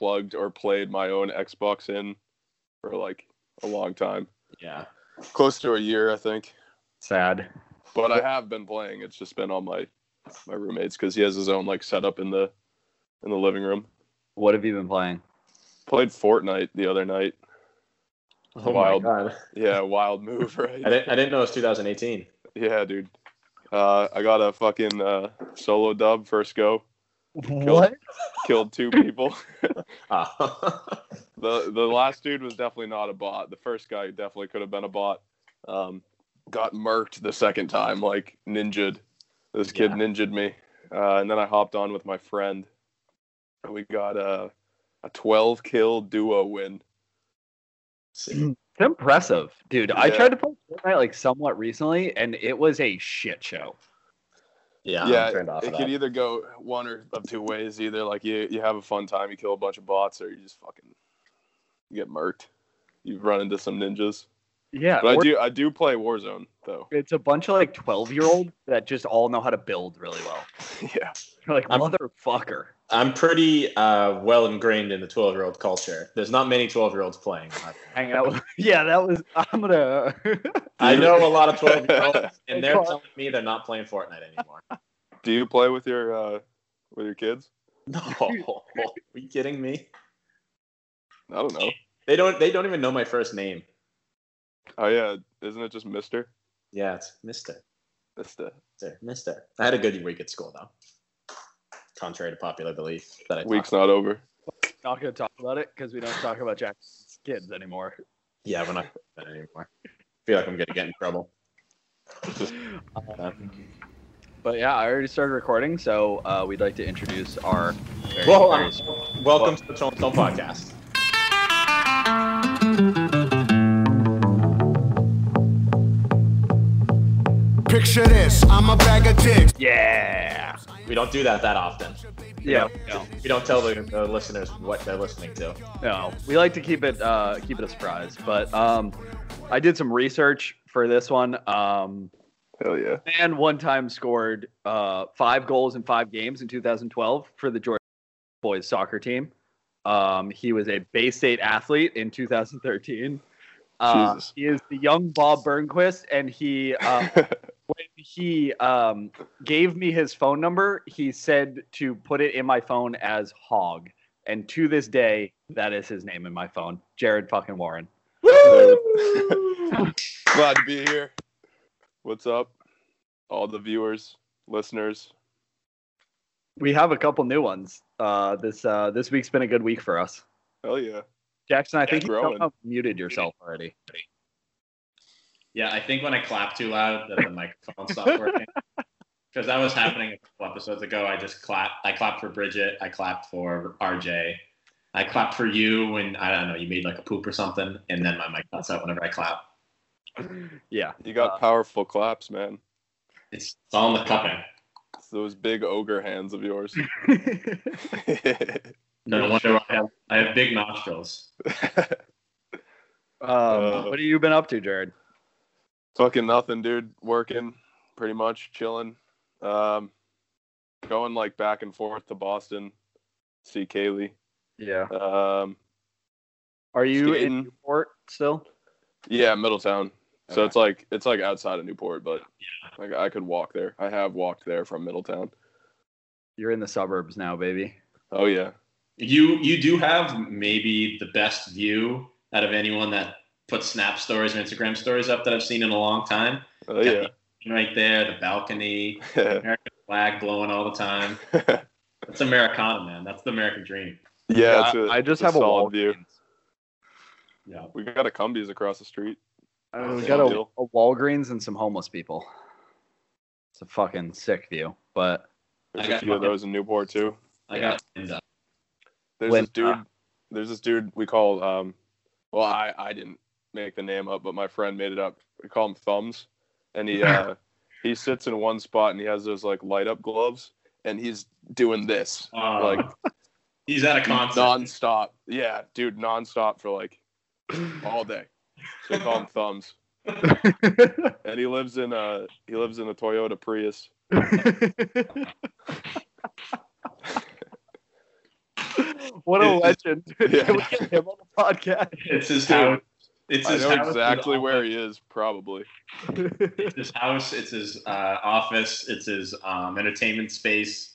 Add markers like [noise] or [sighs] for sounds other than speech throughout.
plugged or played my own Xbox in for like a long time, Yeah. close to a year, I think. Sad. But I have been playing. It's just been on my my roommates because he has his own like setup in the in the living room. What have you been playing? Played Fortnite the other night. Oh Wild. my god. Yeah, wild move, [laughs] right? I didn't I didn't know it was 2018. Yeah, dude. Uh, I got a fucking uh, solo dub first go. [laughs] What? Killed two people. [laughs] [laughs] Ah. the The last dude was definitely not a bot. The first guy definitely could have been a bot. Um, got murked the second time, like ninjaed. This kid Yeah. ninjaed me, uh, and then I hopped on with my friend. And we got a a twelve kill duo win. See. It's impressive, dude. I tried to play Fortnite like somewhat recently, and it was a shit show. Yeah, yeah, I'm turned off it of could either go one or of two ways. Either like you you have a fun time, you kill a bunch of bots, or you just fucking you get murked. You run into some ninjas. Yeah, But I do I do play Warzone though. it's a bunch of like twelve year olds that just all know how to build really well. [laughs] yeah. You're like I'm- motherfucker. I'm pretty uh, well ingrained in the 12 year old culture. There's not many 12 year olds playing. [laughs] Hanging out with [laughs] yeah, that was I'm gonna. I know a lot of 12 year olds, and they're telling me they're not playing Fortnite anymore. Do you play with your uh with your kids? No, are you kidding me? I don't know. They don't. They don't even know my first name. Oh yeah, isn't it just Mister? Yeah, it's Mister. Mister. Mister. Mister. I had a good week at school though. Contrary to popular belief that I Week's talk- not over. not gonna talk about it because we don't talk about Jackson's kids anymore. Yeah, we're not doing that anymore. I feel like I'm gonna get in trouble. Um, but yeah, I already started recording, so uh, we'd like to introduce our. very- Well, hold very on. special- Welcome to the Tone Tone Podcast. Picture this, I'm a bag of dicks. Yeah. We don't do that that often. Yeah. No, We don't tell the, the listeners what they're listening to. no, we like to keep it uh, keep it a surprise. But um, I did some research for this one. Um, Hell yeah. man one time scored uh, five goals in five games in 2012 for the Georgia boys soccer team. Um, he was a Bay State athlete in 2013. Uh, he is the young Bob Burnquist, and he uh, [laughs] when he um, gave me his phone number, he said to put it in my phone as Hog. And to this day, that is his name in my phone, Jared fucking Warren. [laughs] Glad to be here. What's up? All the viewers, listeners. We have a couple new ones. Uh, this uh, this week's been a good week for us. Hell yeah. Jackson, I think you growing. somehow muted yourself already. Yeah, I think when I clapped too loud, that the microphone stopped working. [laughs] Because that was happening a couple episodes ago. I just clapped. I clapped for Bridget. I clapped for RJ. I clapped for you when I don't know you made like a poop or something, and then my mic cuts out whenever I clap. Yeah. You got Uh, powerful claps, man. It's, it's all in the cupping. It's those big ogre hands of yours. [laughs] [laughs] No wonder I have, I have big nostrils. [laughs] um, Uh, what have you been up to, Jared? Fucking nothing, dude. Working, pretty much chilling. Um, going like back and forth to Boston, see Kaylee. Yeah. Um, Are you in skating. Newport still? yeah, Middletown. So it's like it's like outside of Newport, but yeah. like I could walk there. I have walked there from Middletown. You're in the suburbs now, baby. Oh yeah, You you do have maybe the best view out of anyone that puts Snap stories or Instagram stories up that I've seen in a long time. oh yeah. Right there, the balcony, [laughs] American flag blowing all the time. [laughs] That's Americana, man. That's the American dream. yeah, it's a- I just it's have a solid wall view. Yeah. We got a Cumbies across the street. I mean, we Same got a, a Walgreens and some homeless people. It's a fucking sick view, but There's I a got few of those in Newport too. I Yeah. got and, There's When- this dude. There's this dude we call. Um, well, I I didn't make the name up, but my friend made it up. We call him Thumbs, and he uh, [laughs] he sits in one spot and he has those like light up gloves, and he's doing this uh, like he's at a concert. nonstop. Yeah, dude, nonstop for like all day. So we call him Thumbs, [laughs] and he lives in a he lives in a Toyota Prius. [laughs] What a It- legend! [laughs] Yeah. Can we get him on the podcast? It's his Dude, house. It's I his know house, exactly where office. he is, probably. It's his house. It's his uh, office. It's his um, entertainment space.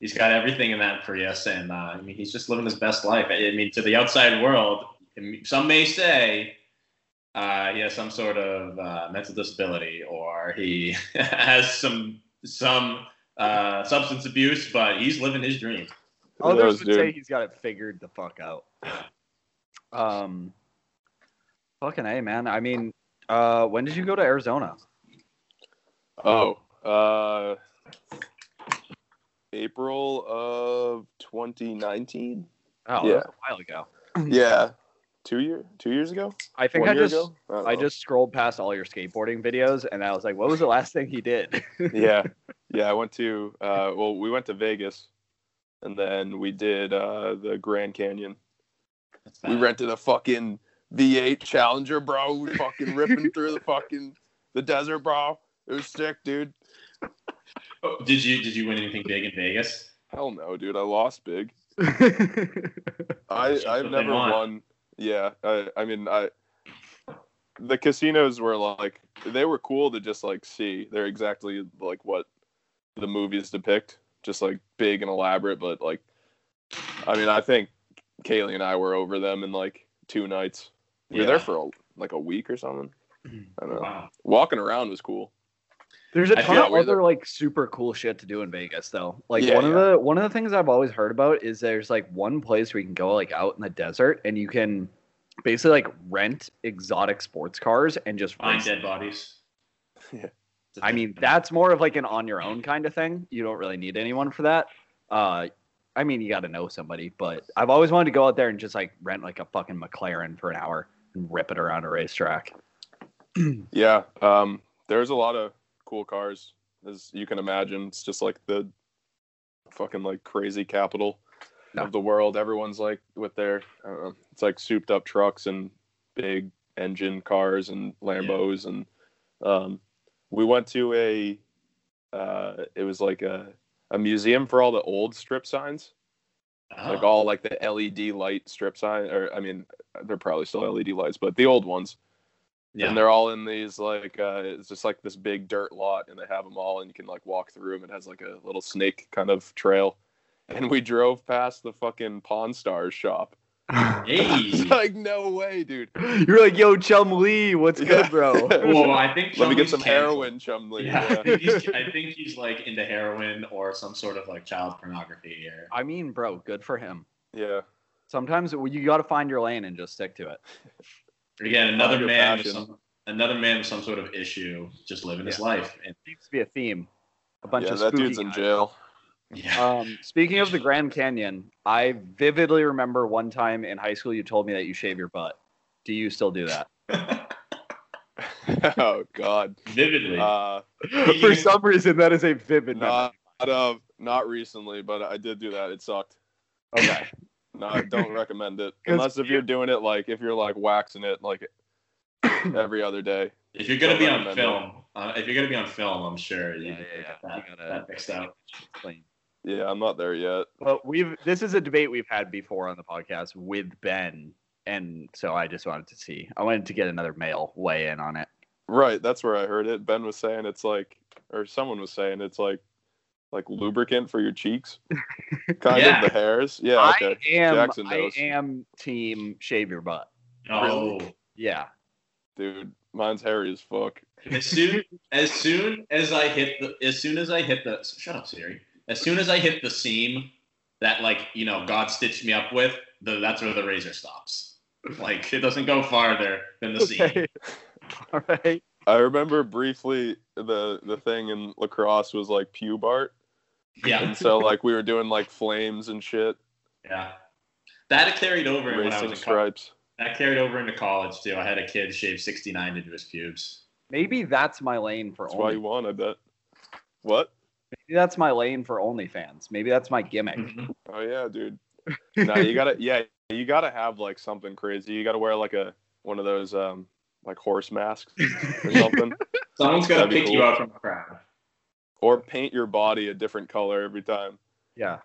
He's got everything in that Prius, and uh, I mean, he's just living his best life. I I mean, to the outside world, some may say uh, he has some sort of uh, mental disability, or he [laughs] has some some uh, substance abuse, but he's living his dream. Who Others would dude? say he's got it figured the fuck out. Um, fucking a man. I mean, uh, when did you go to Arizona? Oh, uh, April of 2019. Oh, Yeah. that was a while ago. [clears throat] Yeah, two year, two years ago. I think One I just ago? don't I just scrolled past all your skateboarding videos, and I was like, what was the last thing he did? yeah, [laughs] yeah. I went to uh, well, we went to Vegas, and then we did uh, the Grand Canyon. We rented a fucking V8 Challenger, bro. We fucking ripping through the fucking the desert, bro. It was sick, dude. Oh, did you did you win anything big in Vegas? Hell no, dude. I lost big. [laughs] I I've never won. Yeah, I I mean I the casinos were like they were cool to just like see. They're exactly like what the movies depict, just like big and elaborate. But like, I mean, I think Kaylee and I were over them in like two nights. We were there for a, like a week or something. Mm-hmm. I don't know. Wow. Walking around was cool. There's a I ton of we're other like super cool shit to do in Vegas though. Like Yeah, one of the one of the things I've always heard about is there's like one place where you can go like out in the desert and you can basically like rent exotic sports cars and just Find race dead bodies. [laughs] Yeah. I mean, that's more of like an on your own kind of thing. You don't really need anyone for that. Uh, I mean, you got to know somebody, but I've always wanted to go out there and just like rent like a fucking McLaren for an hour and rip it around a racetrack. [clears throat] Yeah, um, there's a lot of cool cars, as you can imagine. It's just like the fucking like crazy capital Yeah. of the world. Everyone's like with their, I don't know, it's like souped up trucks and big engine cars and Lambos, and um, we went to a, uh, it was like a a museum for all the old strip signs, like Oh. all like the LED light strip sign, or I mean, they're probably still LED lights, but the old ones yeah. and they're all in these like uh, it's just like this big dirt lot and they have them all and you can like walk through them it has like a little snake kind of trail and we drove past the fucking pawn stars shop Hey. [laughs] Like no way dude You're like, yo, Chumlee, what's Yeah. good, bro? [laughs] Well, I think let me get some canceled. heroin Chumlee Yeah, I, think he's, I think he's like into heroin or some sort of like child pornography or I mean, bro, good for him. yeah Sometimes you got to find your lane and just stick to it. again another your man with some another man with some sort of issue just living his life. And Seems to be a theme. A bunch yeah of that spooky dude's in guys. jail yeah, Um, speaking of the Grand Canyon, I vividly remember one time in high school you told me that you shave your butt. Do you still do that? [laughs] [laughs] oh god vividly. uh [laughs] For some reason, that is a vivid not uh, not recently but i did do that it sucked. Okay. no i don't recommend it unless if you're doing it like if you're like waxing it like [coughs] every other day if you're gonna be on film, uh, if you're gonna be on film, I'm sure you Yeah, can yeah, get yeah. that, You gotta- that fixed out. Clean. Yeah, I'm not there yet. But we've this is a debate we've had before on the podcast with Ben, and so I just wanted to see. I wanted to get another male weigh in on it. Right, that's where I heard it. Ben was saying it's like, or someone was saying it's like, like lubricant for your cheeks, [laughs] kind Yeah. of the hairs. Yeah, okay. I am. Jackson I am team shave your butt. Oh, Yeah. Dude, mine's hairy as fuck. as soon as soon as I hit the as soon as I hit the shut up Siri. As soon as I hit the seam that like you know God stitched me up with, the, that's where the razor stops. [laughs] Like it doesn't go farther than the seam. [laughs] All right. I remember briefly the the thing in lacrosse was like pubart, Yeah, and so like we were doing like flames and shit, yeah. That carried over when I was in college. stripes. That carried over into college too. I had a kid shave 69 into his pubes. Maybe that's my lane for That's why only. you won, I bet. What? Maybe that's my lane for OnlyFans. Maybe that's my gimmick. [laughs] Oh yeah, dude. [laughs] no, you gotta yeah, you gotta have like something crazy. You gotta wear like a one of those um like horse masks or [laughs] something. Someone's gonna That'd be pick you cool. out from the crowd. or paint your body a different color every time. Yeah.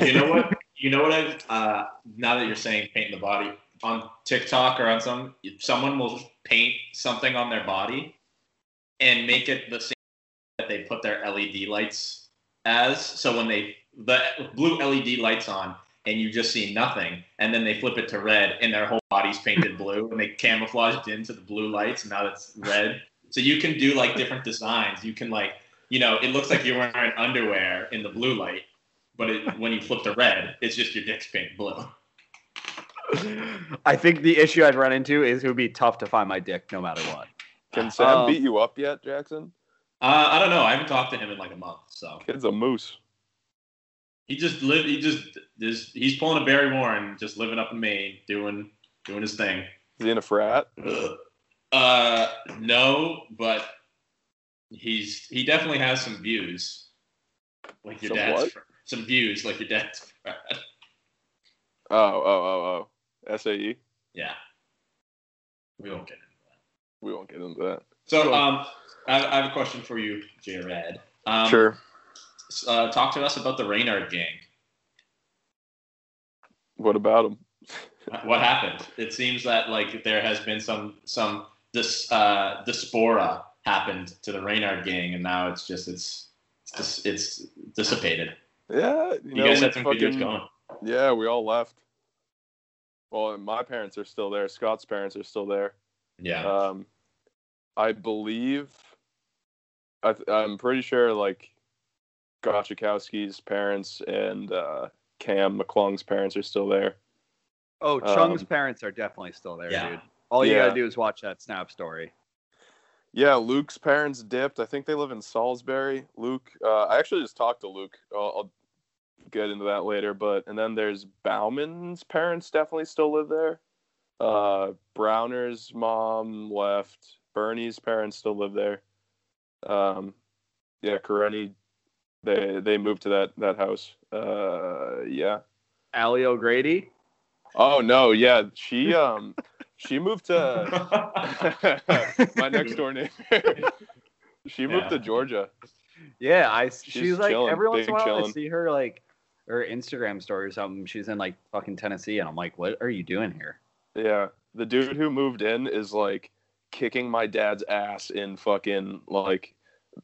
You know what? You know what I've uh, now that you're saying paint the body on TikTok or on some someone will paint something on their body and make it the same that they put their LED lights as. So when they the blue LED lights on and you just see nothing, and then they flip it to red and their whole body's painted [laughs] blue and they camouflaged into the blue lights and now it's red. So you can do like different designs. You can like you know it looks like you're wearing underwear in the blue light but it, when you flip the red, it's just your dick's painted blue. I think the issue I'd run into is it would be tough to find my dick no matter what. Can Sam Um, beat you up yet, Jackson? Uh, I don't know. I haven't talked to him in like a month, so Kid's a moose. he just live. He just just he's pulling a Barry Warren, just living up in Maine, doing doing his thing. Is he in a frat? Uh, no, but he's he definitely has some views, like your Some dad's. what? Some views, like your dad's. frat. Oh, oh, oh, oh. SAE? yeah, we won't get into that. We won't get into that. So, Sure. um, I have, I have a question for you, Jared. Um, sure. Uh, talk to us about the Reynard gang. What about him? [laughs] What happened? It seems that like there has been some some this uh, diaspora happened to the Reynard gang, and now it's just it's it's, it's dissipated. Yeah, you, You, know, guys had some good years going. Yeah, we all left. Well, my parents are still there. Scott's parents are still there. Yeah. Um, I believe, I th- I'm pretty sure like Gotchakowski's parents and uh, Cam McClung's parents are still there. Oh, Chung's Um, parents are definitely still there, Yeah. dude. All you Yeah. gotta do is watch that Snap story. Yeah, Luke's parents dipped. I think they live in Salisbury. Luke, uh, I actually just talked to Luke. I'll, I'll get into that later. But and then there's Bauman's parents definitely still live there. Uh, Browner's mom left. Bernie's parents still live there. Um, yeah, Karenni, they they moved to that that house. Uh, yeah. Allie O'Grady. Oh no, yeah, she um she moved to [laughs] my next door neighbor. she moved Yeah. to Georgia. Yeah, I. She's, She's like chilling, every once in a while I see her like her Instagram story or something. She's in like fucking Tennessee, and I'm like, what are you doing here? Yeah, the dude who moved in is like kicking my dad's ass in fucking like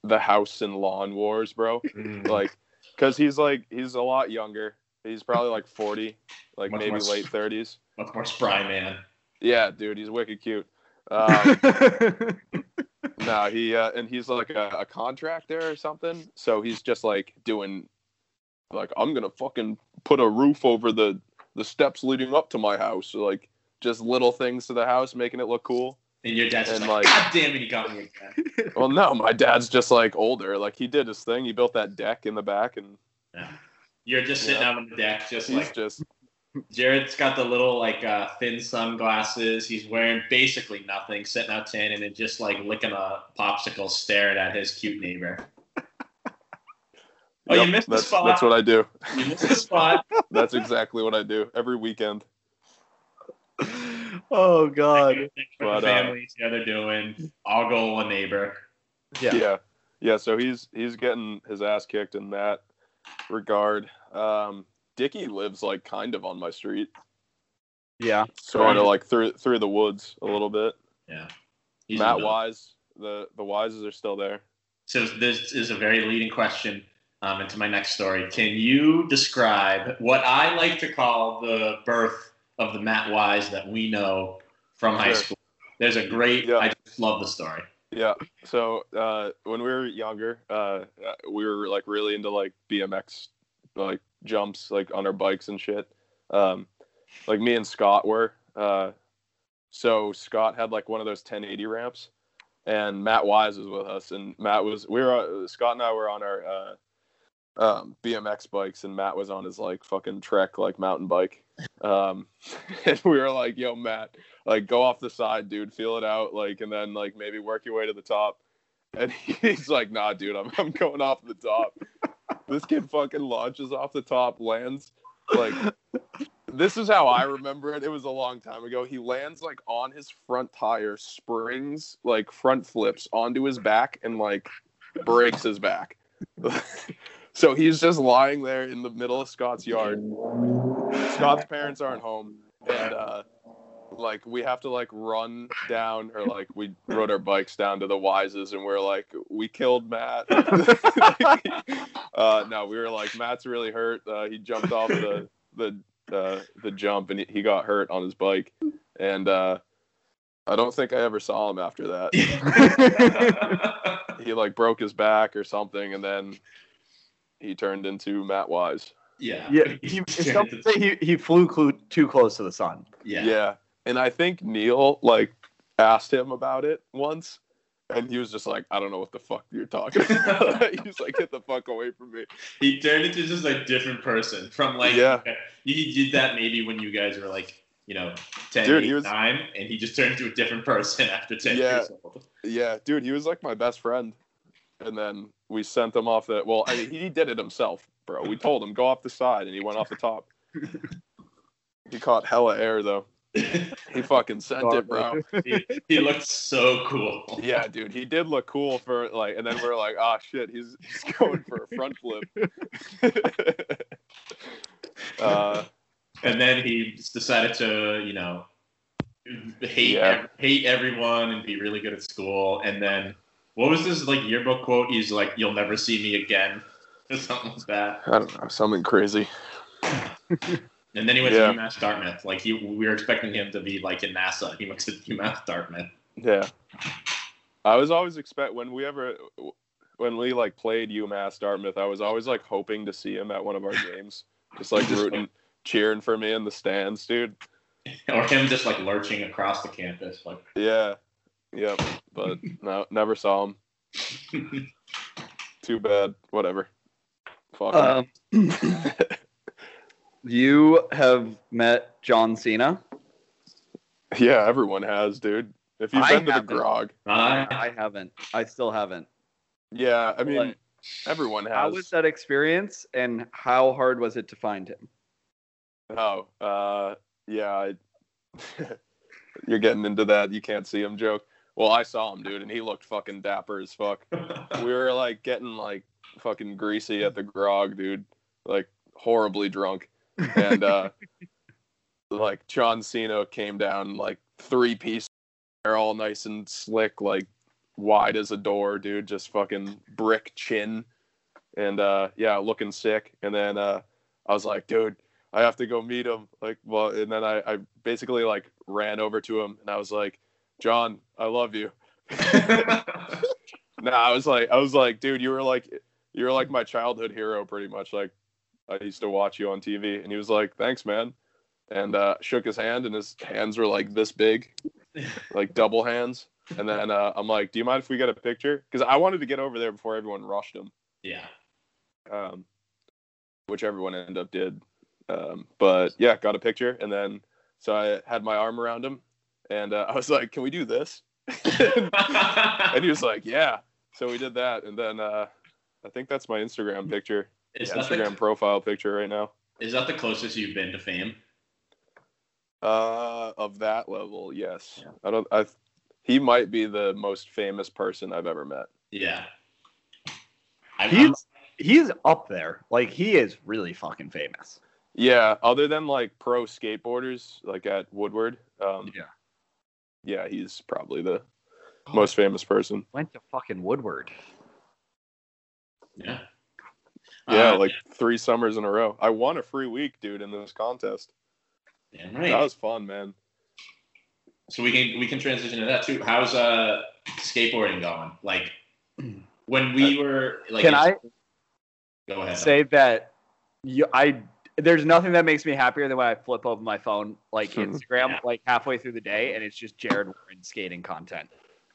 the house and lawn wars, bro. Mm. Like, cause he's like he's a lot younger. He's probably like forty, like Much maybe late thirties. Much more spry man. Yeah, dude, he's wicked cute. [laughs] Um, No, he uh, and he's like a, a contractor or something. So he's just like doing, like I'm gonna fucking put a roof over the the steps leading up to my house. Like just little things to the house, making it look cool. And your dad's just And, like, God damn it, he got me again. [laughs] Well, no, my dad's just like older. Like he did his thing. He built that deck in the back, and Yeah. You're just sitting Yeah. out on the deck, just he's like just Jared's got the little like uh, thin sunglasses. He's wearing basically nothing, sitting out tanning and just like licking a popsicle, staring at his cute neighbor. Oh, you Yep, missed the spot. That's what I do. You missed the spot. [laughs] That's exactly what I do every weekend. [laughs] oh God. What But, uh, the families together doing. I'll go a neighbor. Yeah. yeah yeah so he's he's getting his ass kicked in that regard um Dickie lives like kind of on my street Yeah. sort of like through through the woods a little bit Yeah. He's matt wise the the wises are still there So this is a very leading question um, into my next story. Can you describe what I like to call the birth of the Matt Wise that we know from high Sure. school? There's a great. Yeah. I just love the story. yeah so uh when we were younger uh we were like really into like bmx like jumps like on our bikes and shit um like me and scott were uh so scott had like one of those 1080 ramps and matt wise was with us and matt was we were uh, scott and i were on our uh um bmx bikes and matt was on his like fucking trek like mountain bike um [laughs] and we were like yo matt like go off the side dude feel it out like and then like maybe work your way to the top. And [laughs] he's like nah dude i'm, I'm going off the top. This kid fucking launches off the top lands like this is how i remember it. It was a long time ago. He lands like on his front tire springs like front flips onto his back and like breaks his back [laughs] So he's just lying there in the middle of Scott's yard. Scott's parents aren't home, and uh, like we have to like run down, or like we rode our bikes down to the Wises, and we're like, we killed Matt. [laughs] uh, no, we were like, Matt's really hurt. Uh, he jumped off the the uh, the jump, and he, he got hurt on his bike, and uh, I don't think I ever saw him after that. [laughs] he like broke his back or something, and then he turned into Matt Wise. yeah. Yeah, [laughs] he, some say he, he flew clu- too close to the sun. Yeah. Yeah. And I think Neil like asked him about it once. And he was just like, I don't know what the fuck you're talking [laughs] about. [laughs] He's like, get the fuck away from me. He turned into just a different person from like Yeah. he did that maybe when you guys were like, you know, 10, Dude, eight, he was- 9, and he just turned into a different person after 10 Yeah. years old. Yeah, dude, he was like my best friend. And then we sent him off the well, I mean, he did it himself, bro. We told him go off the side and he went off the top. he caught hella air though. He fucking sent it, bro. he, he looked so cool. Yeah, dude, he did look cool for like, and then we're like, oh shit, he's he's going for a front flip. [laughs] uh, And then he decided to, you know, hate Yeah. ev- hate everyone and be really good at school. And then what was this like yearbook quote? He's like, "You'll never see me again," [laughs] or something like that. I don't know, something crazy. [laughs] And then he went Yeah. to UMass Dartmouth. Like he, we were expecting him to be like in NASA. He went to [laughs] UMass Dartmouth. Yeah, I was always expect when we ever when we like played UMass Dartmouth, I was always like hoping to see him at one of our games, just like Just, rooting, cheering for me in the stands, dude. or him just like lurching across the campus. Like, Yeah, yep. But no, never saw him. Too bad. Whatever. Fuck. Um, [laughs] you have met John Cena. yeah, everyone has, dude. If you've I been to the haven't. grog, I, I haven't. I still haven't. yeah, I mean, But everyone has. How was that experience, and how hard was it to find him? Oh, uh, yeah. I, [laughs] you're getting into that. You can't see him joke. Well, I saw him, dude, and he looked fucking dapper as fuck. [laughs] We were like getting like fucking greasy at the grog, dude. Like horribly drunk. And uh [laughs] like John Cena came down like three piece they're all nice and slick, like wide as a door, dude, just fucking brick chin. And uh yeah, looking sick. And then uh I was like, dude, I have to go meet him. Like, well, and then I, I basically like ran over to him and I was like, John, I love you. [laughs] [laughs] Nah, I was like, I was like, dude, you were like, you were like my childhood hero, pretty much. Like, I used to watch you on TV, and he was like, thanks, man, and uh, shook his hand, and his hands were like this big, [laughs] like double hands. And then uh, I'm like, do you mind if we get a picture? Because I wanted to get over there before everyone rushed him, yeah. um, which everyone ended up did. Um, but yeah, got a picture, and then so I had my arm around him, and uh, [laughs] I was like, can we do this? [laughs] and he was like, "Yeah." So we did that, and then uh, I think that's my Instagram picture, is, that Instagram the, profile picture right now. is that the closest you've been to fame? Uh, of that level, yes. Yeah. I don't. I. He might be the most famous person I've ever met. Yeah. I, I'm, He's he's up there. Like he is really fucking famous. Yeah, other than like pro skateboarders, like at Woodward. Um, Yeah. Yeah, he's probably the most famous person. Went to fucking Woodward. yeah. Yeah, Uh, like three summers in a row. I won a free week, dude, in this contest. damn right. That was fun, man. so we can we can transition to that too. How's uh skateboarding going? Like when we were like Can I go ahead. say that you, I there's nothing that makes me happier than when I flip open my phone like [laughs] Instagram Yeah. like halfway through the day and it's just Jared Warren skating content.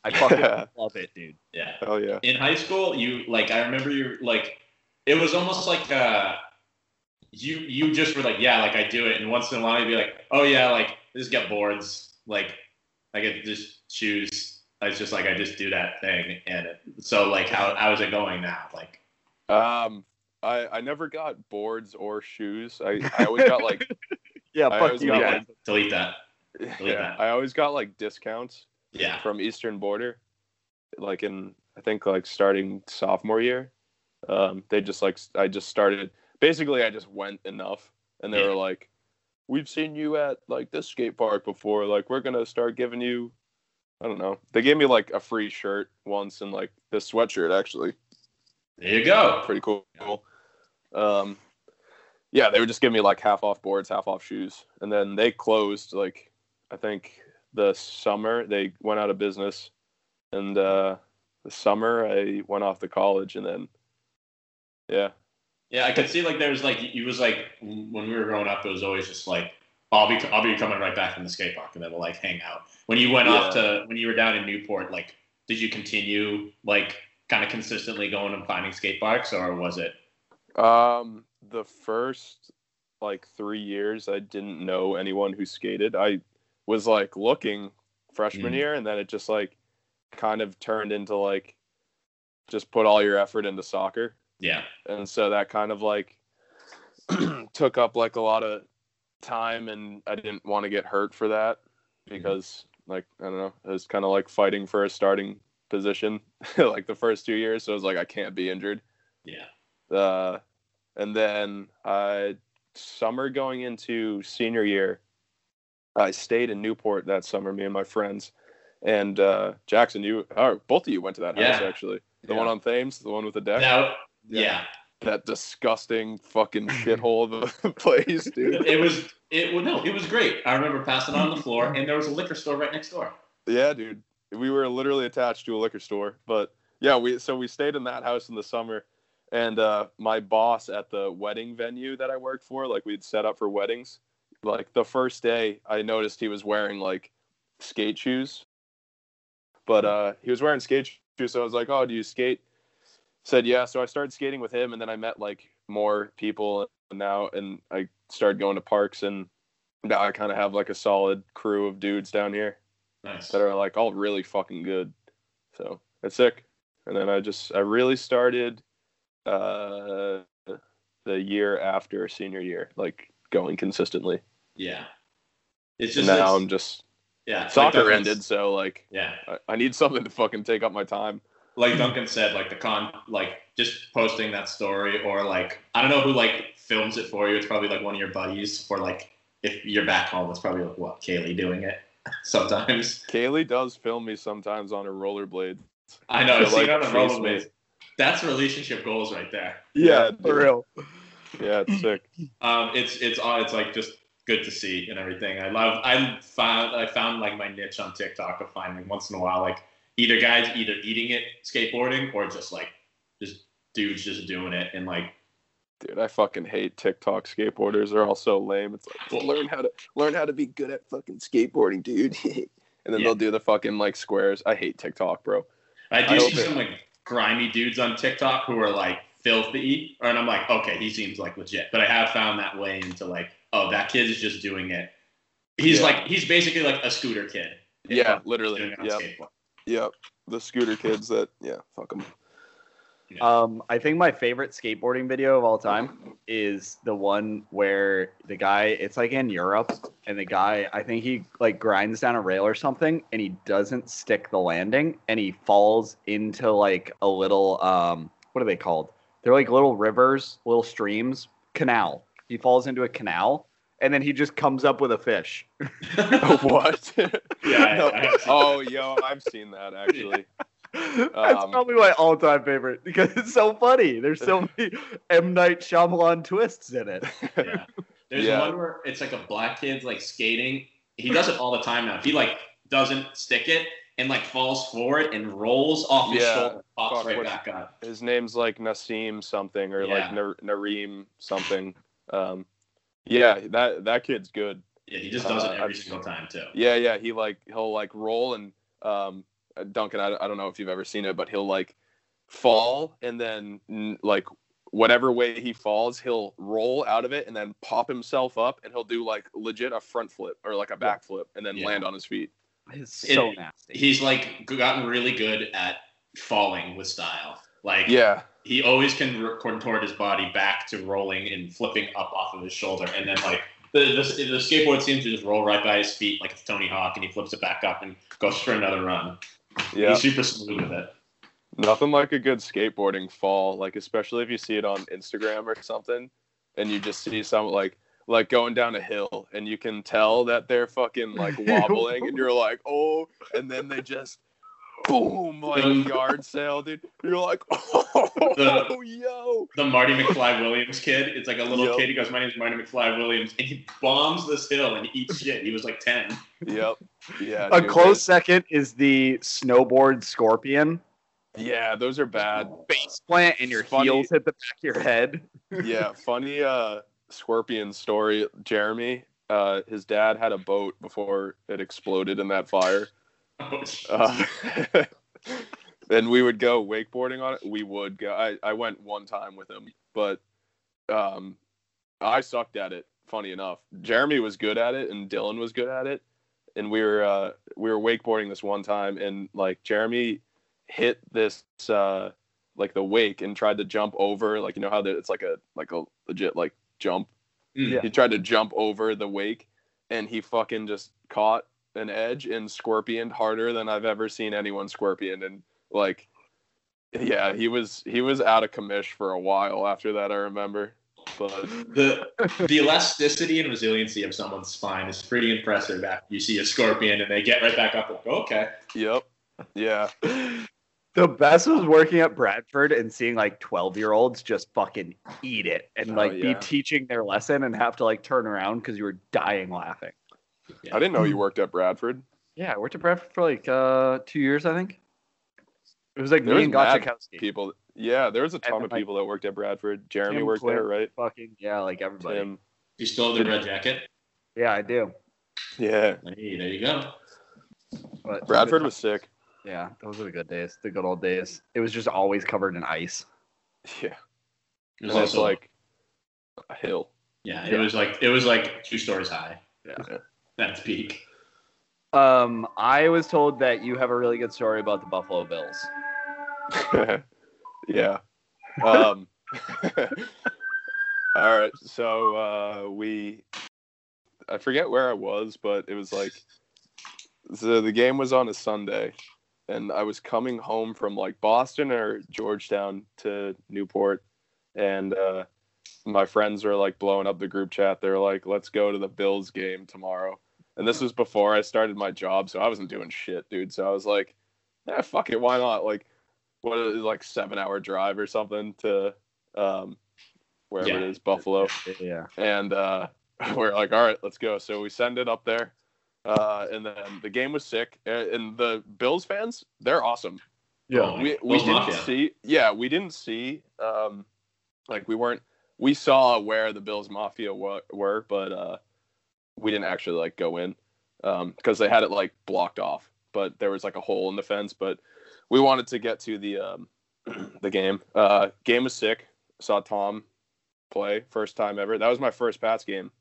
I fucking love it, dude. yeah. Oh yeah. in high school you like i remember you like it was almost like uh you you just were like yeah like i do it and once in a while you'd be like oh yeah like just get boards like i get to just choose it's just like i just do that thing and it, so like how how is it going now like Um, I I never got boards or shoes. I I always got like [laughs] Yeah, I fuck always you. got, delete up. that delete that Delete yeah, that. I always got like discounts yeah from Eastern Boarder, like in I think like starting sophomore year. Um, they just like I just started. Basically, I just went enough, and they Yeah. were like, "We've seen you at like this skate park before. Like, we're gonna start giving you." I don't know. They gave me like a free shirt once and like this sweatshirt actually There you go. pretty cool. Um, yeah, they would just give me like half off boards, half off shoes, and then they closed. Like I think the summer they went out of business, and uh, the summer I went off to college, and then yeah, Yeah, I could see like there was like it was like when we were growing up, it was always just like I'll be I'll be coming right back from the skate park, and then we'll like hang out. When you went off to when you were down in Newport, like did you continue like kind of consistently going and finding skate parks, or was it? um, the first like three years I didn't know anyone who skated. I was like looking freshman Mm. year, and then it just like kind of turned into like just put all your effort into soccer. Yeah, and so that kind of like [clears throat] took up like a lot of time and i didn't want to get hurt for that because like i don't know it was kind of like fighting for a starting position [laughs] like the first two years so it was like i can't be injured yeah, uh, and then uh, summer going into senior year i stayed in newport that summer me and my friends and uh, jackson you or both of you went to that house actually the Yeah. one on thames the one with the deck now Yeah. yeah. that disgusting fucking [laughs] shithole of a [laughs] place, dude. It was it well no, it was great. I remember passing on the floor, and there was a liquor store right next door. Yeah, dude. We were literally attached to a liquor store, but yeah, we so we stayed in that house in the summer, and uh, my boss at the wedding venue that I worked for, like we'd set up for weddings. Like the first day, I noticed he was wearing like skate shoes, but uh, he was wearing skate shoes. So I was like, "Oh, do you skate?" Said yeah. So I started skating with him, and then I met like more people now, and I started going to parks, and now I kind of have like a solid crew of dudes down here Nice. that are like all really fucking good. So it's sick. And then I just I really started uh the year after senior year, like going consistently. Yeah. It's And just now it's- I'm just yeah. soccer Duncan's- ended, so like Yeah. I, I need something to fucking take up my time. like Duncan said, like the con, like just posting that story, or like I don't know who like films it for you. It's probably like one of your buddies, or like if you're back home, it's probably like what Kaylee doing it sometimes. Kaylee does film me sometimes on her rollerblade. I know. To, like, on the chase me. rollerblades. That's relationship goals right there. Yeah, for real. Yeah, it's sick. Um, it's it's uh, it's like just good to see and everything. I love. I found I found like my niche on TikTok of finding once in a while like either guys either eating it skateboarding or just like just dudes just doing it and like Dude, I fucking hate TikTok skateboarders. They're all so lame. It's like Well- learn how to learn how to be good at fucking skateboarding, dude. [laughs] and then Yeah. they'll do the fucking like squares. I hate TikTok, bro. I do I see it- some like grimy dudes on TikTok who are like filthy, and I'm like, okay, he seems like legit. But I have found that way into like, oh, that kid is just doing it. He's Yeah. like, he's basically like a scooter kid. Yeah, literally. it on Yep, skateboard. yep. The scooter kids that yeah, fuck them. Um, I think my favorite skateboarding video of all time is the one where the guy, it's like in Europe, and the guy, I think he like grinds down a rail or something, and he doesn't stick the landing, and he falls into like a little, um, what are they called? They're like little rivers, little streams, canal. He falls into a canal, and then he just comes up with a fish. [laughs] [laughs] what? Yeah, I- I [laughs] oh, yo, I've seen that actually. That's Um, probably my all-time favorite because it's so funny. There's so [laughs] many M Night Shyamalan twists in it. yeah. There's Yeah. one where it's like a black kid's like skating. He does it all the time now. He like doesn't stick it and like falls forward and rolls off his Yeah. shoulder, pops Fuck, right what- back up. His name's like Nassim something or Yeah. like Nar- Nareem something. Um, yeah, that that kid's good. Yeah, he just does it Uh, every I've- single time too. Yeah, yeah. He like he'll like roll and um, Uh, Duncan. I, I don't know if you've ever seen it, but he'll like fall and then like whatever way he falls, he'll roll out of it and then pop himself up and he'll do like legit a front flip or like a back flip and then Yeah. land on his feet. It's so It- nasty. He's like gotten really good at falling with style. Like Yeah, he always can r- contort his body back to rolling and flipping up off of his shoulder, and then like the, the, the skateboard seems to just roll right by his feet like it's Tony Hawk, and he flips it back up and goes for another run. Yeah. He's super smooth with it. Nothing like a good skateboarding fall, like especially if you see it on Instagram or something, and you just see some like like going down a hill, and you can tell that they're fucking like [laughs] wobbling, and you're like, oh, and then they just boom like Um, yard sale, dude. You're like, [laughs] oh, The- yo, The Marty McFly Williams kid. It's like a little Yep. kid. He goes, "My name's Marty McFly Williams," and he bombs this hill and eats shit. He was like ten. yep, yeah. A dude, close second is the snowboard scorpion. Yeah, those are bad. Face plant and your funny. heels hit the back of your head. yeah, funny uh scorpion story. Jeremy, uh his dad had a boat before it exploded in that fire. Shit. Uh, [laughs] and we would go wakeboarding on it. We would go I, I went one time with him, but um I sucked at it, funny enough. Jeremy was good at it and Dylan was good at it. And we were uh we were wakeboarding this one time and like Jeremy hit this uh like the wake and tried to jump over like you know how the, it's like a like a legit like jump Mm. Yeah. he tried to jump over the wake and he fucking just caught an edge and scorpioned harder than I've ever seen anyone scorpion and like yeah he was he was out of commish for a while after that I remember but [laughs] The the elasticity and resiliency of someone's spine is pretty impressive. After you see a scorpion and they get right back up, like, okay. yep yeah The best was working at Bradford and seeing like 12 year olds just fucking eat it and Oh, like be teaching their lesson and have to like turn around because you were dying laughing. I didn't know you worked at Bradford Yeah, I worked at Bradford for like uh, two years, I think. It was like There me was and mad Gotchakowski. people yeah there was a ton of like, people that worked at Bradford Jeremy Tim worked Quinn. there right Fucking yeah, like everybody. Tim You still have the red jacket? Yeah, I do. yeah Hey, there you go. But Bradford was sick yeah, those were the good days, the good old days. It was just always covered in ice. [laughs] yeah It and was it's also like a hill yeah, it was like it was like two stories high. Yeah. That's peak. Um, I was told that you have a really good story about the Buffalo Bills. [laughs] yeah. Um, [laughs] all right. So uh, we, I forget where I was, but it was like, so the game was on a Sunday, and I was coming home from like Boston or Georgetown to Newport, and uh, my friends were like blowing up the group chat. They're like, "Let's go to the Bills game tomorrow." And this was before I started my job, so I wasn't doing shit, dude. So I was like, "Yeah, fuck it, why not?" Like, what is it, like seven hour drive or something to um, wherever Yeah. it is, Buffalo Yeah. and uh, [laughs] we're like, all right, let's go. So we send it up there, uh, and then the game was sick. And and the Bills fans, they're awesome. Yeah. We we didn't Mafia. see, yeah, we didn't see, um, like we weren't. We saw where the Bills Mafia wa- were, but uh, we didn't actually like go in because they had it like blocked off. But there was like a hole in the fence. But we wanted to get to the um, [clears throat] the game. Uh, game was sick. Saw Tom play first time ever. That was my first Pats game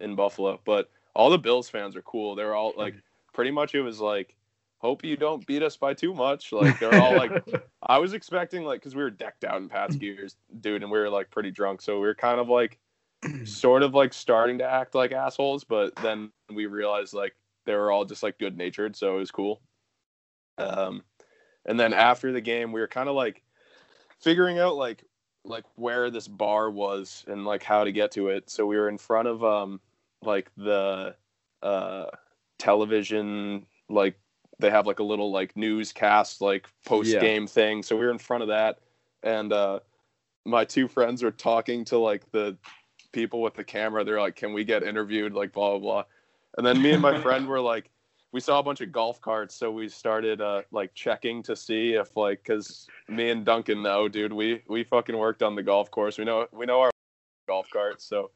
in Buffalo. But all the Bills fans are cool. They're all like, [laughs] pretty much it was like, hope you don't beat us by too much. Like they're all like, [laughs] I was expecting like, because we were decked out in Pats [clears throat] gears, dude, and we were like pretty drunk, so we were kind of like, [clears throat] sort of like starting to act like assholes. But then we realized like they were all just like good natured, so it was cool. Um, and then after the game, we were kind of like figuring out like like where this bar was and like how to get to it. So we were in front of um like the uh television like they have like a little like newscast like post game thing. So we were in front of that and uh my two friends are talking to like the people with the camera. They're like, "Can we get interviewed?" Like blah blah blah. And then me and my friend were like, we saw a bunch of golf carts, so we started uh like checking to see if like because me and Duncan know, dude, we we fucking worked on the golf course. We know we know our golf carts, so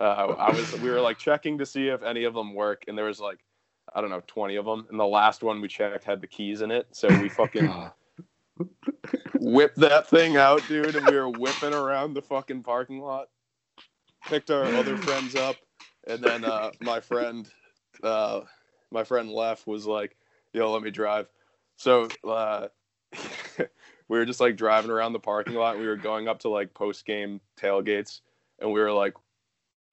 uh, I was we were like checking to see if any of them work, and there was like I don't know twenty of them, and the last one we checked had the keys in it, so we fucking Oh, [laughs] whipped that thing out, dude, and we were whipping around the fucking parking lot. Picked our other friends up, and then uh, my friend, uh, my friend left was like, "Yo, let me drive." So uh, [laughs] we were just like driving around the parking lot. We were going up to like post game tailgates, and we were like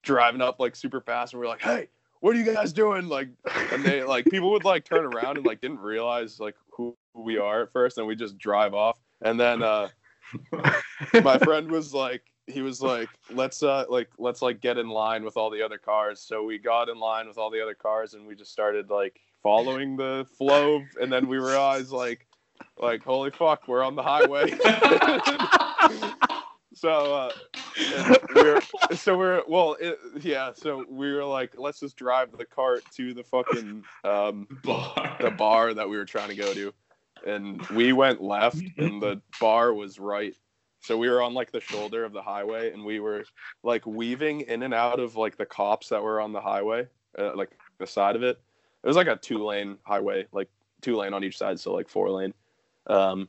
driving up like super fast, and we were like, "Hey, what are you guys doing? Like, and they like people would like turn around and like didn't realize like who we are at first, and we just drive off. And then uh, my friend was like, he was like, let's uh like let's like get in line with all the other cars. So we got in line with all the other cars, and we just started like following the flow, and then we realized like like holy fuck, we're on the highway. [laughs] so uh, we're so we're well it, yeah so we were like let's just drive the cart to the fucking um Bar. the bar that we were trying to go to and we went left and the bar was right so we were on like the shoulder of the highway and we were like weaving in and out of like the cops that were on the highway uh, like the side of it. It was like a two lane highway like two lane on each side so like four lane um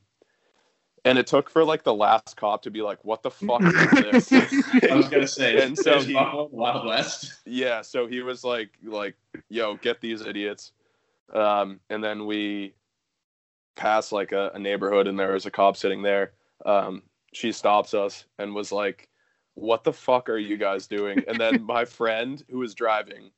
and it took for like the last cop to be like what the fuck is this? [laughs] I was gonna say, And so he- Wild West. yeah so he was like like yo get these idiots. Um and then we passed like a, a neighborhood and there was a cop sitting there. Um she stops us and was like what the fuck are you guys doing and then my [laughs] friend who was driving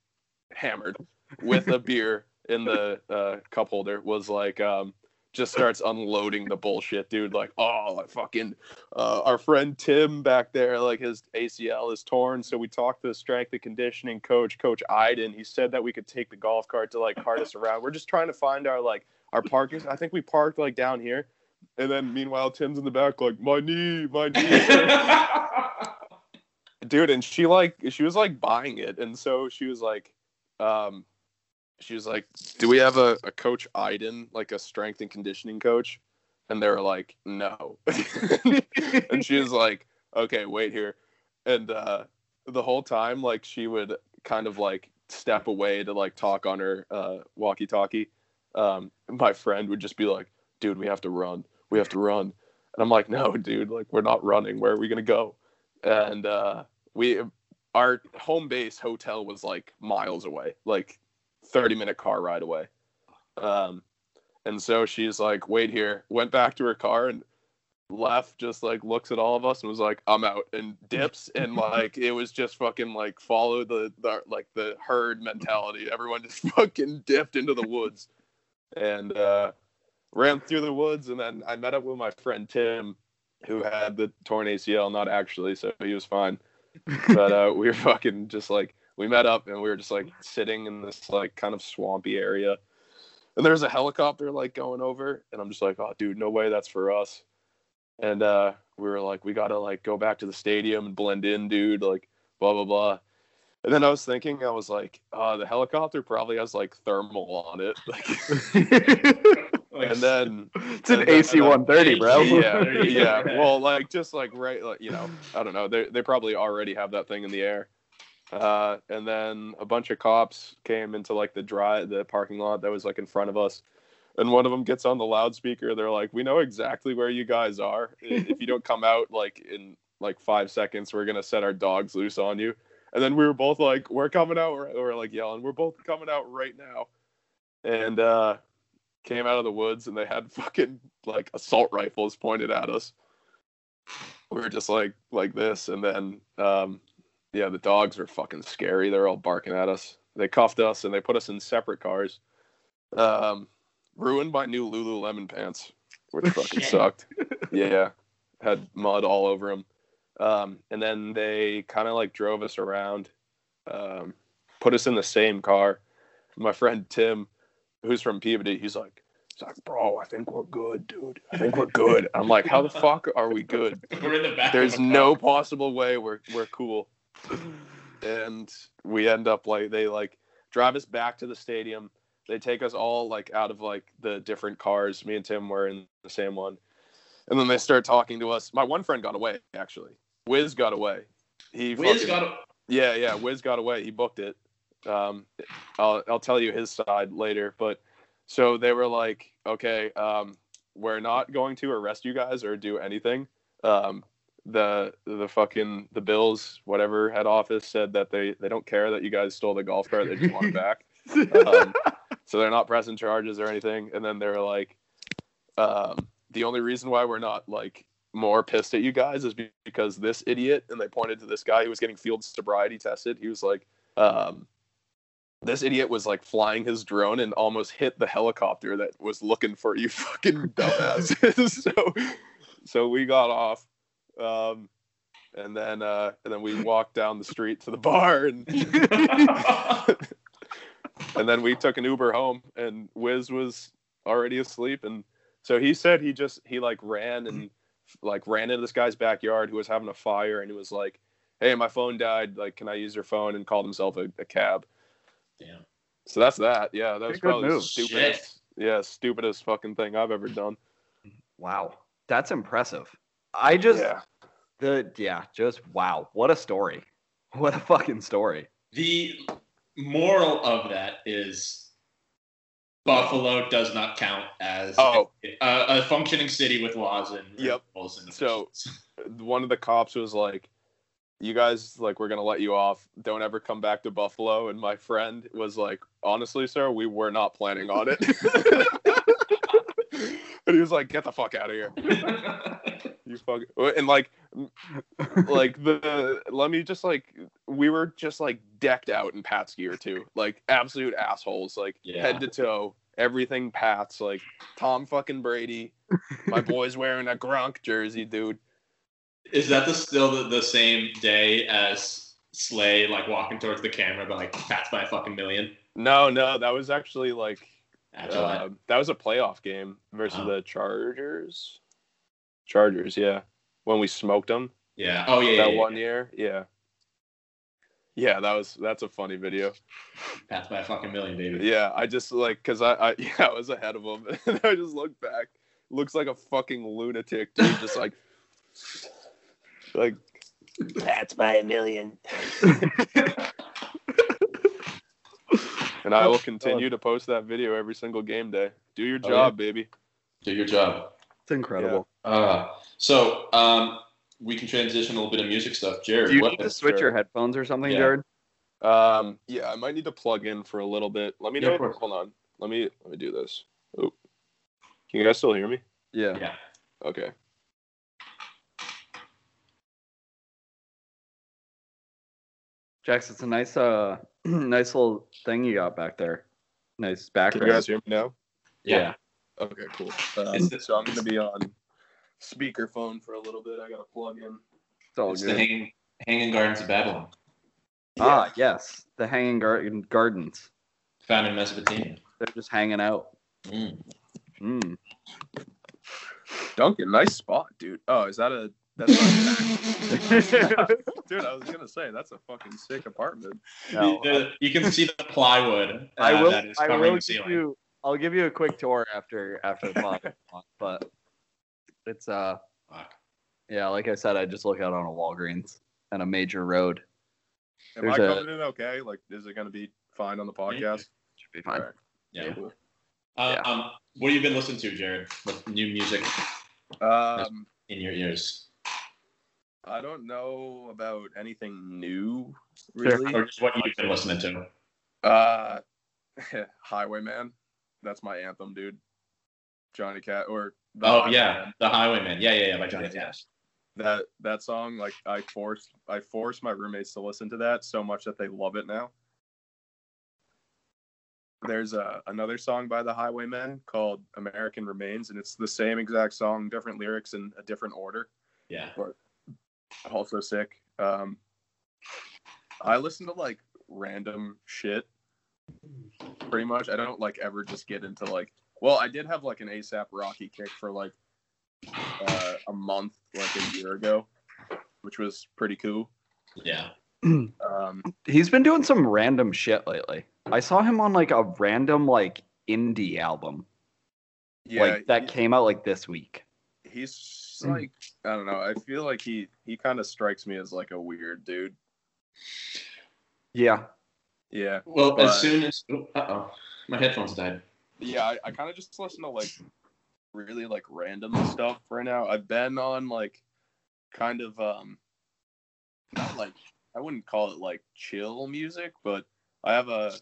hammered with a beer in the uh, cup holder was like um just starts unloading the bullshit dude like oh I fucking uh, our friend Tim back there, like his ACL is torn. So we talked to the strength and conditioning coach, Coach Iden. He said that we could take the golf cart to like cart us around. We're just trying to find our like our parking. I think we parked like down here. And then meanwhile, Tim's in the back, like my knee, my knee, [laughs] dude. And she like she was like buying it, and so she was like, um, she was like, "Do we have a, a coach Iden, like a strength and conditioning coach?" And they were like, "No." [laughs] and she was like, "Okay, wait here." And uh, the whole time, like she would kind of like step away to like talk on her uh, walkie-talkie. Um, my friend would just be like, "Dude, we have to run. We have to run." And I'm like, "No, [laughs] dude. Like we're not running. Where are we gonna go?" And uh, we, our home base hotel was like miles away, like 30 minute car ride away. Um, and so she's like, "Wait here." Went back to her car and left just like looks at all of us and was like i'm out and dips and [laughs] like it was just fucking like follow the, the like the herd mentality everyone just [laughs] fucking dipped into the woods and uh ran through the woods and then i met up with my friend tim who had the torn acl not actually so he was fine. But uh we were fucking just like we met up and we were just like sitting in this like kind of swampy area. And there's a helicopter like going over and i'm just like oh dude no way that's for us. And uh we were like we gotta like go back to the stadium and blend in dude like blah blah blah. And then i was thinking i was like uh the helicopter probably has like thermal on it. [laughs] Like [laughs] Like, and then [laughs] it's an AC 130, bro. yeah [laughs] yeah well like just like right like you know i don't know they, they probably already have that thing in the air. Uh and then a bunch of cops came into like the dry the parking lot that was like in front of us. And one of them gets on the loudspeaker. They're like we know exactly where you guys are. If you don't come out like in like five seconds we're gonna set our dogs loose on you. And then we were both like we're coming out we're, we're like yelling we're both coming out right now. And uh came out of the woods and they had fucking like assault rifles pointed at us. We were just like like this. And then um yeah the dogs were fucking scary. They're all barking at us. They cuffed us and they put us in separate cars um ruined my new lululemon pants which fucking Shit. sucked. [laughs] Yeah had mud all over them um and then they kind of like drove us around um put us in the same car. My friend tim who's from peabody he's like he's like bro i think we're good dude i think we're good i'm like how the fuck are we good [laughs] we're in the back. there's a no car. possible way we're we're cool. And we end up like they like drive us back to the stadium. They take us all like out of like the different cars. Me and Tim were in the same one. And then they start talking to us. My one friend got away actually. Wiz got away. He Wiz fucking- got a, yeah, yeah. Wiz got away. He booked it. Um, I'll I'll tell you his side later. But so they were like, okay, um, we're not going to arrest you guys or do anything. Um, the the fucking the Bills whatever head office said that they they don't care that you guys stole the golf cart. They just want it back. Um, [laughs] so they're not pressing charges or anything. And then they're like, um, the only reason why we're not like more pissed at you guys is because this idiot, and they pointed to this guy who was getting field sobriety tested. He was like, um, this idiot was like flying his drone and almost hit the helicopter that was looking for you [laughs] fucking dumbasses. [laughs] so so we got off. Um and then uh and then we walked down the street to the bar and [laughs] and then we took an Uber home and Wiz was already asleep and so he said he just he like ran and like ran into this guy's backyard who was having a fire and he was like, Hey, my phone died, like can I use your phone? and called himself a, a cab. Damn. So that's that. Yeah, that was Pretty probably the move. stupidest yeah, stupidest fucking thing I've ever done. Wow, that's impressive. I just yeah. the yeah, just wow, what a story. [laughs] What a fucking story. The moral of that is Buffalo does not count as Oh. a, a functioning city with laws and Yep. rules and So- [laughs] One of the cops was like, You guys like we're gonna let you off. Don't ever come back to Buffalo. And my friend was like, Honestly, sir, we were not planning on it. [laughs] and he was like, Get the fuck out of here. [laughs] You fuck and like like the let me just like we were just like decked out in Pat's gear too. Like absolute assholes, like Yeah. head to toe, everything Pat's like Tom fucking Brady. My boy's wearing a Gronk jersey, dude. Is that the still the, the same day as Slay like walking towards the camera but like Pat's by a fucking million? No, no, that was actually like uh, that was a playoff game versus Oh. the Chargers. Chargers, yeah. When we smoked them. Yeah. Oh yeah. that yeah, one yeah. year, yeah. Yeah, that was that's a funny video. By a fucking million, baby. Yeah, I just like because I, I [laughs] yeah I was ahead of him, [laughs] and I just looked back. Looks like a fucking lunatic, dude. Just like like that's by a million. and I will continue to post that video every single game day. Do your Oh, job, baby. Do your job. It's incredible. Uh, so um, we can transition a little bit of music stuff. Jared, Do you what need to switch your headphones or something, Yeah. Jared? Um, yeah, I might need to plug in for a little bit. Let me know. of course. hold on. Let me let me do this. Oh, can you guys still hear me? Yeah. Yeah. Okay. Jax, it's a nice uh [clears throat] nice little thing you got back there. Nice background. Can background. you guys hear me now? Yeah. Okay, cool. Um, Is it- so I'm gonna be on speakerphone for a little bit. I gotta plug in. It's all It's the hanging, hanging Gardens of Babylon, Ah, yes. The hanging gar- gardens. found in Mesopotamia. They're just hanging out. Mm. Mm. Duncan, nice spot, dude. Oh, is that a that's not [laughs] dude? I was gonna say that's a fucking sick apartment. No, The- the- you can see the plywood uh, I will. that is I will the give you. I'll give you a quick tour after after the podcast, but it's uh Fuck. yeah, like I said, I just look out on a Walgreens and a major road. Am There's I a- coming in okay? Like, is it gonna be fine on the podcast? Should be fine. Alright. Yeah. Cool. Uh, Yeah. Um, what have you been listening to, Jared? What new music Um, in your ears? I don't know about anything new, Sure. really. Or just what you've been listening to? Uh, [laughs] Highwayman. That's my anthem, dude. Johnny Cat or Oh Highwayman. yeah, The Highwayman. Yeah, yeah, yeah, by Johnny Yeah. Cash. that that song like I forced I force my roommates to listen to that so much that they love it now. There's a another song by the Highwaymen called American Remains and it's the same exact song, different lyrics in a different order. Yeah. Also sick. Um I listen to like random shit pretty much. I don't like ever just get into like well, I did have like an ASAP Rocky kick for like uh, a month like a year ago, which was pretty cool. Yeah. [clears throat] Um, He's been doing some random shit lately. I saw him on like a random like indie album, yeah, like that he- came out like this week. he's like I don't know. I feel like he he kind of strikes me as like a weird dude. Yeah. Yeah, Well, But- as soon as uh oh, my headphones died. yeah. I, I kind of just listen to like really like random stuff right now. I've been on like kind of um not like I wouldn't call it like chill music, but I have a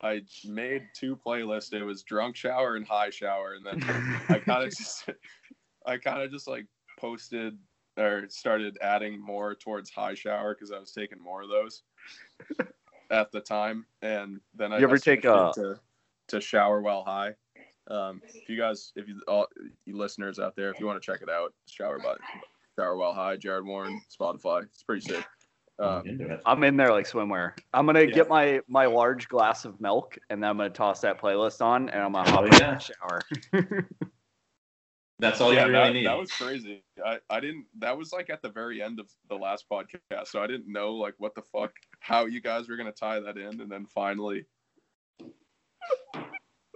I made two playlists. It was drunk shower and high shower, and then I kind of [laughs] just I kind of just like posted or started adding more towards high shower because I was taking more of those. [laughs] at the time, and then I You ever take a- to, to Shower Well High. Um, if you guys, if you all you listeners out there, if you want to check it out, Shower by Shower Well High, Jared Warren, Spotify. It's pretty sick. I'm Um, into it. I'm in there like swimwear. I'm gonna Yeah. get my my large glass of milk and then I'm gonna toss that playlist on and I'm gonna hop Oh, in the shower. [laughs] That's all yeah, you really that, need. that was crazy. I, I didn't. That was like at the very end of the last podcast, so I didn't know like what the fuck how you guys were gonna tie that in, and then finally,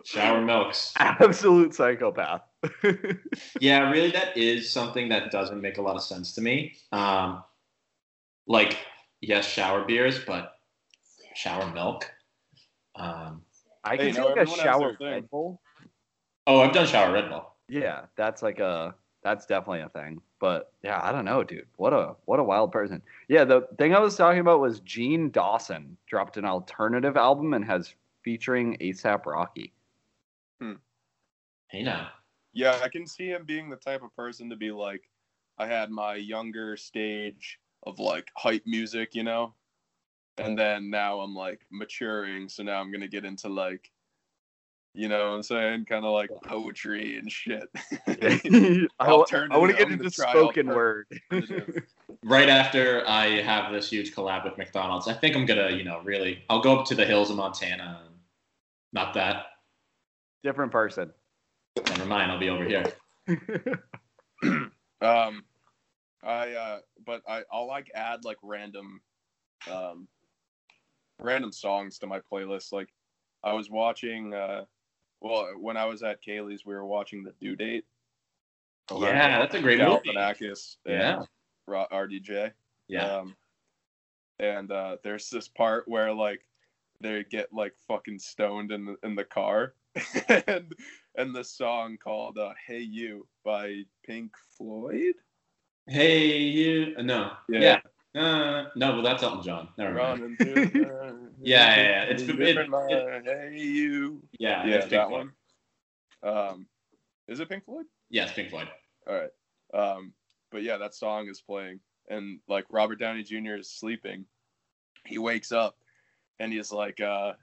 Shower milks. Absolute psychopath. [laughs] Yeah, really, that is something that doesn't make a lot of sense to me. Um, like, yes, shower beers, but shower milk. Um, I Hey, can see no, like a everyone has their shower thing. Red Bull. oh, I've done shower Red Bull. Yeah, that's like a that's definitely a thing. But yeah, I don't know, dude. What a what a wild person. Yeah, the thing I was talking about was Jean Dawson dropped an alternative album and has featuring ASAP Rocky. Hmm. Hey now. yeah, I can see him being the type of person to be like, I had my younger stage of like hype music, you know, and then now I'm like maturing, so now I'm gonna get into like, you know, what I'm saying, kind of like poetry and shit. [laughs] [laughs] I, wa- I want to get into gonna spoken word. [laughs] Right after I have this huge collab with McDonald's, I think I'm gonna, you know, really, I'll go up to the hills of Montana. Not that. Different person. Never mind. I'll be over here. [clears throat] Um, I uh, but I I'll like add like random, um, random songs to my playlist. Like, I was watching. Uh, well, when I was at Kaylee's, we were watching the Due Date. Yeah, that's a great movie. Galifianakis and Yeah. Ro- RDJ. Yeah. Um, and uh, there's this part where like they get like fucking stoned in the in the car, [laughs] and and the song called uh, "Hey You" by Pink Floyd. Hey, you. uh, No. Yeah. Yeah. Uh, no, well, that's Elton John. Never mind. [laughs] Yeah, yeah, yeah. It's- it- different it- Hey You. Yeah, Yeah, that Floyd. one. Um, is it Pink Floyd? Yeah, it's Pink Floyd. All right. Um, but yeah, that song is playing, and like Robert Downey Jr. is sleeping. He wakes up, and he's like, uh,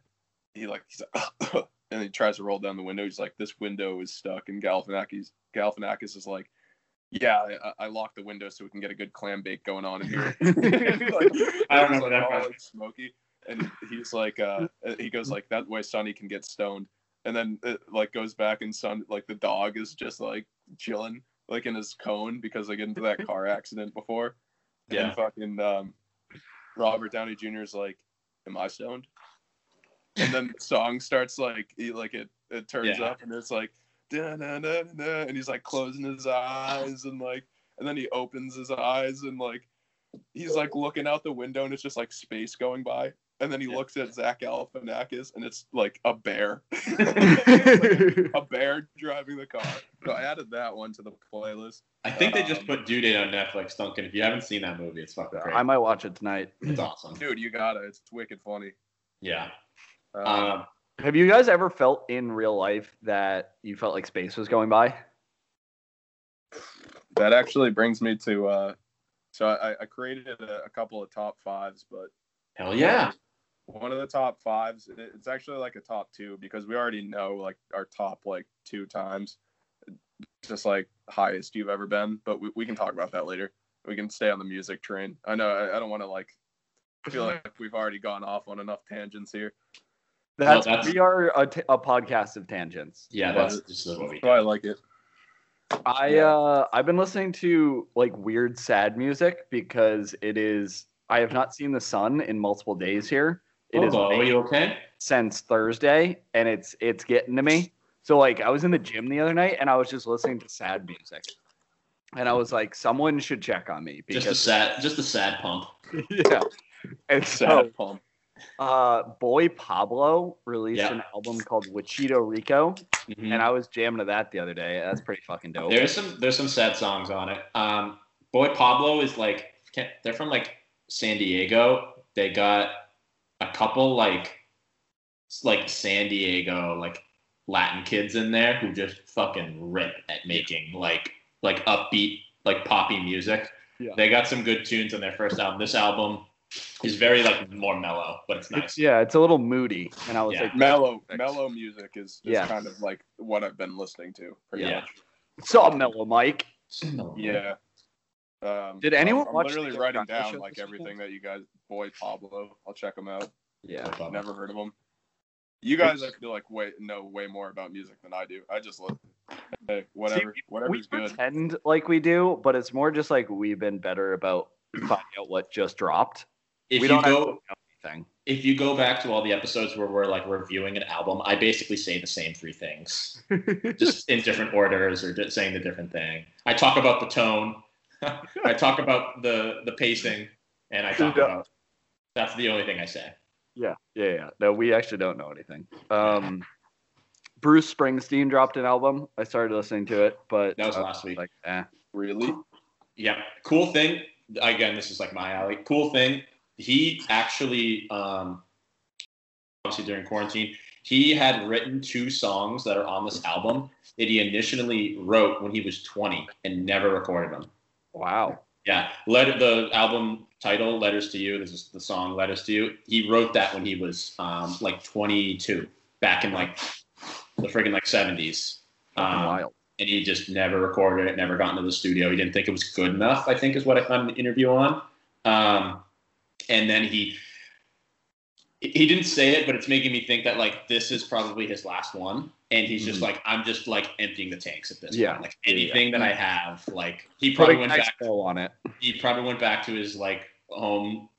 he like he's like, [coughs] and he tries to roll down the window. He's like, this window is stuck, and Galifianakis Galifianakis is like, yeah, I, I locked the window so we can get a good clam bake going on in here. [laughs] [laughs] like, I was, remember like, that part. like, smoky, and he's like, uh, he goes like that way Sonny can get stoned, and then it like goes back and Son like the dog is just like chilling like in his cone because they get into that car accident before. Yeah. And fucking um, Robert Downey Jr. is like, "Am I stoned?" And then the song starts like he like it it turns Yeah. up and it's like and he's like closing his eyes and like and then he opens his eyes and like he's like looking out the window and it's just like space going by and then he Yeah. looks at Zach Galifianakis and it's like a bear, [laughs] [laughs] a bear driving the car. So I added that one to the playlist. I think they just Um, put Due Date on Netflix, Duncan. If you haven't seen that movie, it's fucking great. I might watch it tonight. It's awesome. Dude, you got it. It's wicked funny. Yeah. Um, Um, Have you guys ever felt in real life that you felt like space was going by? that actually brings me to. Uh, so I, I created a, a couple of top fives, but hell yeah. one of the top fives, it's actually like a top two because we already know like our top like two times, just like highest you've ever been. But we, we can talk about that later. We can stay on the music train. I know I, I don't want to like feel like we've already gone off on enough tangents here. That's, that's- we are a, t- a podcast of tangents. Yeah, that's just what we That's why I like it. I Yeah. uh I've been listening to like weird sad music because it is I have not seen the sun in multiple days here. It is Bobo, are you okay? since Thursday and it's it's getting to me. So like I was in the gym the other night and I was just listening to sad music. And I was like someone should check on me Just a because sad, just a sad pump. [laughs] yeah. And so Sad pump. Uh Boy Pablo released Yeah. an album called Wachito Rico Mhm. and I was jamming to that the other day. That's pretty fucking dope. There's some there's some sad songs on it. Um, Boy Pablo is like they're from like San Diego. They got a couple like like San Diego like Latin kids in there who just fucking rip at making like like upbeat like poppy music. Yeah. They got some good tunes on their first album. This album He's very like more mellow, but it's It's, yeah, it's a little moody, and I was Yeah. like, mellow Thanks. mellow music is, is Yeah. kind of like what I've been listening to. Pretty Yeah. much. "Saw mellow, Mike." Yeah. Um, Did anyone I'm, watch I'm literally writing down like this everything that you guys. Boy Pablo, I'll check him out. Yeah, Never heard of him. You guys, I feel like way know way more about music than I do. I just listen. Hey, whatever, we- whatever's we good. pretend like we do, but it's more just like we've been better about [clears throat] finding out what just dropped. If we you don't go, anything. if you go back to all the episodes where we're like reviewing an album, I basically say the same three things, [laughs] just in different orders or just saying the different thing. I talk about the tone, [laughs] I talk about the the pacing, and I talk Yeah. about. That's the only thing I say. Yeah, yeah, yeah. No, we actually don't know anything. Um, Bruce Springsteen dropped an album. I started listening to it, but That was I last week. Like, eh. Really? Yeah. Cool thing. Again, this is like my alley. Cool thing. He actually, um, obviously during quarantine, he had written two songs that are on this album that he initially wrote when he was 20 and never recorded them. Wow. Yeah. Let the album title "Letters to You." This is the song "Letters to You." He wrote that when he was um, like 22, back in like the friggin' like 70s. Um, wild. and he just never recorded it, never got into the studio. He didn't think it was good enough, I think is what I found an interview on. Um, and then he he didn't say it, but it's making me think that like this is probably his last one. And he's just Mhm. like, I'm just like emptying the tanks at this Yeah. point. Like anything that I have, like he probably Putting went back on it. he probably went back to his like home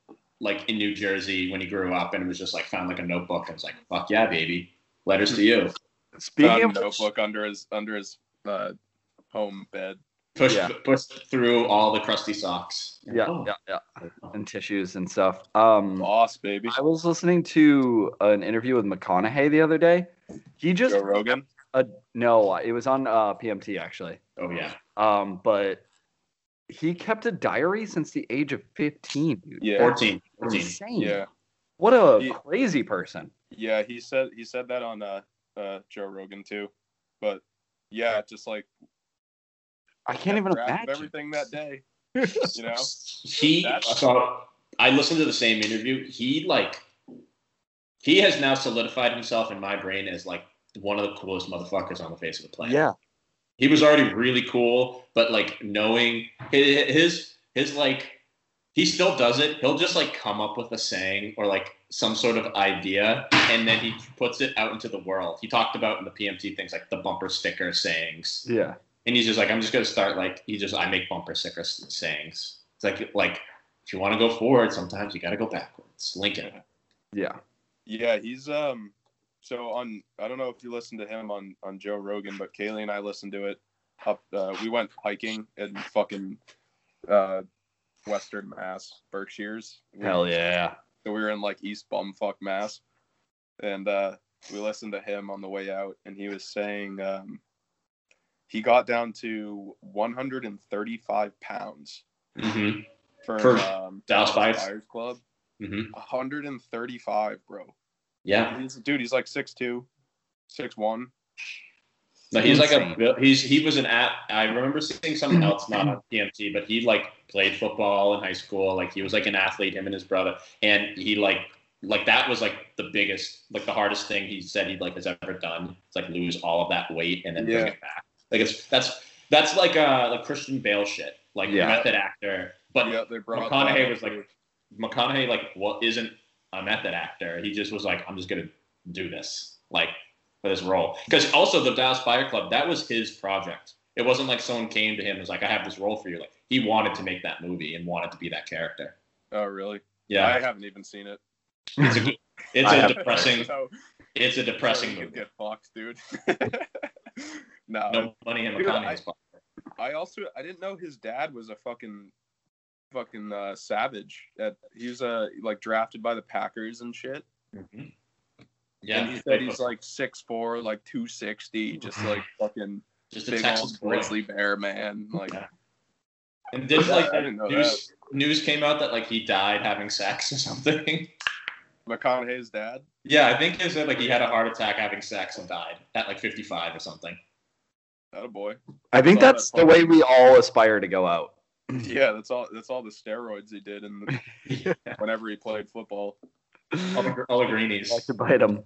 like in New Jersey when he grew up and it was just like found like a notebook and was like, fuck yeah, baby. Letters to you. Speaking Found a of which, notebook under his under his uh, home bed. Push Yeah. push through all the crusty socks. yeah, Oh. yeah, yeah, and tissues and stuff. Um, Boss, baby. I was listening to an interview with McConaughey the other day. He just Joe Rogan. no, it was on uh, PMT actually. Oh yeah. Um, but he kept a diary since the age of fifteen. Dude. Yeah. 14. That's 14. insane. Yeah. What a He- crazy person. Yeah, he said he said that on uh, uh, Joe Rogan too. But yeah, just like I can't even grab imagine. everything that day. You know? He That's- so I listened to the same interview. He like he has now solidified himself in my brain as like one of the coolest motherfuckers on the face of the planet. Yeah. he was already really cool, but like knowing his, his his like he still does it. He'll just like come up with a saying or like some sort of idea, and then he puts it out into the world. He talked about in the PMT things like the bumper sticker sayings, Yeah. And he's just like, I'm just gonna start like he just I make bumper sticker s- sayings. It's like like if you want to go forward, sometimes you got to go backwards. Lincoln. Yeah. Yeah, he's um so on I don't know if you listened to him on on Joe Rogan, but Kaylee and I listened to it up uh, we went hiking in fucking uh Western Mass, Berkshires. Hell yeah. So we were in like East Bumfuck, Mass. And uh we listened to him on the way out and he was saying um he got down to 135 pounds Mm-hmm. for, For um, Dallas Buyers? Buyers Club. Mm-hmm. 135, bro. Yeah. He's dude. He's like 6'2", 6'1". No, he's like a he's he was an at. I remember seeing something else not on [clears throat] PMT, but he like played football in high school. Like he was like an athlete, him and his brother, and he like like that was like the biggest, like the hardest thing he said he like has ever done. It's like lose all of that weight and then Yeah. bring it back. Like it's that's that's like uh like Christian Bale shit, like Yeah. method actor. But yeah, they brought McConaughey was like. McConaughey like what isn't a method actor. He just was like, I'm just gonna do this, like for this role. Because also the Dallas Buyers Club, that was his project. It wasn't like someone came to him and was like, I have this role for you. Like he wanted to make that movie and wanted to be that character. Oh, really? Yeah. I haven't even seen it. it's a it's [laughs] I a have- depressing So, it's a so depressing you could movie. get fucked, dude. [laughs] [laughs] no, No money in Dude, McConaughey's pocket. I also I didn't know his dad was a fucking fucking uh, savage. At he was uh, like drafted by the Packers and shit. Mhm. Yeah, and he said he's like 6'4", like two sixty, just like [sighs] fucking just a big Texas old grizzly bear man. Like Yeah. And did like I didn't know news news came out that like he died having sex or something. [laughs] McConaughey's dad. Yeah, I think it said like he had a heart attack having sex and died at like 55 or something. That a boy. I think Saw that that's the way we all aspire to go out. [clears throat] Yeah, that's all. That's all the steroids he did, and [laughs] Yeah. whenever he played football. all, the, all the greenies. like to bite him.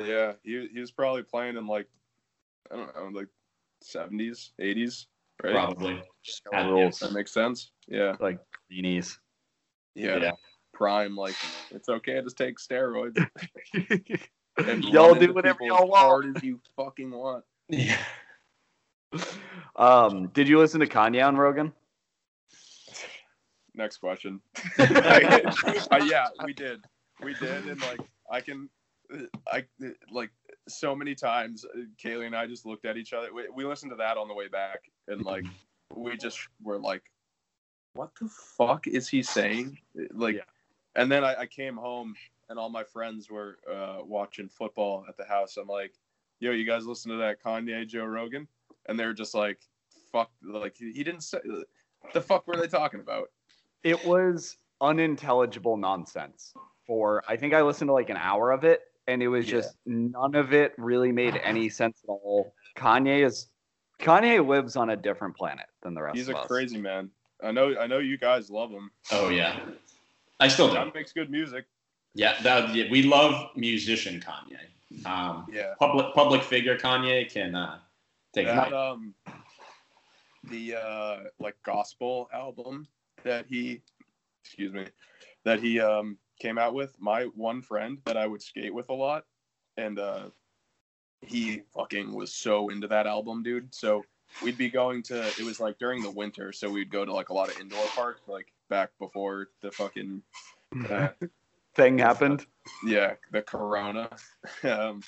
Yeah, he he was probably playing in like I don't know, like seventies, eighties, right? Probably. No Yeah. rules. That makes sense. Yeah, Like greenies. yeah. Yeah. Prime, like it's okay to take steroids. [laughs] And Y'all do whatever y'all as want. hard as you fucking want. Yeah. Um, did you listen to Kanye on Rogan? Next question. [laughs] [laughs] Uh, yeah, we did. We did, and like I can, I like so many times. uh, Kaylee and I just looked at each other. We, we listened to that on the way back, and like we just were like, "What the fuck is he saying?" Like, Yeah. And then I, I came home, and all my friends were uh, watching football at the house. I'm like, "Yo, you guys listen to that Kanye Joe Rogan?" And they're just like, "Fuck!" Like he, he didn't say. The fuck were they talking about? It was unintelligible nonsense. For I think I listened to like an hour of it, and it was Yeah. just none of it really made any sense at all. Kanye is Kanye lives on a different planet than the rest He's of a us. crazy man. I know. I know you guys love him. Oh yeah. I still do. That makes good music. Yeah, that yeah, we love musician Kanye. Um, Yeah. public public figure Kanye can uh, take That um, the uh like gospel album that he, excuse me, that he um came out with. My one friend that I would skate with a lot, and uh, he fucking was so into that album, dude. So we'd be going to. It was like during the winter, so we'd go to like a lot of indoor parks, like back before the fucking. Uh, [laughs] Thing happened. yeah the corona [laughs] um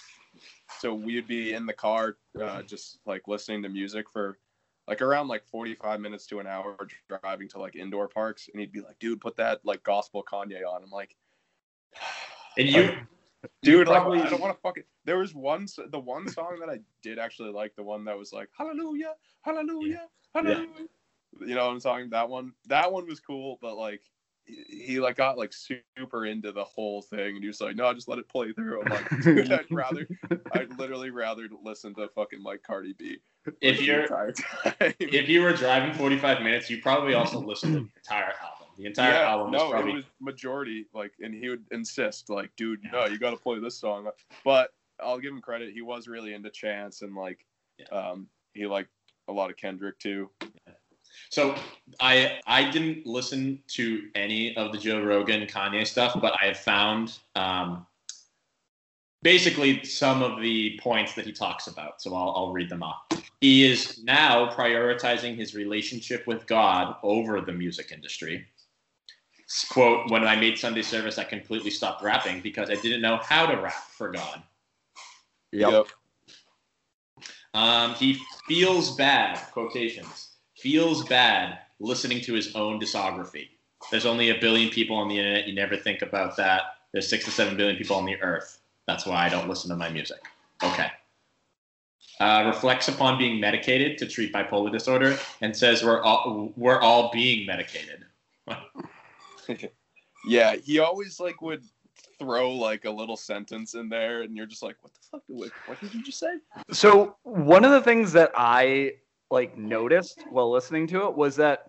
so we'd be in the car uh, just like listening to music for like around like 45 minutes to an hour driving to like indoor parks and he'd be like dude put that like gospel kanye on i'm like [sighs] And you, dude like probably- i don't want to fucking there was one the one song that i did actually like the one that was like hallelujah hallelujah hallelujah you know what i'm talking that one that one was cool but like he, he like got like super into the whole thing and he was like no I just let it play through i'm like [laughs] dude, i'd rather i'd literally rather listen to fucking like cardi b if the you're time if you were driving 45 minutes, you probably also listened to the entire album. The entire yeah, album was no, probably it was majority like, and he would insist like, dude, no, you got to play this song. But I'll give him credit; he was really into Chance and like, Yeah. um, he liked a lot of Kendrick too. So I I didn't listen to any of the Joe Rogan Kanye stuff, but I have found um, basically some of the points that he talks about. So I'll, I'll read them off. He is now prioritizing his relationship with God over the music industry. Quote, when I made Sunday service, I completely stopped rapping because I didn't know how to rap for God. Yep. Um, he feels bad, quotations, feels bad listening to his own discography. There's only a billion people on the internet. You never think about that. There's six to seven billion people on the earth. That's why I don't listen to my music. Okay. Uh, reflects upon being medicated to treat bipolar disorder and says we're all we're all being medicated. [laughs] Yeah, he always like would throw like a little sentence in there, and you're just like, what the fuck? What, what did you just say? So one of the things that I like noticed while listening to it was that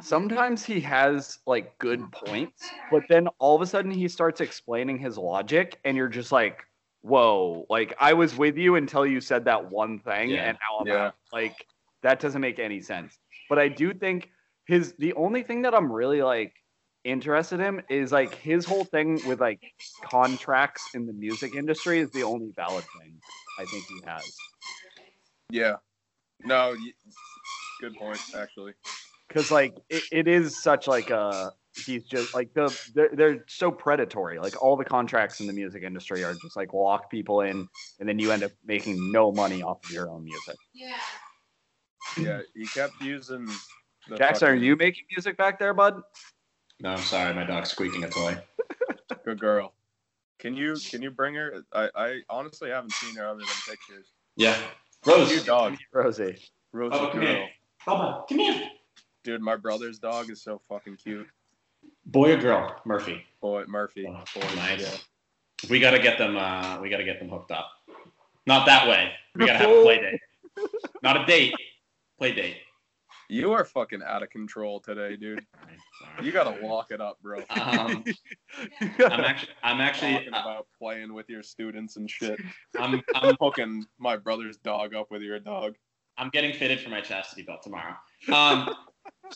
sometimes he has like good points, but then all of a sudden he starts explaining his logic, and you're just like, "Whoa!" Like I was with you until you said that one thing, Yeah. and now I'm Yeah. out. like that doesn't make any sense. But I do think his the only thing that I'm really like interested in is like his whole thing with like contracts in the music industry is the only valid thing I think he has. Yeah, no, good point actually. because like it, it is such like a he's just like the they're, they're so predatory like all the contracts in the music industry are just like lock people in and then you end up making no money off of your own music Yeah. Yeah, he kept using. The jackson are you making music back there bud No, I'm sorry, my dog's squeaking a toy. [laughs] good girl? Can you can you bring her? I I honestly haven't seen her other than pictures. Yeah, Rose. Your dog, rosie Rose Oh, come girl. here. Bubba, come here. Dude, my brother's dog is so fucking cute. Boy or girl? Murphy. Boy, Murphy. Oh, Boy, nice. yeah. We gotta get them. Uh, we gotta get them hooked up. Not that way. We gotta have a play date. Not a date. Play date. You are fucking out of control today, dude. [laughs] You gotta walk it up, bro. Um, [laughs] I'm actually, I'm actually, Talking about playing with your students and shit. [laughs] I'm, I'm, Hooking my brother's dog up with your dog. I'm getting fitted for my chastity belt tomorrow. Um,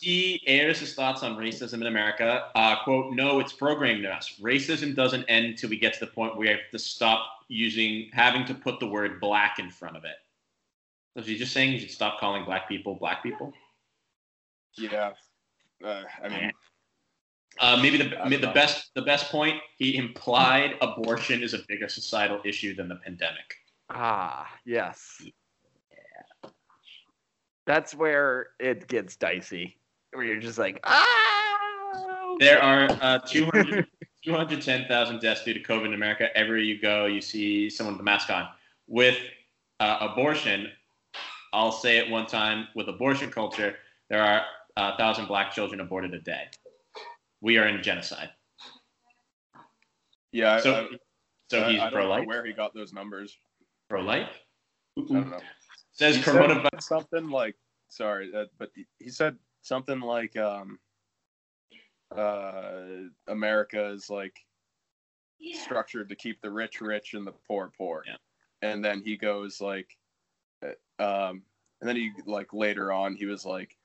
he airs his thoughts on racism in America. Uh, quote, no, it's programmed in us. Racism doesn't end until we get to the point where we have to stop using, having to put the word black in front of it. Was he just saying you should stop calling black people black people? Yeah. Uh, I mean, Uh, maybe the maybe the know. best the best point he implied abortion is a bigger societal issue than the pandemic. Ah, yes. That's where it gets dicey. Where you're just like, ah. There are uh, 200 [laughs] 210,000 deaths due to COVID in America. Everywhere you go, you see someone with a mask on. With uh, abortion, I'll say it one time. With abortion culture, there are a thousand black children aborted a day. We are in genocide. yeah. So, I, so I- he's pro life. where he got those numbers. Pro life. I don't know. Says He coronavirus. something like sorry, uh, but he- said something like um uh America is like structured to keep the rich rich and the poor poor. Yeah. And then he goes like uh, um and then he like later on he was like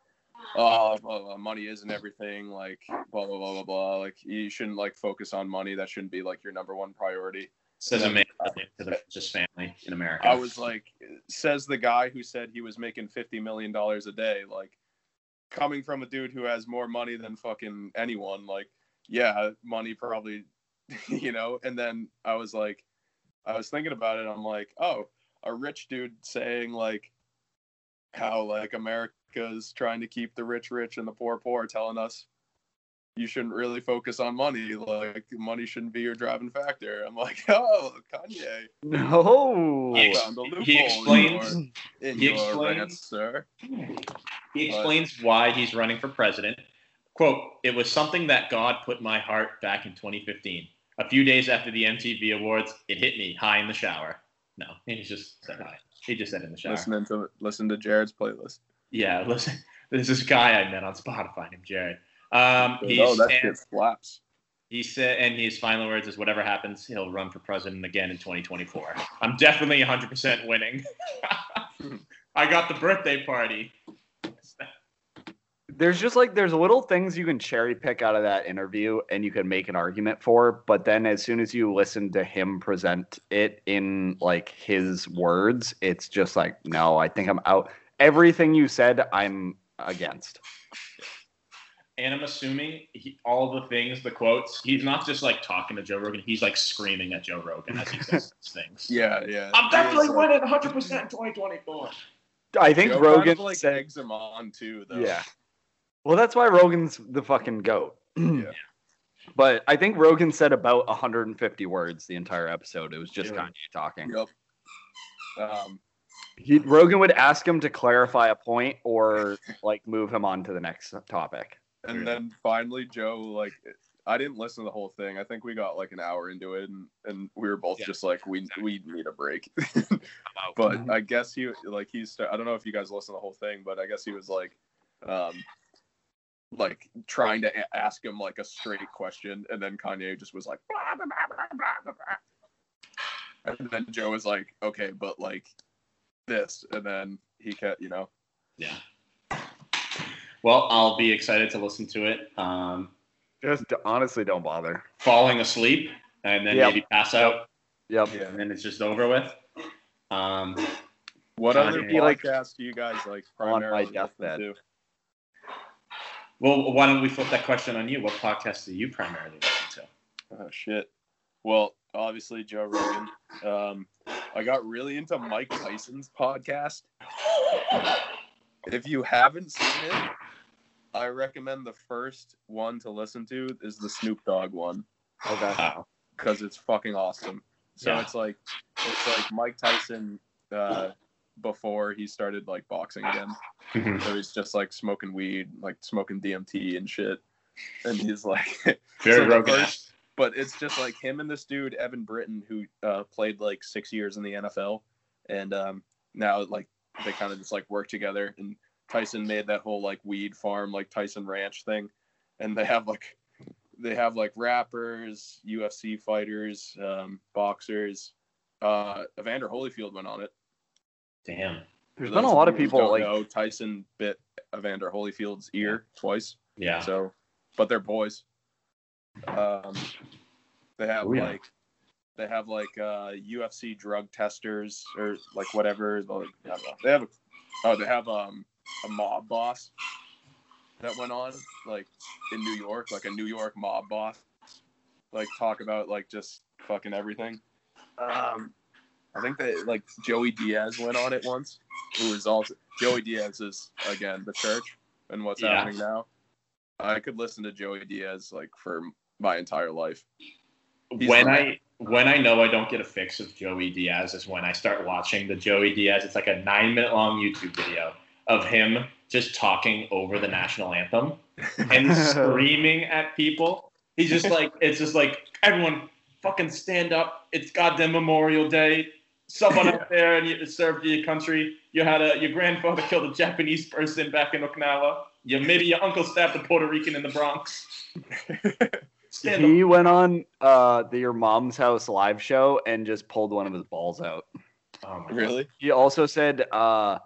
oh blah, uh, blah, money isn't everything like blah blah blah blah blah like you shouldn't like focus on money that shouldn't be like your number one priority Says a man uh, to the richest family in America. I was like, says the guy who said he was making fifty million dollars a day. Like, coming from a dude who has more money than fucking anyone. Like, yeah, money probably, [laughs] you know. And then I was like, I was thinking about it. I'm like, oh, a rich dude saying like, how like America's trying to keep the rich rich and the poor poor, telling us you shouldn't really focus on money. Like, money shouldn't be your driving factor. I'm like, [laughs] oh, Kanye. No. He, ex- found a he in explains. your- in he your explains- rant, sir. He explains why he's running for president. Quote, it was something that God put my heart back in 2015. A few days after the MTV Awards, it hit me high in the shower. No, he just said hi. He just said in the shower. Listening to listen to Jared's playlist. Yeah, [laughs] listen. There's this guy I met on Spotify named Jared. Um, he's, oh, that and shit slaps. he said, and his final words is, "Whatever happens, he'll run for president again in 2024." I'm definitely 100% winning. [laughs] I got the birthday party. There's just like there's little things you can cherry pick out of that interview and you can make an argument for, but then as soon as you listen to him present it in like his words, it's just like, no, I think I'm out. Everything you said, I'm against. And I'm assuming he, all the things, the quotes, he's not just like talking to Joe Rogan. He's like screaming at Joe Rogan as he says [laughs] these things. Yeah, yeah. I'm definitely He is, winning 100% in 2024. I think Joe Rogan kind like said, eggs him on too, though. yeah. Well, that's why Rogan's the fucking goat. [clears throat] Yeah. But I think Rogan said about 150 words the entire episode. It was just Yeah. Kanye talking. Yep. Um, He, Rogan would ask him to clarify a point or like move him on to the next topic. and then finally, Joe like. I didn't listen to the whole thing. I think we got like an hour into it, and, and we were both Yeah, just like, we exactly. we need a break. [laughs] but I guess he like he's I don't know if you guys listened to the whole thing, but I guess he was like, um, like trying to a- ask him like a straight question, and then Kanye just was like, blah, blah, blah, blah, blah, blah, blah. and then Joe was like, okay, but like this, and then he kept, you know, Yeah. Well, I'll be excited to listen to it. Um, Just honestly, don't bother. falling asleep and then Yep. maybe pass out, Yep. yeah. and then it's just over with. Um, What Kanye. other Be like podcasts do you guys like on my deathbed. to? well, why don't we flip that question on you? What podcast do you primarily listen to? Oh shit. Well, obviously Joe Rogan. Um, I got really into Mike Tyson's podcast. If you haven't seen it, I recommend the first one to listen to is the Snoop Dogg one Okay. Because it's fucking awesome. So Yeah. it's like it's like Mike Tyson uh, before he started like boxing again. So he's just like smoking weed, like smoking DMT and shit. And he's like [laughs] Very So the first- but it's just like him and this dude Eben Britton who uh, played like six years in the NFL, and um, now like they kind of just like work together and Tyson made that whole like weed farm, like Tyson Ranch thing, and they have like they have like rappers, UFC fighters, um, boxers. Uh, Evander Holyfield went on it. Damn. There's been a lot of people like know, Tyson bit Evander Holyfield's ear twice. Yeah. So, but they're boys. Um, they have Oh, yeah. like they have like uh, UFC drug testers or like whatever. Like, I don't know. They have a, oh they have um a mob boss that went on like in New York, like a New York mob boss, like talk about like just fucking everything. Um, I think that like Joey Diaz went on it once, who was also Joey Diaz is again the church and what's Yeah. happening now. I could listen to Joey Diaz like for my entire life. He's when the- I when I know I don't get a fix of Joey Diaz is when I start watching the Joey Diaz. It's like a nine minute long YouTube video of him just talking over the national anthem and [laughs] screaming at people. He's just like it's just like everyone fucking stand up. It's goddamn Memorial Day. Someone out [laughs] there and you served your country. You had a your grandfather killed a Japanese person back in Okinawa. You maybe your uncle stabbed a Puerto Rican in the Bronx. [laughs] Stand up. he went on uh the Your Mom's House live show and just pulled one of his balls out. Oh my God. Really? He also said uh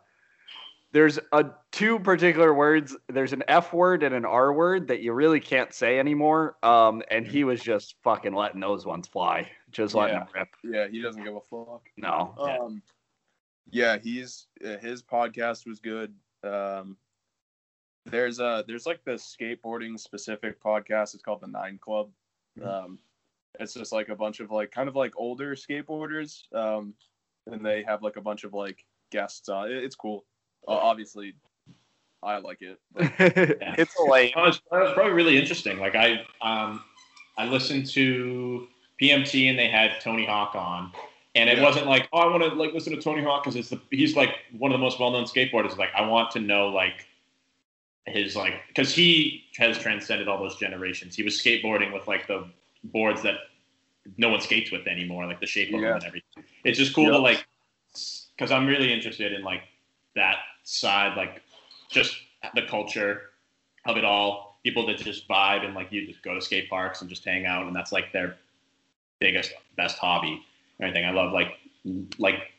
there's a two particular words. There's an F word and an R word that you really can't say anymore. Um, and he was just fucking letting those ones fly, just letting Yeah. them rip. Yeah, he doesn't give a fuck. No, Yeah. Um, yeah, he's uh, his podcast was good. Um, there's a there's like the skateboarding specific podcast. It's called the Nine Club. Um, it's just like a bunch of like kind of like older skateboarders. Um, and they have like a bunch of like guests on. It, it's cool. Uh, obviously, I like it. but- [laughs] it's a lame. Oh, it's, that was probably really interesting. Like I, um, I listened to PMT and they had Tony Hawk on, and it Yeah. wasn't like, oh, I want to like listen to Tony Hawk because it's the he's like one of the most well known skateboarders. Like I want to know like his like because he has transcended all those generations. He was skateboarding with like the boards that no one skates with anymore, like the shape of Yeah. them and everything. It's just cool to like because I'm really interested in like that side, like just the culture of it all. People that just vibe and like you just go to skate parks and just hang out, and that's like their biggest, best hobby. or anything. I love like like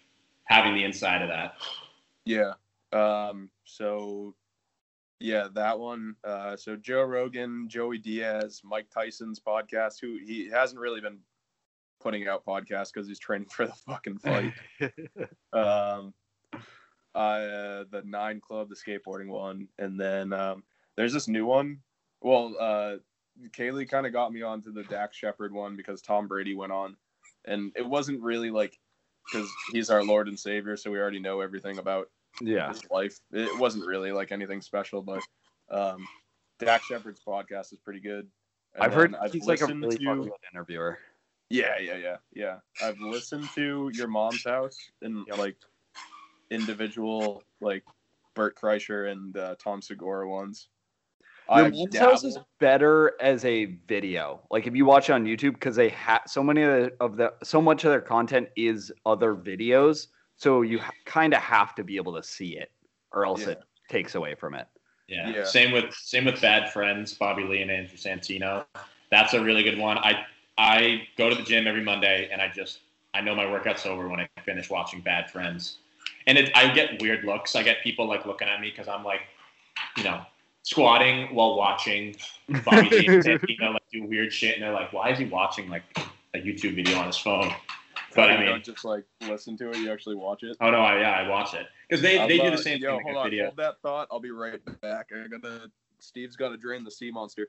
having the inside of that. Yeah. Um, so yeah, that one. Uh, so Joe Rogan, Joey Diaz, Mike Tyson's podcast, who he hasn't really been putting out podcasts because he's training for the fucking fight. [laughs] um, uh, the Nine Club, the skateboarding one, and then um, there's this new one. Well, uh, Kaylee kind of got me onto the Dax Shepard one because Tom Brady went on, and it wasn't really like because he's our Lord and Savior, so we already know everything about Yeah. life. It wasn't really like anything special, but um, Dax Shepard's podcast is pretty good. And I've heard then he's like a really to- interviewer. Yeah, yeah, yeah, yeah. I've listened to your mom's house and like individual like Bert Kreischer and uh, Tom Segura ones. Your I've mom's house is better as a video. Like if you watch it on YouTube, because they have so many of the, of the so much of their content is other videos, so you ha- kind of have to be able to see it, or else Yeah. it takes away from it. Yeah. Yeah. Same with same with Bad Friends, Bobby Lee and Andrew Santino. That's a really good one. I I go to the gym every Monday and I just I know my workout's over when I finish watching Bad Friends. And it, I get weird looks. I get people like looking at me because I'm like, you know, squatting while watching Bobby Lee and [laughs] Santino like do weird shit, and they're like, "Why is he watching like a YouTube video on his phone?" But I you mean, don't just like listen to it; you actually watch it. oh no, I, yeah, I watch it because they, I'm, they do the same yo, thing hold on, video. hold that thought. I'll be right back. I gotta. Steve's got to drain the sea monster.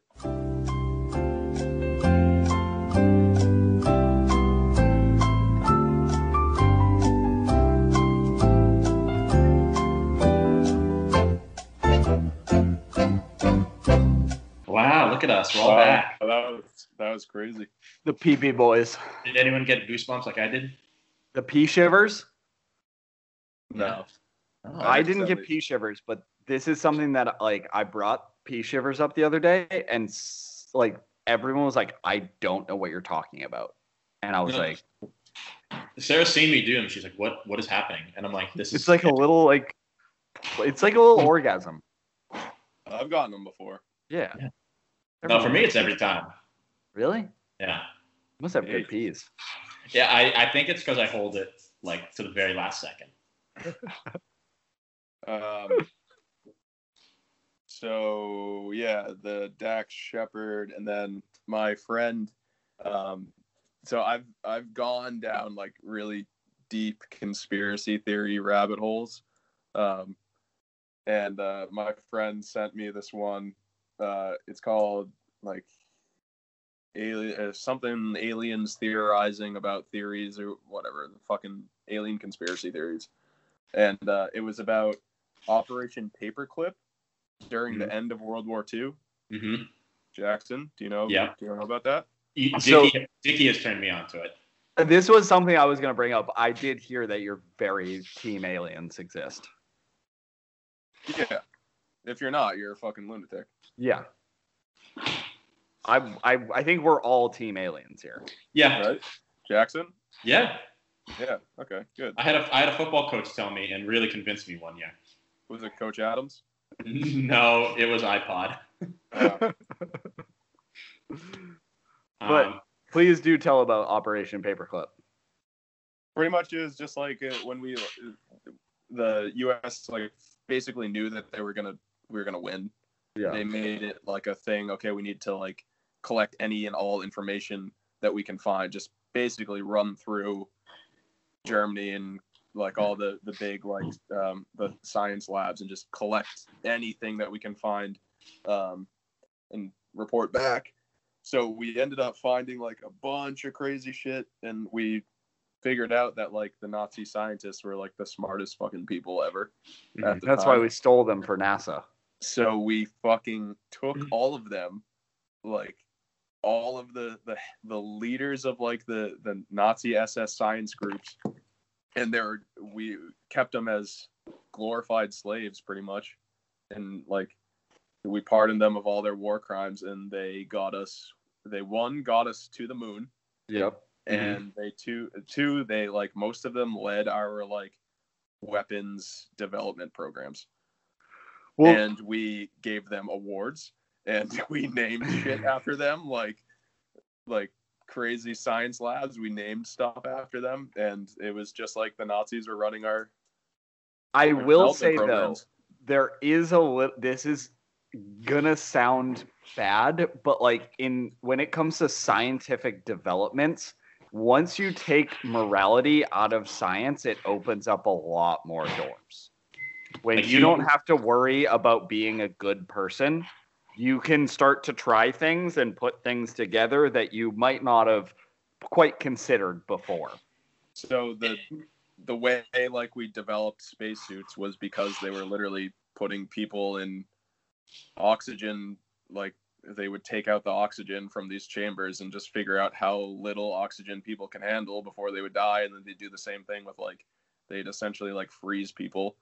Wow, look at us, we're all Wow, back. That was crazy. The PP boys, Did anyone get goosebumps like I did? the pee shivers. No, Oh, I didn't get pee shivers, but this is something that like I brought pee shivers up the other day, and like everyone was like, "I don't know what you're talking about," and I was No. like, Sarah's seen me do them. She's like, "What? What is happening?" And I'm like, "This is." "It's like a little like It's like a little orgasm. I've gotten them before. Yeah. Yeah. No, for me, it's every time. Really? Yeah. Must have Hey. good peas. Yeah, I, I think it's because I hold it like to the very last second. [laughs] Um, so yeah, the Dax Shepard, and then my friend. Um, so I've I've gone down like really deep conspiracy theory rabbit holes, um, and uh, my friend sent me this one. Uh, it's called like alien uh, something aliens theorizing about theories or whatever the fucking alien conspiracy theories, and uh, it was about Operation Paperclip during the end of World War II. Mm-hmm. Jackson, do you know? Yeah. Do you know about that? So- Dickie, Dickie has turned me on to it. This was something I was going to bring up. I did hear that you're very team aliens exist. Yeah. If you're not, you're a fucking lunatic. Yeah. I, I I think we're all team aliens here. Yeah, Right? Jackson? yeah. Yeah. Okay. Good. I had a I had a football coach tell me and really convinced me one year. Was it Coach Adams? [laughs] no, it was iPod. Uh, [laughs] But- Um, Please do tell about Operation Paperclip. pretty much is just like uh, when we, the U.S. like basically knew that they were gonna we were gonna win. Yeah. They made it like a thing. Okay, we need to like collect any and all information that we can find. Just basically run through Germany and like all the the big like um, the science labs and just collect anything that we can find um, and report back. So we ended up finding like a bunch of crazy shit, and we figured out that like the Nazi scientists were like the smartest fucking people ever. at the That's why we stole them for NASA. So we fucking took Mm. all of them, like all of the the the leaders of like the the Nazi SS science groups, and they're we kept them as glorified slaves pretty much, and like we pardoned them of all their war crimes, and they got us. They one got us to the moon, Yep. Mm-hmm. and they two two they like most of them led our like weapons development programs Well, and we gave them awards and [laughs] we named shit after them like like crazy science labs we named stuff after them and it was just like the nazis were running our, I our will development say though, there is a li- this is gonna sound bad, but like in when it comes to scientific developments, once you take morality out of science, it opens up a lot more doors. When Like you, you- don't have to worry about being a good person, you can start to try things and put things together that you might not have quite considered before. so the the way like we developed spacesuits was because they were literally putting people in oxygen like they would take out the oxygen from these chambers and just figure out how little oxygen people can handle before they would die and then they'd do the same thing with like they'd essentially like freeze people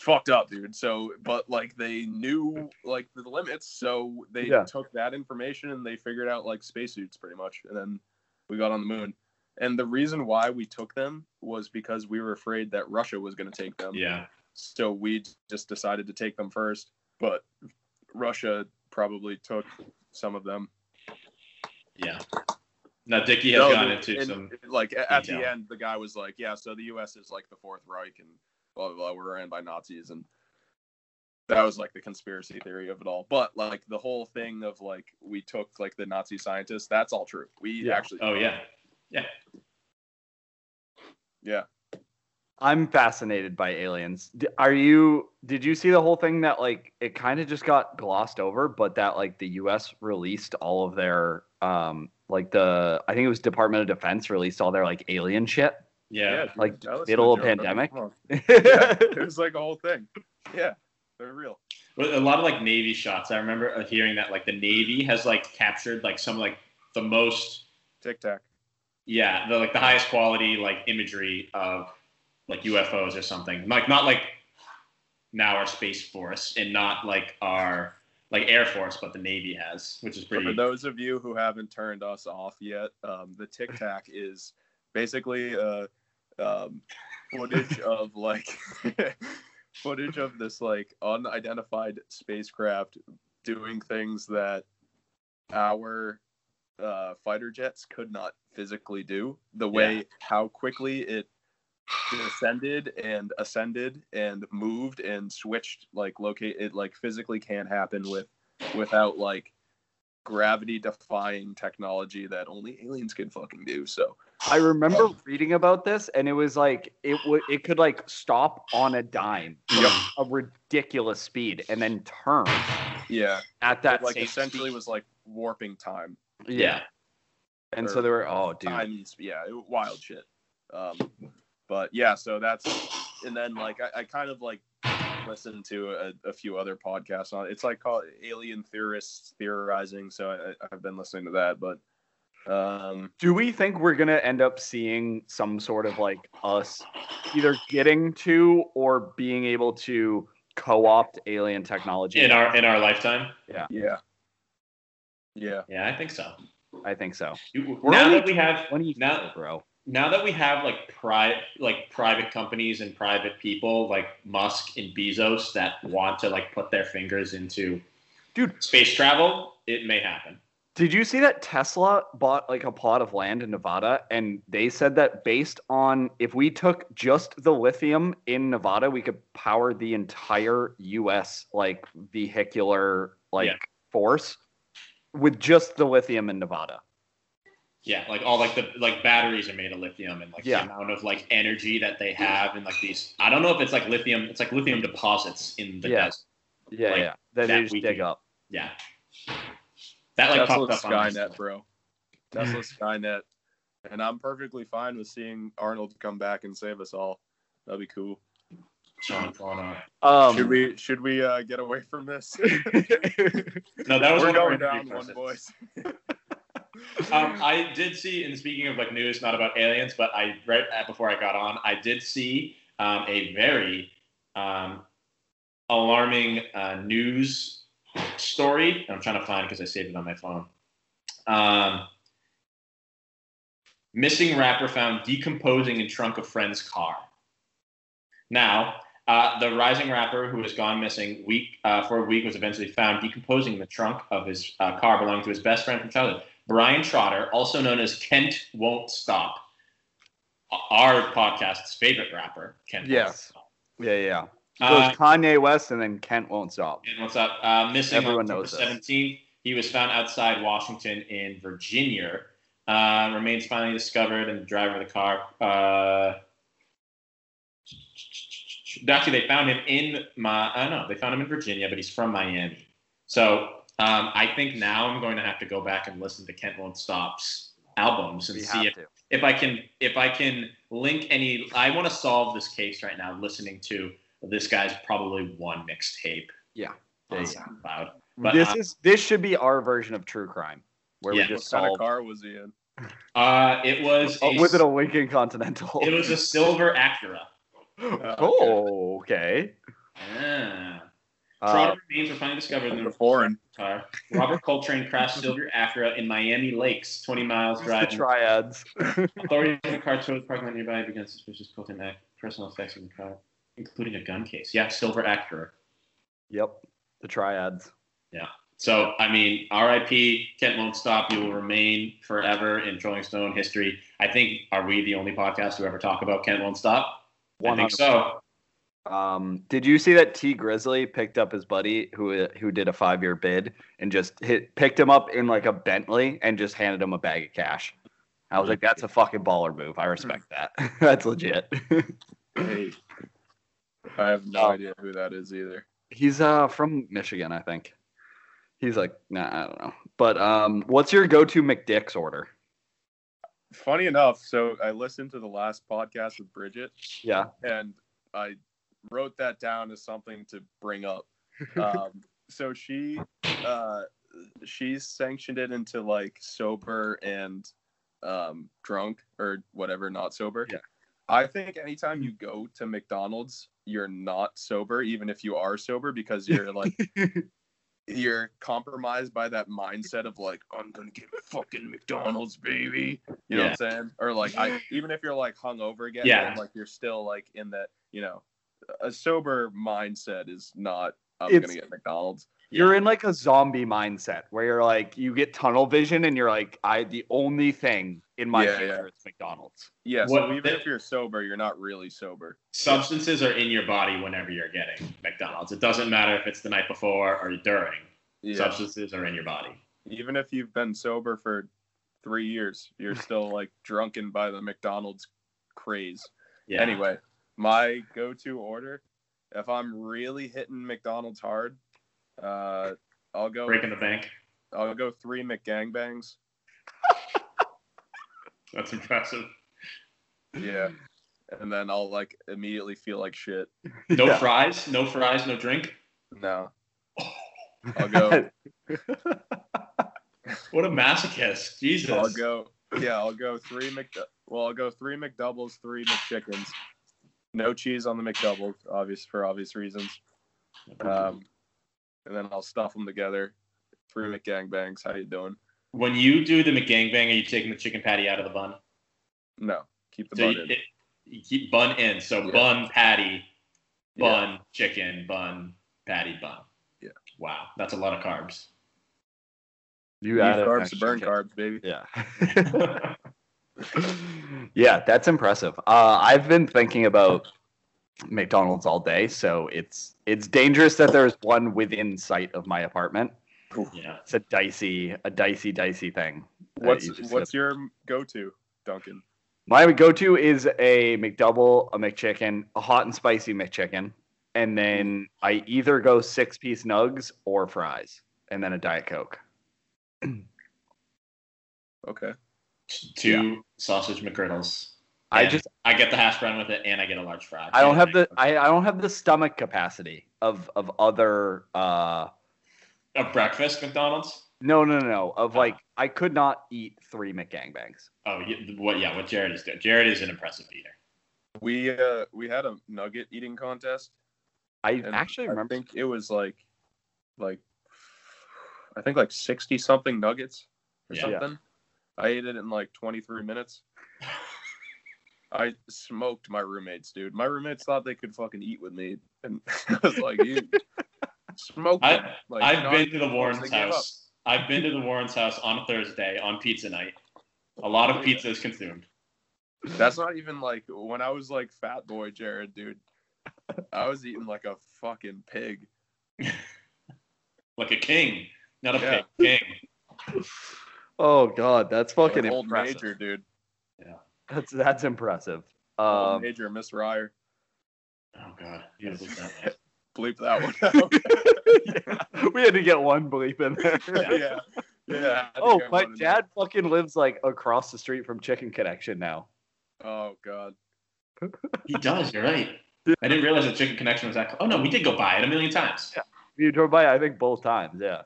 fucked up dude so but like they knew like the limits so they Yeah. took that information and they figured out like spacesuits pretty much and then we got on the moon and the reason why we took them was because we were afraid that russia was going to take them yeah. so we just decided to take them first but russia probably took some of them Yeah. Now Dickie has No, gone into and, some. like a- at the end the guy was like yeah so the us is like the fourth reich and blah blah blah we're ran by nazis and that was like the conspiracy theory of it all but like the whole thing of like we took like the nazi scientists that's all true we Yeah. actually Oh yeah. yeah. yeah I'm fascinated by aliens. Are you? Did you see the whole thing that like it kind of just got glossed over, but that like the U.S. released all of their um like the I think it was Department of Defense released all their like alien shit. Yeah. dude, Like, that was middle no of pandemic? [laughs] Yeah, it was like a whole thing yeah they're real But a lot of like Navy shots. I remember uh, hearing that like the Navy has like captured like some like the most tic tac yeah the like the highest quality like imagery of like UFOs or something. Like not like now our space force and not like our like air force, but the Navy has, which is pretty. For those of you who haven't turned us off yet, um, the Tic Tac is basically uh, um, footage [laughs] of like [laughs] footage of this like unidentified spacecraft doing things that our uh, fighter jets could not physically do. The way Yeah. how quickly it descended and ascended and moved and switched like locate it like physically can't happen with without like gravity defying technology that only aliens can fucking do. So I remember reading about this, and it was like it would it could like stop on a dime, [sighs] Yep. a ridiculous speed, and then turn yeah, at that it, like same essentially speed. was like warping time. yeah. And so they were oh dude, time and yeah, it, wild shit. Um, but yeah, so that's and then like I, I kind of like listened to a, a few other podcasts on it's like called alien theorists theorizing. So I, I've been listening to that, but um, do we think we're gonna end up seeing some sort of like us either getting to or being able to co-opt alien technology? in our in our lifetime. yeah, yeah, Yeah, Yeah, I think so. I think so. We're now that we have now bro. now that we have like private like private companies and private people like Musk and Bezos that want to like put their fingers into Dude. space travel, it may happen. Did you see that Tesla bought like a plot of land in Nevada and they said that based on if we took just the lithium in Nevada, we could power the entire US like vehicular like Yeah. force with just the lithium in Nevada. Yeah, like all like the like batteries are made of lithium and like Yeah. the amount of like energy that they have and like these I don't know if it's like lithium it's like lithium deposits in the Yeah. desert. Yeah, Like, yeah. That that they just we dig can- up. Yeah. That like Tesla popped up on Skynet, bro. Tesla [laughs] Skynet, and I'm perfectly fine with seeing Arnold come back and save us all. That'd be cool. Sean, going on. Um, should we should we uh, get away from this? [laughs] No, that was We're one of going down one, process. boys. [laughs] Um, I did see, and speaking of like news, not about aliens, but I right before I got on, I did see um, a very um, alarming uh, news story. I'm trying to find because I saved it on my phone. Um, missing rapper found decomposing in trunk of friend's car. Now, uh, the rising rapper who has gone missing week uh, for a week was eventually found decomposing in the trunk of his uh, car belonging to his best friend from childhood. Brian Trotter, also known as Kent Won't Stop, our podcast's favorite rapper, Kent Yes. Yeah, yeah, Goes Uh, Kanye West and then Kent won't stop. and what's up? Uh, missing Everyone on October knows this. 17th. He was found outside Washington in Virginia. Uh, remains finally discovered, and the driver of the car. Uh, actually, they found him in my. I don't know. They found him in Virginia, but he's from Miami. So um, I think now I'm going to have to go back and listen to Kent Won't Stop's albums and We see if to. if I can if I can link any I want to solve this case right now listening to this guy's probably one mixtape Yeah. on Yeah, But, this uh, is this should be our version of true crime, where Yeah. we What just kind of car was he in? Uh, it was Oh, a, was it a Lincoln Continental? it was a silver Acura. [laughs] oh, okay. Yeah. Uh, Trotter remains were finally discovered in The the foreign. car. Robert Coltrane crashed [laughs] silver Acura in Miami Lakes, 20 miles the driving. triads. Authorities in the car towed the parking lot nearby began suspicious Coltrane act personal effects of the car, including a gun case. Yeah, silver Acura. yep, the triads. Yeah. So, I mean, RIP, Kent Won't Stop. You will remain forever in Rolling Stone history. I think, are we the only podcast to ever talk about Kent Won't Stop? I think so. Um, did you see that Tee Grizzley picked up his buddy who who did a five year bid and just hit picked him up in like a Bentley and just handed him a bag of cash? I was like, that's a fucking baller move. I respect that. [laughs] that's legit. Hey. I have no Oh. idea who that is either. He's uh from Michigan, I think. He's like, nah, I don't know. But um, what's your go to McDick's order? Funny enough, so I listened to the last podcast with Bridget, Yeah. and I wrote that down as something to bring up. [laughs] Um, so she uh, she's sanctioned it into like sober and um, drunk or whatever, not sober. Yeah. I think anytime you go to McDonald's, you're not sober, even if you are sober, because [laughs] you're like you're compromised by that mindset of like I'm gonna get fucking McDonald's, baby. You know what I'm saying? Or like I [laughs] even if you're like hungover again, Yeah. like you're still like in that you know a sober mindset is not. I'm It's- gonna get McDonald's. You're in like a zombie mindset where you're like you get tunnel vision and you're like I the only thing in my Yeah, future yeah. is McDonald's. Yeah. What so even the- if you're sober, you're not really sober. Substances are in your body whenever you're getting McDonald's. It doesn't matter if it's the night before or during. Yeah. Substances are in your body. Even if you've been sober for three years, you're still [laughs] like drunken by the McDonald's craze. Yeah. Anyway, my go-to order, if I'm really hitting McDonald's hard, uh, I'll go. breaking the bank. I'll go three McGangbangs. [laughs] That's impressive. Yeah. And then I'll like immediately feel like shit. No Yeah. fries. No fries. No drink. No. [laughs] I'll go. What a masochist. Jesus. I'll go. Yeah, I'll go three Mc. Well, I'll go three McDoubles, three McChickens. No cheese on the McDoubles, obvious for obvious reasons. Um, and then I'll stuff them together. Three McGangbangs. How you doing? When you do the McGangbang, are you taking the chicken patty out of the bun? No, keep the So bun you, in. it, you keep bun in. So Yeah. bun, patty, Yeah. bun, chicken, bun, patty, bun. Yeah. Wow, that's a lot of carbs. you Need added carbs to burn shit. carbs, baby. Yeah. [laughs] yeah, that's impressive. Uh, I've been thinking about McDonald's all day, so it's it's dangerous that there's one within sight of my apartment. Yeah. It's a dicey, a dicey, dicey thing. that What's you just what's gotta- your go-to, Duncan? my go-to is a McDouble, a McChicken, a hot and spicy McChicken, and then I either go six-piece nugs or fries, and then a diet coke. [clears throat] Okay. Two sausage McGriddles. I And just I get the hash brown with it, and I get a large fry. I don't have the I, I don't have the stomach capacity of of other uh a breakfast McDonald's. no no no no of Ah. like I could not eat three McGangbangs. Oh, you- what? Yeah, what Jared is doing. Jared is an impressive eater. We uh we had a nugget eating contest. I actually remember I think it was like like I think like sixty something nuggets or Yeah. something. I ate it in like twenty three minutes. [laughs] I smoked my roommates, dude. My roommates thought they could fucking eat with me, and [laughs] I was like, "You smoked I- them." Like, I've not been to the. Warrens They gave up. house. I've been to the Warrens house on a Thursday on pizza night. A lot of pizza is consumed. That's not even like when I was like fat boy Jared, dude. I was eating like a fucking pig. [laughs] Like a king, not a Yeah. pig. King. Oh god, that's fucking Like old impressive. major, dude. That's that's impressive. Old Um, major, Miss Ryer. Oh god. You gotta believe that. [laughs] Bleep that one out. [laughs] yeah, [laughs] we had to get one bleep in there. yeah. Yeah. I Oh, my wanted to- dad fucking lives like across the street from Chicken Connection now. Oh god. He does. You're right. I didn't realize that Chicken Connection was that. Close. Oh no, we did go by it a million times. Yeah. You drove by, I think, both times. Yeah.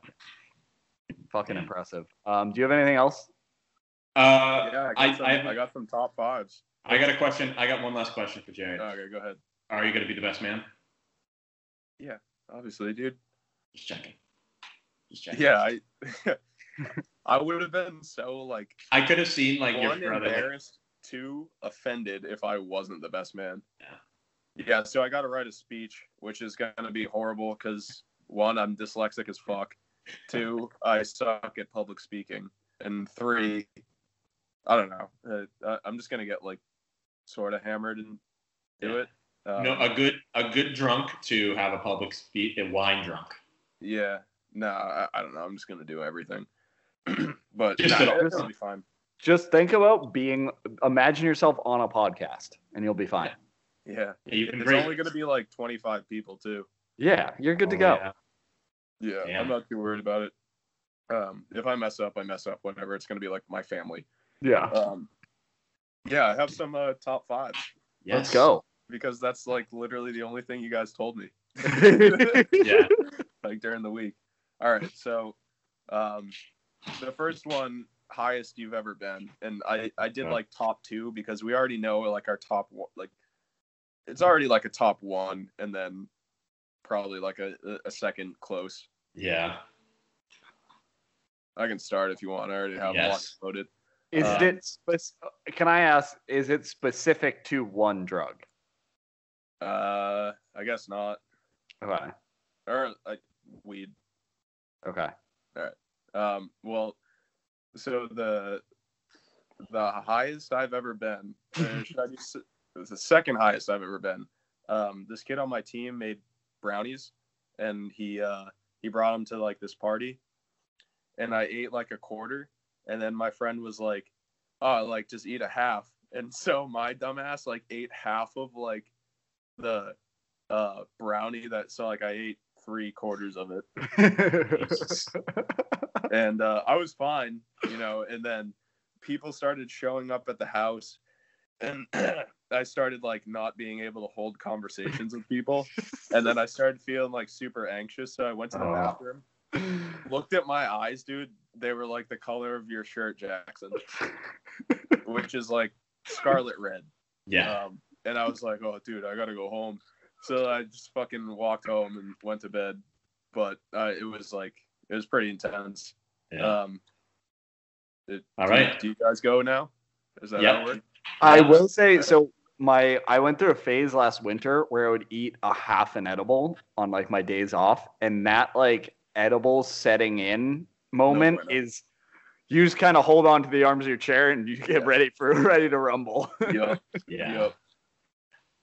Fucking Yeah. impressive. Um, do you have anything else? Uh, Yeah, I I, got, some, I, I, got some top fives. I got a question. I got one last question for Jared. Okay, go ahead. Are you going to be the best man? Yeah, obviously, dude. Just checking. Just checking. Yeah, I [laughs] I would have been so like I could have seen like your one brother. like, embarrassed, two offended if I wasn't the best man. Yeah. Yeah, so I got to write a speech, which is gonna be horrible because one, I'm dyslexic as fuck. Two, I suck at public speaking, and three, I don't know. Uh, I'm just gonna get like sort of hammered and do Yeah. it. Um, no, a good a good drunk to have a public speech, a wine drunk. Yeah. No, I, I don't know. I'm just gonna do everything. [clears throat] but Just nah, it- it'll be fine. Just think about being. Imagine yourself on a podcast, and you'll be fine. Yeah. Yeah, It's great. only gonna be like 25 people too. Yeah, you're good to Oh, go. yeah. Yeah, Yeah. I'm not too worried about it. Um, if I mess up, I mess up. Whatever. It's gonna be like my family. Yeah. Um, yeah, I have some uh, top fives Let's go. because that's like literally the only thing you guys told me [laughs] [laughs] Yeah. Like during the week. All right, so um, the first one highest you've ever been, and I I did Yeah. like top two because we already know like our top one like it's already like a top one, and then probably like a a second close. Yeah. I can start if you want. I already have Yes. one loaded. Is Uh, it? Spec- can I ask? Is it specific to one drug? Uh, I guess not. Okay. Or like weed. Okay. All right. Um, well, so the the highest I've ever been, [laughs] should I be, s- the second highest I've ever been. Um, this kid on my team made brownies, and he uh, he brought them to like this party, and I ate like a quarter, and then my friend was like, "Oh, like just eat a half," and [laughs] so my dumbass like ate half of like the uh brownie that so like I ate three quarters of it [laughs] and uh, I was fine, you know. And then people started showing up at the house, and [clears throat] I started like not being able to hold conversations with people. And then I started feeling like super anxious, so I went to the Oh. bathroom, looked at my eyes, dude. They were like the color of your shirt, Jackson, which is like scarlet red. Yeah. Um, and I was like, oh, dude, I gotta go home. So I just fucking walked home and went to bed. But uh, it was like it was pretty intense. Yeah. Um, it- All do- right. Do you guys go now? Is that Yep. how it? I will say so. My I went through a phase last winter where I would eat a half an edible on like my days off, and that like edible setting in moment No is you just kind of hold on to the arms of your chair and you get Yeah. ready for [laughs] ready to rumble. [laughs] Yup, yeah. yup.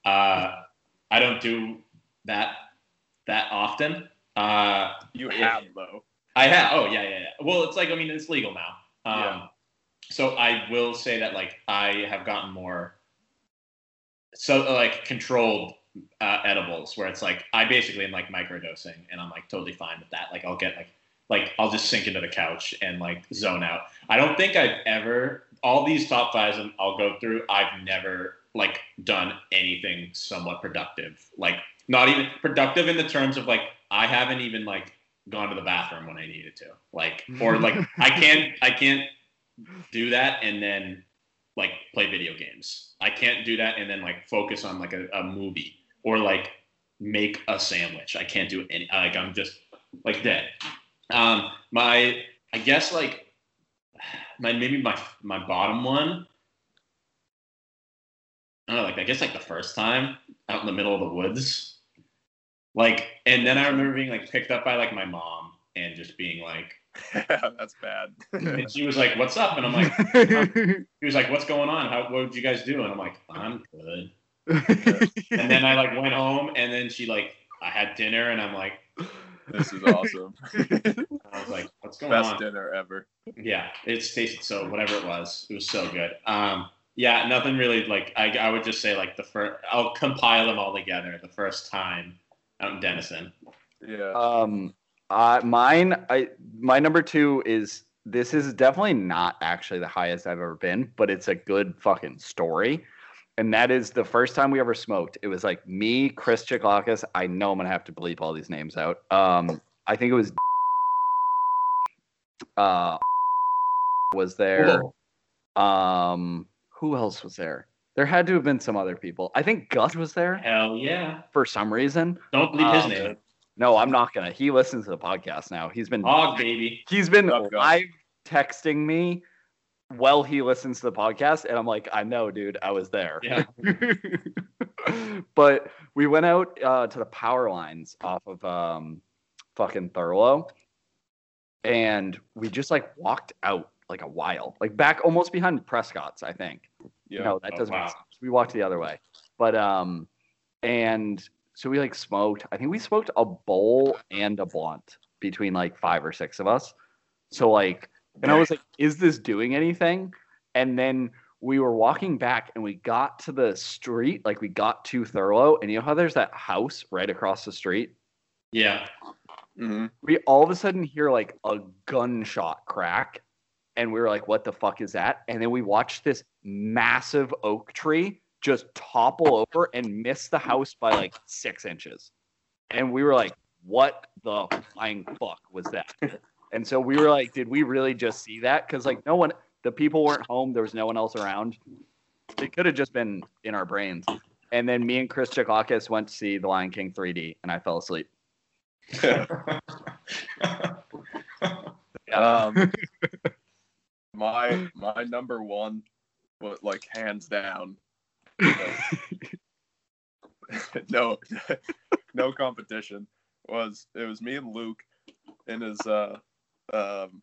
Uh, I don't do that that often. Uh, You have though. I have. Oh yeah, yeah, yeah. Well, it's like I mean, it's legal now. Um, Yeah. So I will say that like I have gotten more so like controlled uh, edibles where it's like I basically am like microdosing and I'm like totally fine with that. Like I'll get like like I'll just sink into the couch and like zone out. I don't think I've ever all these top fives I'll go through. I've never like done anything somewhat productive. Like not even productive in the terms of like I haven't even like gone to the bathroom when I needed to. Like or like [laughs] I can't I can't do that and then like play video games. I can't do that and then like focus on like a, a movie or like make a sandwich. I can't do any like I'm just like dead. Um my I guess like [sighs] my maybe my my bottom one I don't know, like I guess like the first time out in the middle of the woods. Like and then I remember being like picked up by like my mom and just being like [laughs] That's bad. and she was like, "What's up?" And I'm like, [laughs] he was like, "What's going on? How what did you guys do?" And I'm like, "I'm good." [laughs] And then I like went home, and then she like, I had dinner, and I'm like, this is awesome. I was like, "What's going Best on?" dinner ever. Yeah, it's tasted so whatever it was, it was so good. Um, yeah, nothing really like I I would just say like the first I'll compile them all together the first time out in Denison. Yeah. Um, uh, mine, I my number two is this is definitely not actually the highest I've ever been, but it's a good fucking story. And that is the first time we ever smoked. It was like me, Chris Chiclakis. I know I'm gonna have to bleep all these names out. Um, I think it was [laughs] uh was there. Um, who else was there? There had to have been some other people. I think Gus was there Hell yeah! for some reason. Don't leave his Um, name. No, I'm not gonna. He listens to the podcast now. He's been Hog baby. he's been Up, Gus. live texting me while he listens to the podcast, and I'm like, I know, dude, I was there. Yeah. [laughs] but we went out uh, to the power lines off of um, fucking Thurlow, and we just like walked out like a while, like back almost behind Prescott's, I think. Yeah. No, that Oh, doesn't wow. make sense. We walked the other way. But um and so we like smoked. I think we smoked a bowl and a blunt between like five or six of us. So like and I was like, is this doing anything? And then we were walking back and we got to the street, like we got to Thurlow, and you know how there's that house right across the street? Yeah. hmm we all of a sudden hear like a gunshot crack and we were like what the fuck is that? And then we watched this massive oak tree just topple over and miss the house by like six inches. And we were like what the flying fuck was that? And so we were like did we really just see that? Because like no one the people weren't home. There was no one else around. It could have just been in our brains. And then me and chris chikakis went to see the lion king 3d and i fell asleep. [laughs] Um, [laughs] my [gasps] my number one, but like hands down, [laughs] no, no competition. Was it was me and Luke in his uh um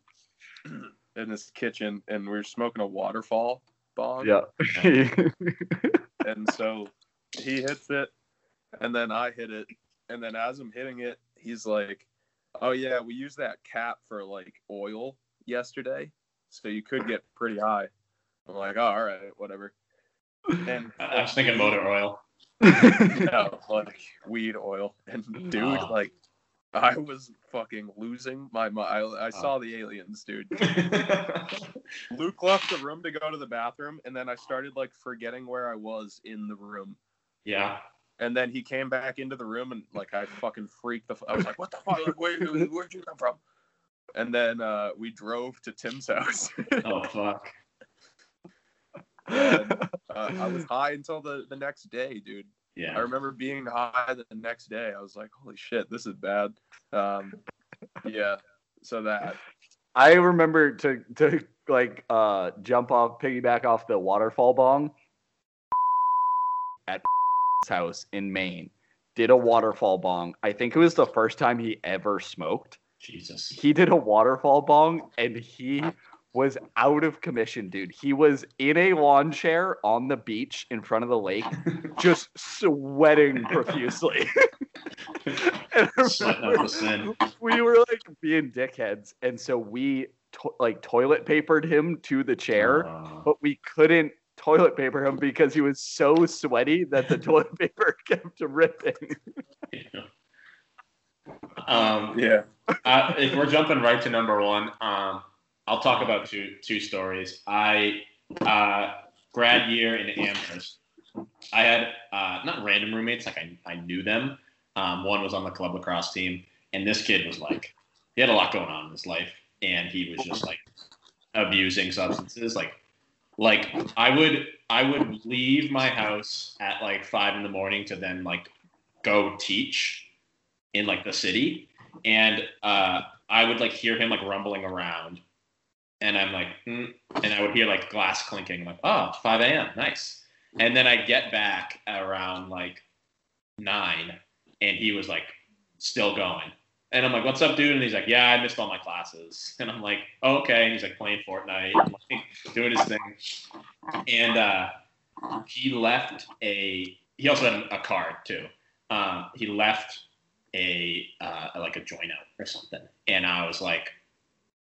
[clears throat] in his kitchen, and we were smoking a waterfall bong. Yeah. [laughs] and so he hits it, and then I hit it, and then as I'm hitting it, he's like, "Oh yeah, we used that cap for like oil yesterday, so you could get pretty high." I'm like, "Oh, all right, whatever." And I [laughs] I was thinking motor oil. [laughs] no, like weed oil, and dude, Oh. like. I was fucking losing my mind. I, I saw the aliens, dude. [laughs] Luke left the room to go to the bathroom, and then I started like forgetting where I was in the room. yeah. And then he came back into the room, and like I fucking freaked the. F- I was like, "What the fuck? Like, where, where'd you come from?" And then uh, we drove to Tim's house. [laughs] Oh fuck. and, uh, I was high until the the next day, dude. Yeah. I remember being high the next day. I was like, "Holy shit, this is bad." Um, yeah. So that. I remember to to like uh jump off piggyback off the waterfall bong at his house in Maine. Did a waterfall bong. I think it was the first time he ever smoked. Jesus. He did a waterfall bong and he was out of commission, dude. He was in a lawn chair on the beach in front of the lake, [laughs] just sweating profusely. and [laughs] I Sweating out remember we were like being dickheads, and so we to- like toilet papered him to the chair, Uh, but we couldn't toilet paper him because he was so sweaty that the toilet paper [laughs] kept ripping. Um, Yeah. [laughs] uh, if we're jumping right to number one, um, I'll talk about two two stories. I uh, grad year in Amherst. I had uh, not random roommates, like I, I knew them. Um, one was on the club lacrosse team, and this kid was like, he had a lot going on in his life, and he was just like abusing substances. Like, like I would I would leave my house at like five in the morning to then like go teach in like the city, and uh, I would like hear him like rumbling around, and I'm like, hmm, and I would hear like glass clinking. I'm like, oh, 5 a.m. Nice. And then I get back around like nine, and he was like still going. And I'm like, what's up, dude? And he's like, yeah, I missed all my classes. [laughs] And I'm like, oh, okay. And he's like playing Fortnite, like, [laughs] doing his thing. And uh, he left a. He also had a card too. Um, he left a uh, like a joint out or something, and I was like,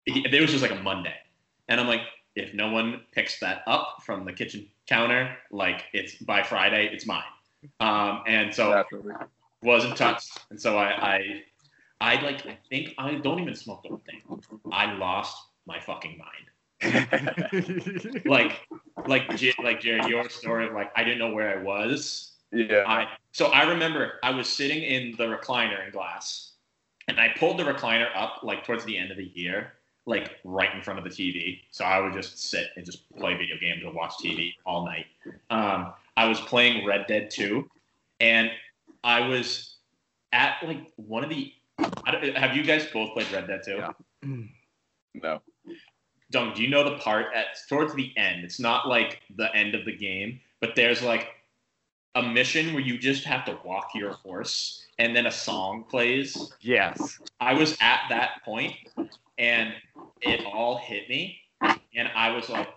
it was just like a Monday, and I'm like, if no one picks that up from the kitchen counter, like it's by Friday, it's mine. Um, and so Naturally. wasn't touched, and so I, I, I like, I think I don't even smoke the thing. I lost my fucking mind. [laughs] Like, like, like Jared, your story of like, I didn't know where I was. Yeah. I so I remember I was sitting in the recliner in glass, and I pulled the recliner up like towards the end of the year, like right in front of the TV. So I would just sit and just play video games or watch TV all night. Um, I was playing Red Dead 2, and I was at like one of the. Have you guys both played Red Dead 2? Yeah. [clears throat] no. Dunk, do you know the part at towards the end? It's not like the end of the game, but there's like a mission where you just have to walk your horse and then a song plays. yes. I was at that point and it all hit me and I was like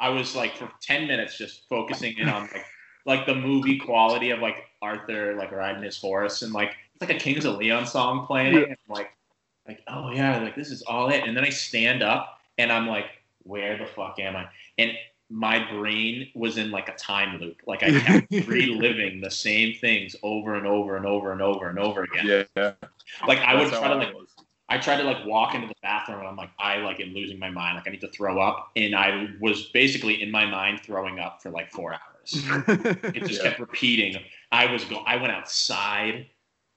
I was like for 10 minutes just focusing in on like like the movie quality of like Arthur like riding his horse and like it's like a Kings of Leon song playing Yeah. and like like oh yeah like this is all it and then I stand up and I'm like where the fuck am I and my brain was in like a time loop like I [laughs] kept reliving the same things over and over and over and over and over again Yeah. like I would That's try to like was. I tried to like walk into the bathroom and I'm like, I like am losing my mind. Like I need to throw up. And I was basically in my mind throwing up for like four hours. It just [laughs] Yeah. kept repeating. I was go I went outside,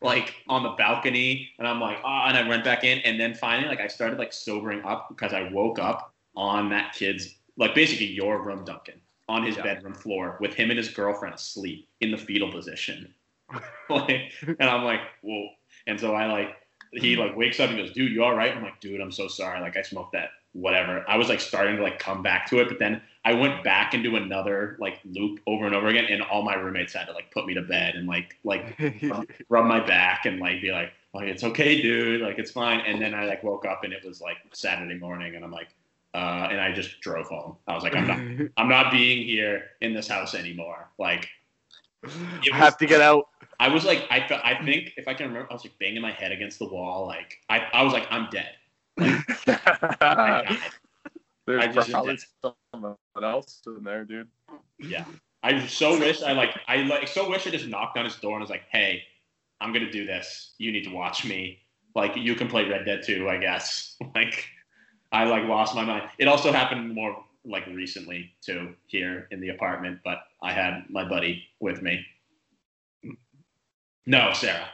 like on the balcony, and I'm like, oh, and I went back in. And then finally, like I started like sobering up because I woke up on that kid's like basically your room, Duncan, on his Yeah. bedroom floor with him and his girlfriend asleep in the fetal position. [laughs] like, and I'm like, whoa. And so I like he like wakes up and goes, dude, you all right? I'm like, dude, I'm so sorry. Like I smoked that whatever. I was like starting to like come back to it, but then I went back into another like loop over and over again, and all my roommates had to like put me to bed and like like rub [laughs] my back and like be like, "Oh, it's okay, dude. Like it's fine." And then I like woke up and it was like Saturday morning, and I'm like, uh, and I just drove home. I was like, I'm not, [laughs] I'm not being here in this house anymore. Like, it I have to get out. I was like, I felt, I think if I can remember, I was like banging my head against the wall. Like, I, I was like, I'm dead. I [laughs] died. There's I just- probably someone else in there, dude. Yeah. I so wish I like I like so wish I just knocked on his door and was like, "Hey, I'm gonna do this. You need to watch me. Like, you can play Red Dead 2, I guess." [laughs] Like, I like lost my mind. It also happened more like recently too here in the apartment, but I had my buddy with me. No, Sarah.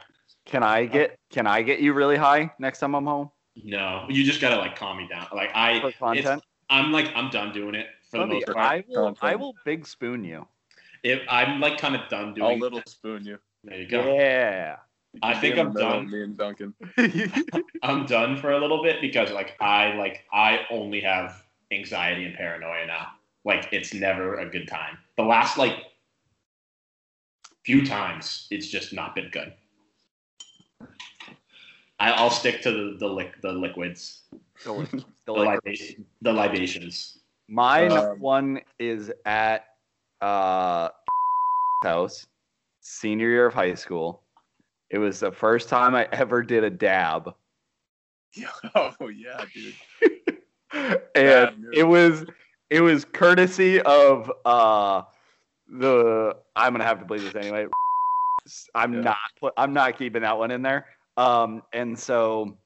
Can I uh, get Can I get you really high next time I'm home No, you just gotta like calm me down. Like I, for it's, content? I'm like I'm done doing it for the Let me- most part. I will. I will big spoon you. If I'm like kind of done doing, I'll little spoon you. There you go. Yeah. You I think I'm done. Me and Duncan. [laughs] [laughs] I'm done for a little bit because like I like I only have anxiety and paranoia now. Like it's never a good time. The last like few times, it's just not been good. I, I'll stick to the the, lic- the liquids, The [laughs] the, liquor. libation, the libations. My Um, one is at uh house, senior year of high school. It was the first time I ever did a dab. [laughs] oh yeah, dude. [laughs] and Dab, it was it was courtesy of uh the I'm gonna have to believe this anyway. [laughs] I'm Yeah. not I'm not keeping that one in there. Um and so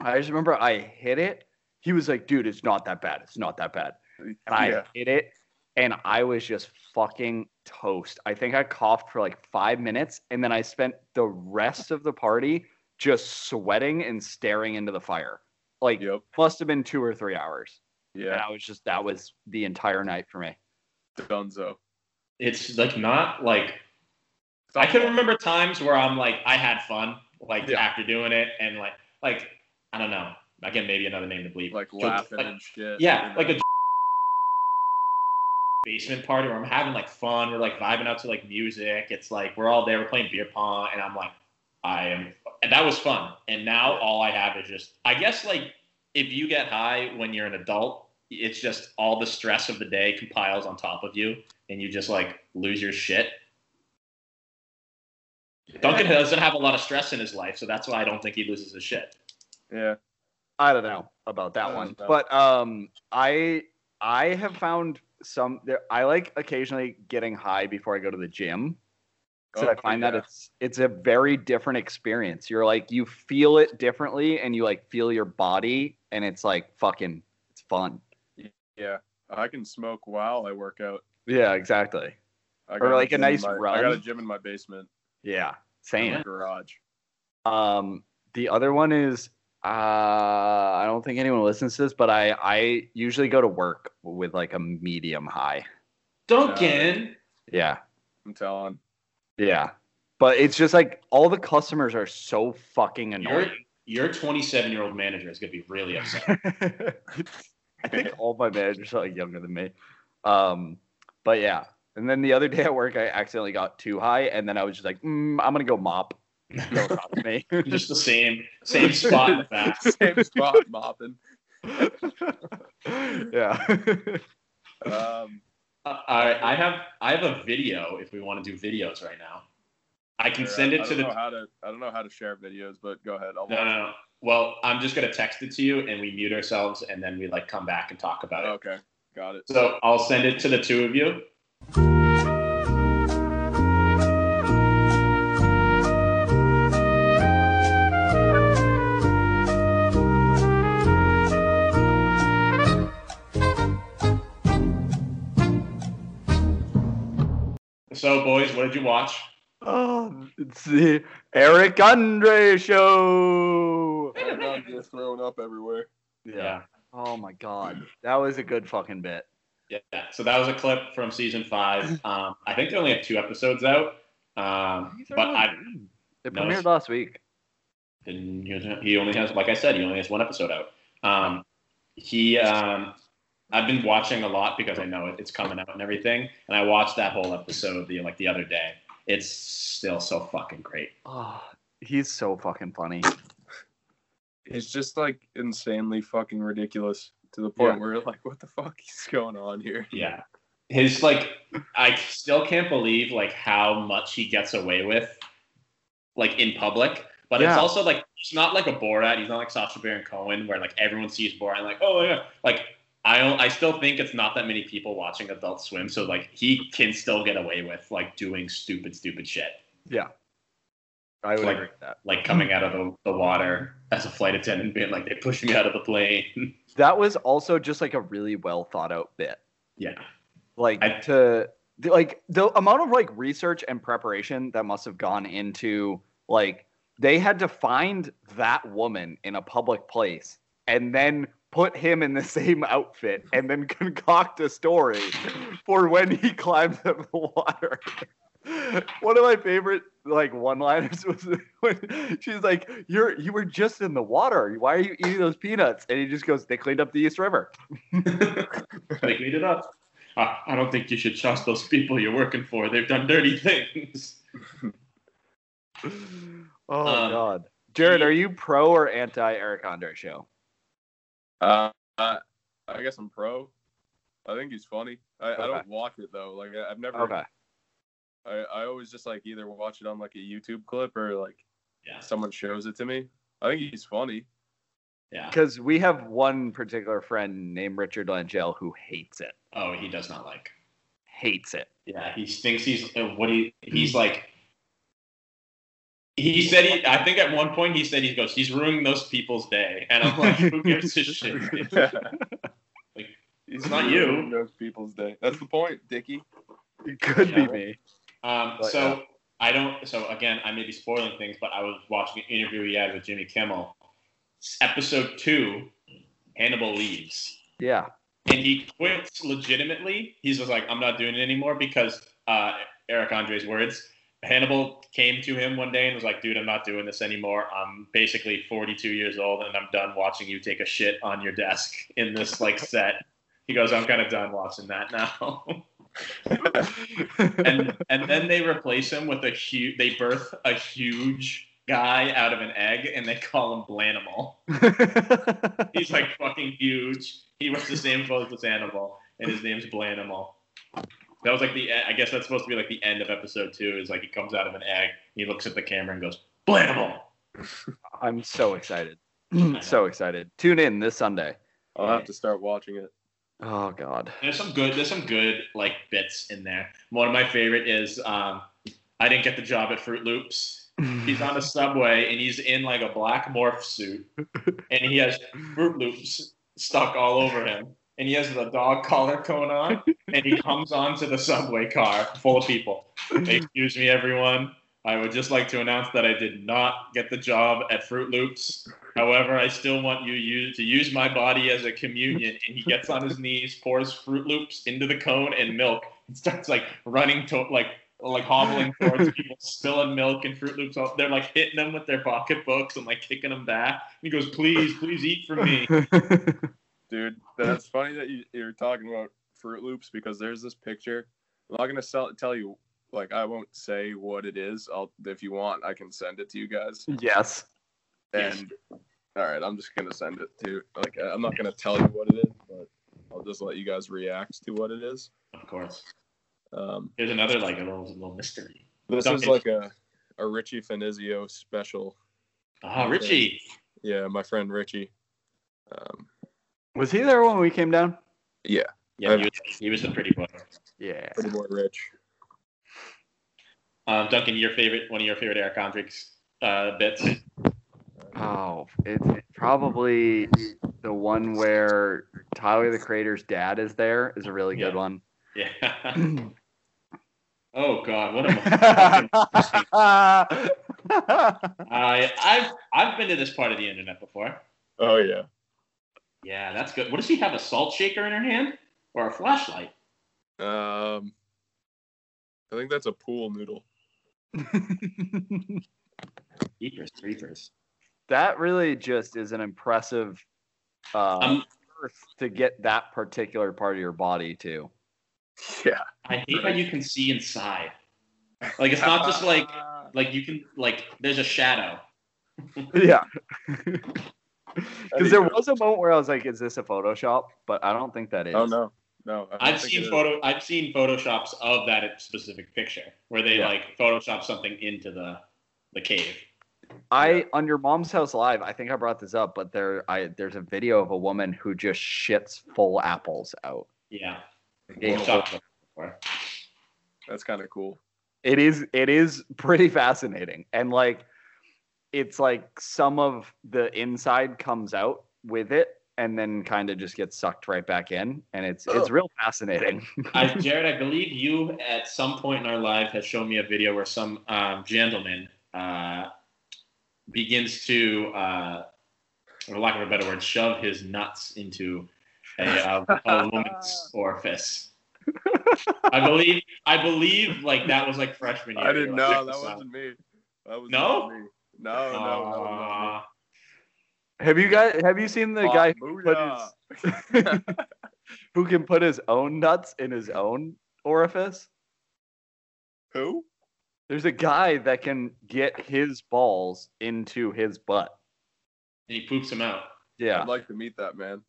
I just remember I hit it. He was like, dude, it's not that bad. It's not that bad. And I yeah. hit it and I was just fucking toast. I think I coughed for like five minutes and then I spent the rest of the party just sweating and staring into the fire. Like Yep. must have been two or three hours. And Yeah. I was just that was the entire night for me. Dunzo. It's like not like I can remember times where I'm like I had fun like Yeah. after doing it and like like I don't know again maybe another name to bleep like laughing like, and shit. yeah like a basement party where I'm having like fun we're like vibing out to like music it's like we're all there we're playing beer pong and I'm like I am and that was fun and now all I have is just I guess like if you get high when you're an adult it's just all the stress of the day compiles on top of you and you just like lose your shit Duncan doesn't have a lot of stress in his life, so that's why I don't think he loses his shit. Yeah. I don't know about that one. know. But um I I have found some there I like occasionally getting high before I go to the gym. Oh, I find that it's it's a very different experience. You're like you feel it differently and you like feel your body and it's like fucking it's fun. Yeah. I can smoke while I work out. Yeah, exactly. I Or like a in nice my- I got a gym in my basement. Yeah. Same. garage. Um, the other one is uh, I don't think anyone listens to this, but I I usually go to work with like a medium high. Duncan, Yeah, I'm telling. yeah, but it's just like all the customers are so fucking your annoying. your 27 year old manager is gonna be really upset. [laughs] I think all my managers are like younger than me. Um, but yeah. And then the other day at work, I accidentally got too high, and then I was just like, mm, "I'm gonna go mop." Don't me. [laughs] Just the same same [laughs] spot in the back. [laughs] Same spot mopping. yeah. Um, Uh, all right, I have I have a video if we want to do videos right now. I can send I it don't to the know how to. I don't know how to share videos, but go ahead. I'll no, no, no. Well, I'm just gonna text it to you, and we mute ourselves, and then we like come back and talk about it. Okay, got it. So I'll send it to the two of you. So, boys, what did you watch? Oh, it's the Eric Andre show. I'm just throwing up everywhere. Yeah. Oh my god, that was a good fucking bit. Yeah. So that was a clip from season five. Um, I think they only have two episodes out. Um, but I it No, premiered last week. and he he only has, like I said, he only has one episode out. Um, he, um, I've been watching a lot because I know it, it's coming out and everything. And I watched that whole episode the like the other day. It's still so fucking great. Oh, he's so fucking funny. It's just like insanely fucking ridiculous to the point Yeah. where like, what the fuck is going on here? Yeah. His like I still can't believe like how much he gets away with like in public. But it's also like he's not like a Borat. He's not like Sacha Baron Cohen where like everyone sees Borat and like, oh yeah. Like I don't, I still think it's not that many people watching Adult Swim, so like he can still get away with like doing stupid, stupid shit. Yeah. I would Like- agree with that. Like coming out of the, the water as a flight attendant being like they pushed me out of the plane. [laughs] That was also just like a really well thought out bit. yeah. Like I- to like the amount of like research and preparation that must have gone into like they had to find that woman in a public place and then put him in the same outfit and then [laughs] concoct a story for when he climbs out of the water. One of my favorite like one-liners was when she's like, "You're you were just in the water. Why are you eating those peanuts?" And he just goes, "They cleaned up the East River." [laughs] they cleaned it up. I, I don't think you should trust those people you're working for. They've done dirty things. [laughs] Oh Um, God, Jared, are you pro or anti Eric Andre show? Uh, I I guess I'm pro. I think he's funny. I, I don't watch it though. Like I, I've never. Okay, I, I always just like either watch it on like a YouTube clip or like Yeah. someone shows it to me. I think he's funny. Yeah. because we have one particular friend named Richard Langell who hates it. Oh, he does not like. Hates it. Yeah, he thinks he's uh, what he he's like. He said he. I think at one point he said he goes, he's ruining those people's day, and I'm like, who gives a [laughs] shit? [laughs] Like, He's not you. Those people's day. That's the point, Dickie. It could Yeah. be me. Um, But, so I don't. So again, I may be spoiling things, but I was watching an interview he had with Jimmy Kimmel. Episode two, Hannibal leaves, Yeah. and he quits legitimately. He's just like, I'm not doing it anymore because uh, Eric Andre's words. Hannibal came to him one day and was like, "Dude, I'm not doing this anymore. I'm basically 42 years old, and I'm done watching you take a shit on your desk in this like [laughs] set." He goes, "I'm kind of done watching that now." [laughs] and and then they replace him with a huge. They birth a huge guy out of an egg, and they call him Blanimal. [laughs] He's like fucking huge. He wears the same clothes as Hannibal, and his name's Blanimal. That was like the. I guess that's supposed to be like the end of episode two. Is like he comes out of an egg. He looks at the camera and goes, "Blanimal." [laughs] I'm so excited. [clears throat] so excited. Tune in this Sunday. I'll have to start watching it. Oh God. There's some good. There's some good like bits in there. One of my favorite is um, I didn't get the job at Froot Loops. [laughs] He's on a subway and he's in like a black morph suit, and he has Froot Loops stuck all over him, and he has the dog collar going on, and he comes onto the subway car full of people. Excuse me, everyone. I would just like to announce that I did not get the job at Froot Loops. However, I still want you to use my body as a communion. And he gets on his knees, pours Froot Loops into the cone and milk, and starts like running to like like hobbling towards people, spilling milk and Froot Loops. They're like hitting them with their pocketbooks and like kicking them back. And he goes, "Please, please eat from me." [laughs] Dude, that's funny that you, you're talking about Froot Loops because there's this picture. I'm not gonna sell, tell you, like I won't say what it is. I'll if you want, I can send it to you guys. yes. Yes. And all right, I'm just gonna send it to. Like I'm not gonna tell you what it is, but I'll just let you guys react to what it is. Of course. Um, Here's another like a little little mystery. this is like a a Richie Finizio special. Ah, Richie. Yeah, my friend Richie. Um, Was he there when we came down? yeah, Yeah, he was, he was the pretty boy. Yeah. pretty boy Rich. Um, Duncan, your favorite, one of your favorite Eric Andrix uh, bits. Oh, it's probably the one where Tyler the Creator's dad is there is a really good Yeah. one. Yeah. [laughs] oh God, what am I? [laughs] I I've I've been to this part of the internet before. Oh yeah. Yeah, that's good. What does she have? A salt shaker in her hand or a flashlight? Um, I think that's a pool noodle. [laughs] Jeepers creepers. that really just is an impressive uh, Um, to get that particular part of your body to. Yeah. I hate how you can see inside. Like it's not just like [laughs] like you can like there's a shadow. Yeah. [laughs] Because there was a moment where I was like, "Is this a Photoshop?" But I don't think that oh, is. Oh no, no. I don't I've seen it is. photo I've seen photoshops of that specific picture where they Yeah. like photoshop something into the the cave. I on your mom's house live. I think I brought this up, but there, I there's a video of a woman who just shits full apples out. Yeah. Yeah. We've talked about it before. That's kind of cool. It is it is pretty fascinating, and like it's like some of the inside comes out with it, and then kind of just gets sucked right back in, and it's it's real fascinating. I, [laughs] Jared, I believe you at some point in our life has shown me a video where some um, gentleman uh, begins to, uh, for lack of a better word, shove his nuts into a, a, a woman's [laughs] orifice. I believe, I believe, like that was like freshman year. I didn't Like, know that wasn't me. That was No? not me. No, no, no, no, uh, have you guys have you seen the no. guy who, put his, [laughs] who can put his own nuts in his own orifice? Who? There's a guy that can get his balls into his butt. And he poops him out. Yeah. I'd like to meet that man.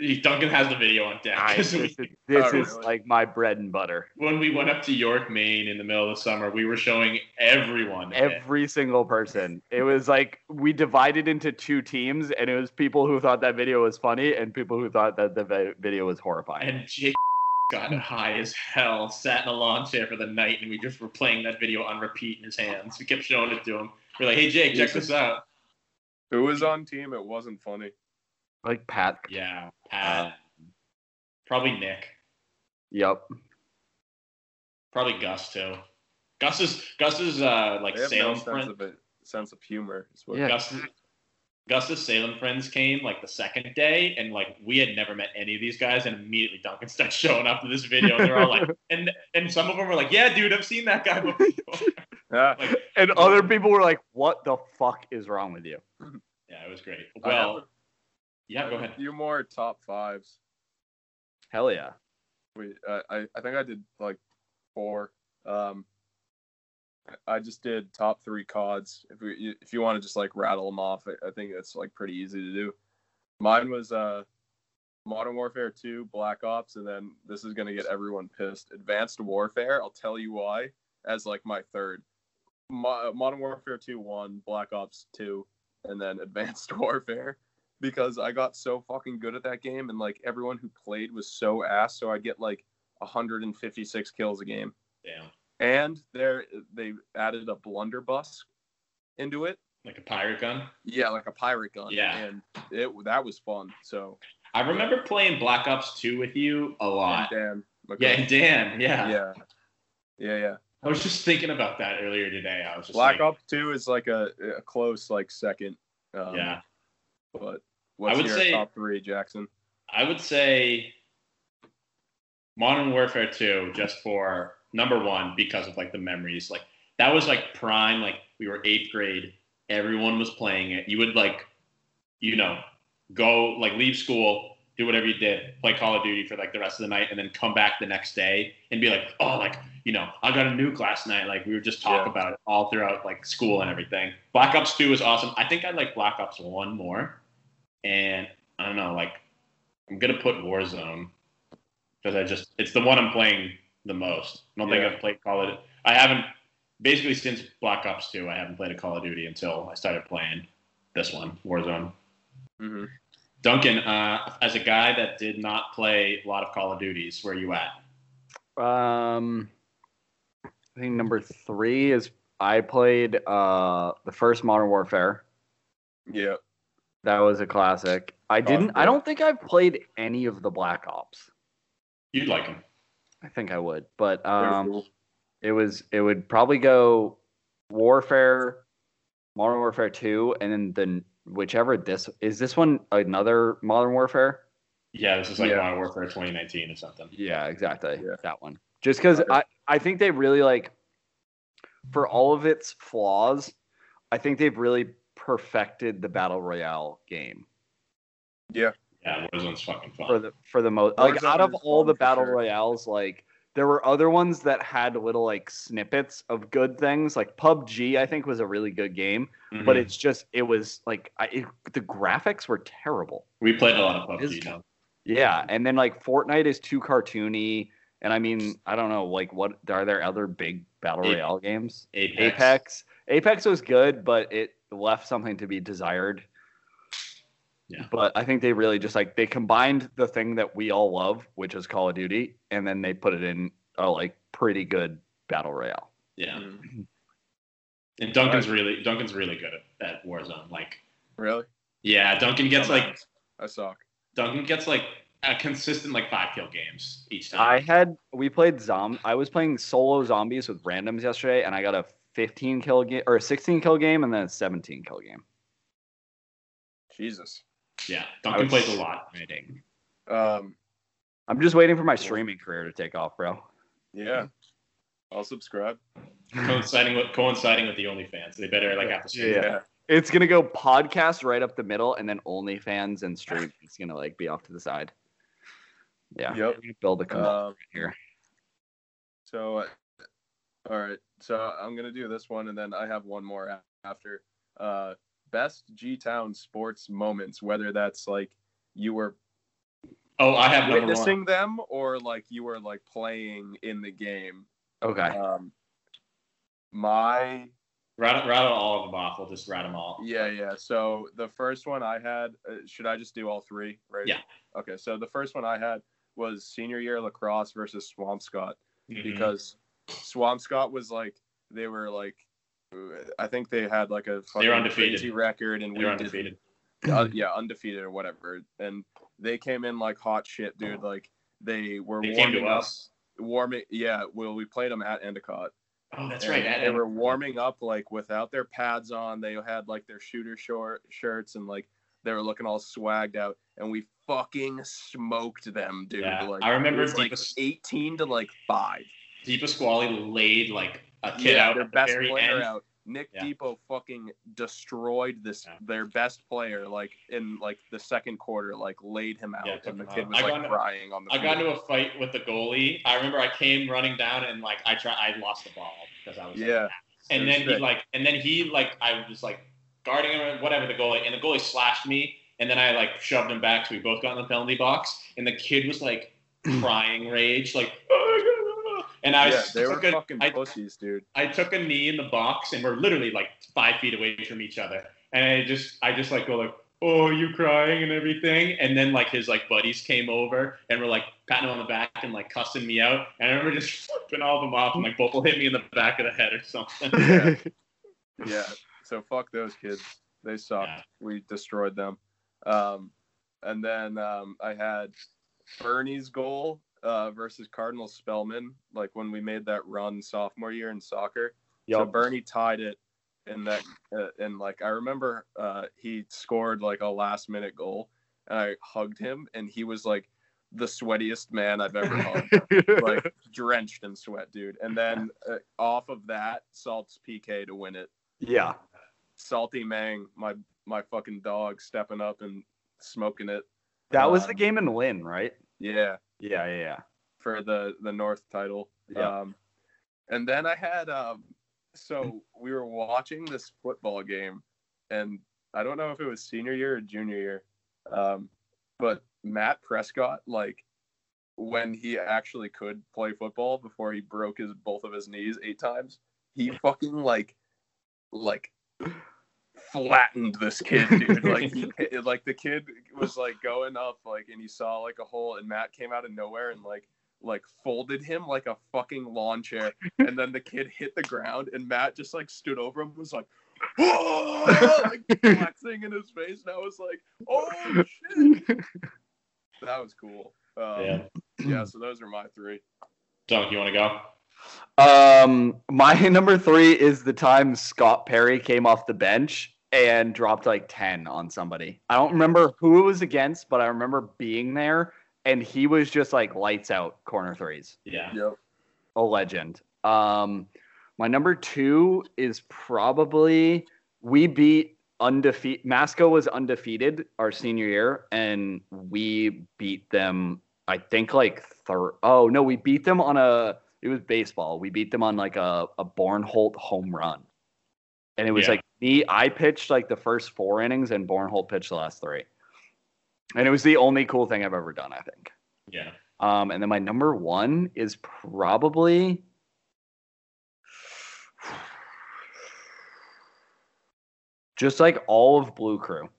He- Duncan has the video on deck. I- 'Cause [laughs] we- this oh, is, this Oh, is really? like my bread and butter. when we went up to York, Maine in the middle of the summer, we were showing everyone. it. Every single person. It was like we divided into two teams, and it was people who thought that video was funny and people who thought that the video was horrifying. And Jake [laughs] got high as hell, sat in a lawn chair for the night, and we just were playing that video on repeat in his hands. We kept showing it to him. We're like, hey, Jake, check this out. Who was on team? It wasn't funny. Like Pat. Yeah, Pat. Probably Nick. Yep. Probably Gus, too. Gus is, Gus is uh, like They have no Salem sense friend. of it, sense of humor. is what- Yeah. Gus, Gus's Salem friends came like the second day, and like we had never met any of these guys, and immediately Duncan starts [laughs] showing up to this video, and they're all like, [laughs] and and some of them were like, yeah, dude, I've seen that guy [laughs] before. Ah, like, And other people were like, "What the fuck is wrong with you?" yeah, it was great. Well, a- yeah, go ahead. a ahead. few more top fives. Hell yeah. We, uh, I, I think I did like four. Um, I just did top three CODs. If we, if you want to just like rattle them off, I, I think it's like pretty easy to do. Mine was uh, Modern Warfare 2, Black Ops, and then this is gonna get everyone pissed. Advanced Warfare. I'll tell you why. As like my third. Mo- Modern Warfare 2 1, Black Ops 2, and then [laughs] Advanced Warfare because I got so fucking good at that game and like everyone who played was so ass so I get like 156 kills a game. Damn, And there they added a blunderbuss into it. like a pirate gun. Yeah, like a pirate gun. Yeah. And it that was fun. So I remember playing Black Ops 2 with you a lot. and Dan. Yeah, and Dan. Yeah. Yeah. Yeah, yeah. I was just thinking about that earlier today. I was just Black like, Ops 2 is like a, a close like second. Um, Yeah, But what's would your say- top three, Jackson? I would say Modern Warfare 2 just for number one because of like the memories. Like that was like prime. Like we were eighth grade. Everyone was playing it. You would like, you know, go like leave school, do whatever you did, play Call of Duty for like the rest of the night, and then come back the next day and be like, oh, like you know, I got a nuke last night. Like we would just talk Yeah. about it all throughout like school and everything. Black Ops 2 was awesome. I think I like Black Ops 1 more. And I don't know, like I'm gonna put Warzone because I just it's the one I'm playing the most. I don't Yeah. think I've played Call of I haven't basically since Black Ops 2, I haven't played a Call of Duty until I started playing this one, Warzone. Mm-hmm. Duncan, uh, as a guy that did not play a lot of Call of Duties, where are you at? Um, I think number three is I played uh the first Modern Warfare. Yeah. That was a classic. I didn't. I don't think I've played any of the Black Ops. You'd like them. I think I would, but um, cool. it was it would probably go Warfare, Modern Warfare Two, and then the whichever this is. This one another Modern Warfare. Yeah, this is like Yeah. Modern Warfare 2019 or something. Yeah, exactly. Yeah. That one. Just because I, I think they really like, for all of its flaws, I think they've really perfected the battle royale game. Yeah. Yeah, Warzone's fucking fun. for the for the most like Warzone out of all the battle sure. royales like there were other ones that had little like snippets of good things like PUBG I think was a really good game but Mhm. it's just it was like I, it, the graphics were terrible we played a lot of It's- PUBG. Though. yeah and then like Fortnite is too cartoony and I mean I don't know like what are there other big battle Ape- royale games Apex. Apex Apex was good but it left something to be desired Yeah. but I think they really just like they combined the thing that we all love, which is Call of Duty, and then they put it in a like pretty good battle royale. Yeah, Mm. and Duncan's really Duncan's really good at, at Warzone. Like, Really? yeah, Duncan gets like I suck. Duncan gets like a consistent like five kill games each time. I had we played zom. I was playing solo zombies with randoms yesterday, and I got a 15 kill game or a 16 kill game, and then a 17 kill game. Jesus. yeah, I Duncan plays a lot. shredding. Um. I'm just waiting for my streaming career to take off, bro. Yeah. I'll subscribe. coinciding with coinciding with the OnlyFans. They better like have to stream. Yeah. It's gonna go podcast right up the middle, and then OnlyFans and stream. It's gonna like be off to the side. Yeah. Yep. we're Build a community Um, right here. So, uh, all right. So I'm gonna do this one, and then I have one more after. Uh, best G Town sports moments, whether that's like you were Oh, I have witnessing them or like you were like playing in the game. Okay. Um, my Rattle, rattle all of them off. We'll just rat them all. yeah, yeah. So the first one I had, uh, should I just do all three? Right. Yeah. Okay. So the first one I had was senior year lacrosse versus Swampscott. Mhm. because Swampscott was like they were like I think they had like a fucking undefeated. crazy record and they're we undefeated. uh, yeah undefeated or whatever and they came in like hot shit dude like they were They came warming to up us. warming yeah well we played them at Endicott Oh, that's and right. they And- were warming up like without their pads on they had like their shooter short shirts and like they were looking all swagged out and we fucking smoked them dude Yeah, like I remember it was, like 18 to like 5 Deepa Squally laid like a kid yeah, out their at the best very player end. out. Nick Yeah. Depot fucking destroyed this Yeah. their best player like in like the second quarter, like laid him out, Yeah, and the kid out. was I like crying on the. I got into a fight with the goalie. I remember I came running down and like I try I lost the ball because I was like, Yeah. and then was he like and then he like I was like guarding him or whatever the goalie and the goalie slashed me and then I like shoved him back so we both got in the penalty box and the kid was like [clears throat] crying rage like oh and I yeah, they were took a, fucking I, pussies, dude. I took a knee in the box and we're literally like five feet away from each other and I just I just like go like oh you crying and everything and then like his like buddies came over and were like patting him on the back and like cussing me out and I remember just [laughs] flipping all of them off and like both will hit me in the back of the head or something. Yeah. [laughs] Yeah, so fuck those kids. They sucked. Yeah. We destroyed them. Um, and then um, I had Bernie's goal uh, versus Cardinal Spellman, like when we made that run sophomore year in soccer. So Bernie tied it in that, uh, and like I remember uh, he scored like a last minute goal, and I hugged him, and he was like the sweatiest man I've ever [laughs] hugged, like drenched in sweat, dude. And then uh, off of that, Salt's PK to win it. yeah. Salty Mang, my my fucking dog, stepping up and smoking it. That was the Um, game in Lynn, right? Yeah, Yeah, yeah, yeah. for the the North title. Yeah. Um, and then I had um, so we were watching this football game, and I don't know if it was senior year or junior year, um, but Matt Prescott, like when he actually could play football before he broke his both of his knees eight times, he [laughs] fucking like like flattened this kid, dude. Like [laughs] like the kid was like going up, like, and he saw like a hole, and Matt came out of nowhere and like like folded him like a fucking lawn chair, and then the kid hit the ground, and Matt just like stood over him, and was like. like [laughs] flexing in his face, and I was like, "Oh shit!" That was cool. Um, Yeah. yeah. So those are my three. Dunk, you want to go? Um, my [laughs] number three is the time Scott Perry came off the bench and dropped like 10 on somebody. I don't remember who it was against, but I remember being there and he was just like lights out corner threes. Yeah. Yep. A legend. Um, my number two is probably we beat undefeated. Masco was undefeated our senior year, and we beat them. I think like third. Oh no, we beat them on a. It was baseball. We beat them on like a a Bornholt home run, and it was Yeah. like me. I pitched like the first four innings, and Bornholt pitched the last three, and it was the only cool thing I've ever done. I think. Yeah. Um, and then my number one is probably just like all of Blue Crew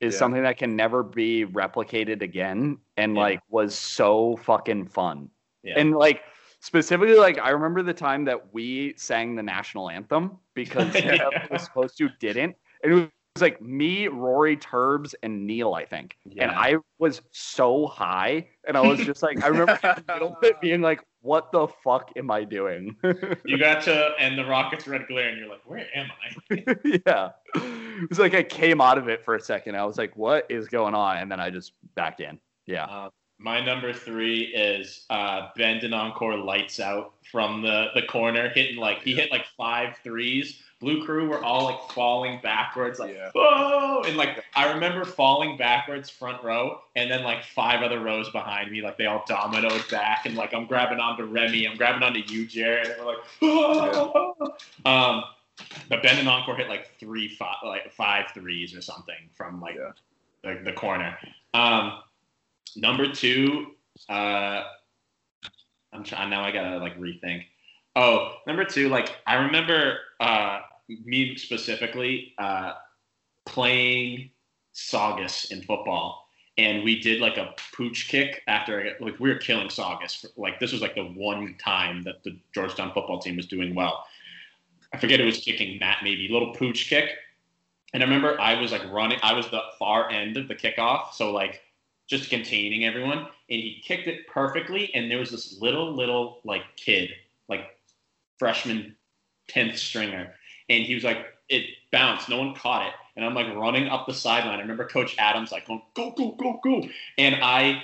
is Yeah. something that can never be replicated again and Yeah. like was so fucking fun. Yeah. And like specifically like I remember the time that we sang the national anthem because [laughs] Yeah. was supposed to didn't. And it was like me, Rory Turbs, and Neil, I think. And I was so high, and I was just like, I remember in the middle of [laughs] being like, "What the fuck am I doing?" You got to and the Rockets red glare, and you're like, where am I? [laughs] yeah, it was like I came out of it for a second. I was like, "What is going on?" And then I just back in. Yeah, Uh, my number three is uh, Ben Encore lights out from the, the corner, hitting like he hit like five threes. Blue Crew were all like falling backwards, like Yeah. whoa, and like I remember falling backwards front row, and then like five other rows behind me, like they all dominoed back, and like I'm grabbing onto Remy, I'm grabbing onto you, Jared, and we're like, whoa. um, but Ben and Encore hit like three, five, like five threes or something from like Yeah. the, the corner. Um, number two, uh, I'm trying now. I gotta like rethink. Oh, number two, like I remember uh, me specifically uh, playing Saugus in football, and we did like a pooch kick after like we were killing Saugus. For, like this was like the one time that the Georgetown football team was doing well. I forget it was kicking Matt maybe little pooch kick, and I remember I was like running. I was the far end of the kickoff, so like just containing everyone, and he kicked it perfectly. And there was this little little like kid, like freshman tenth stringer, and he was like it bounced. No one caught it, and I'm like running up the sideline. I remember Coach Adams like going go go go go, and I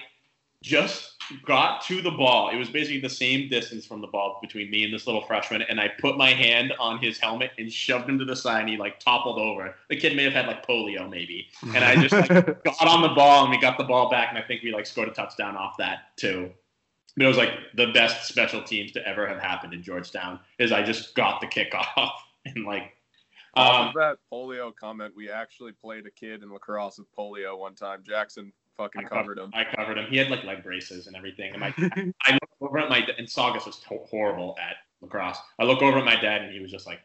just got to the ball. It was basically the same distance from the ball between me and this little freshman, and I put my hand on his helmet and shoved him to the side, and he like toppled over. The kid may have had like polio, maybe, and I just like [laughs] got on the ball and we got the ball back, and I think we like scored a touchdown off that too. But it was like the best special teams to ever have happened in Georgetown. Is I just got the kickoff [laughs] and like, Off um, that polio comment, we actually played a kid in lacrosse with polio one time. Jackson fucking I covered him. I covered him. He had like leg braces and everything. And my, [laughs] I looked over at my and Saugus was to- horrible at lacrosse. I look over at my dad and he was just like,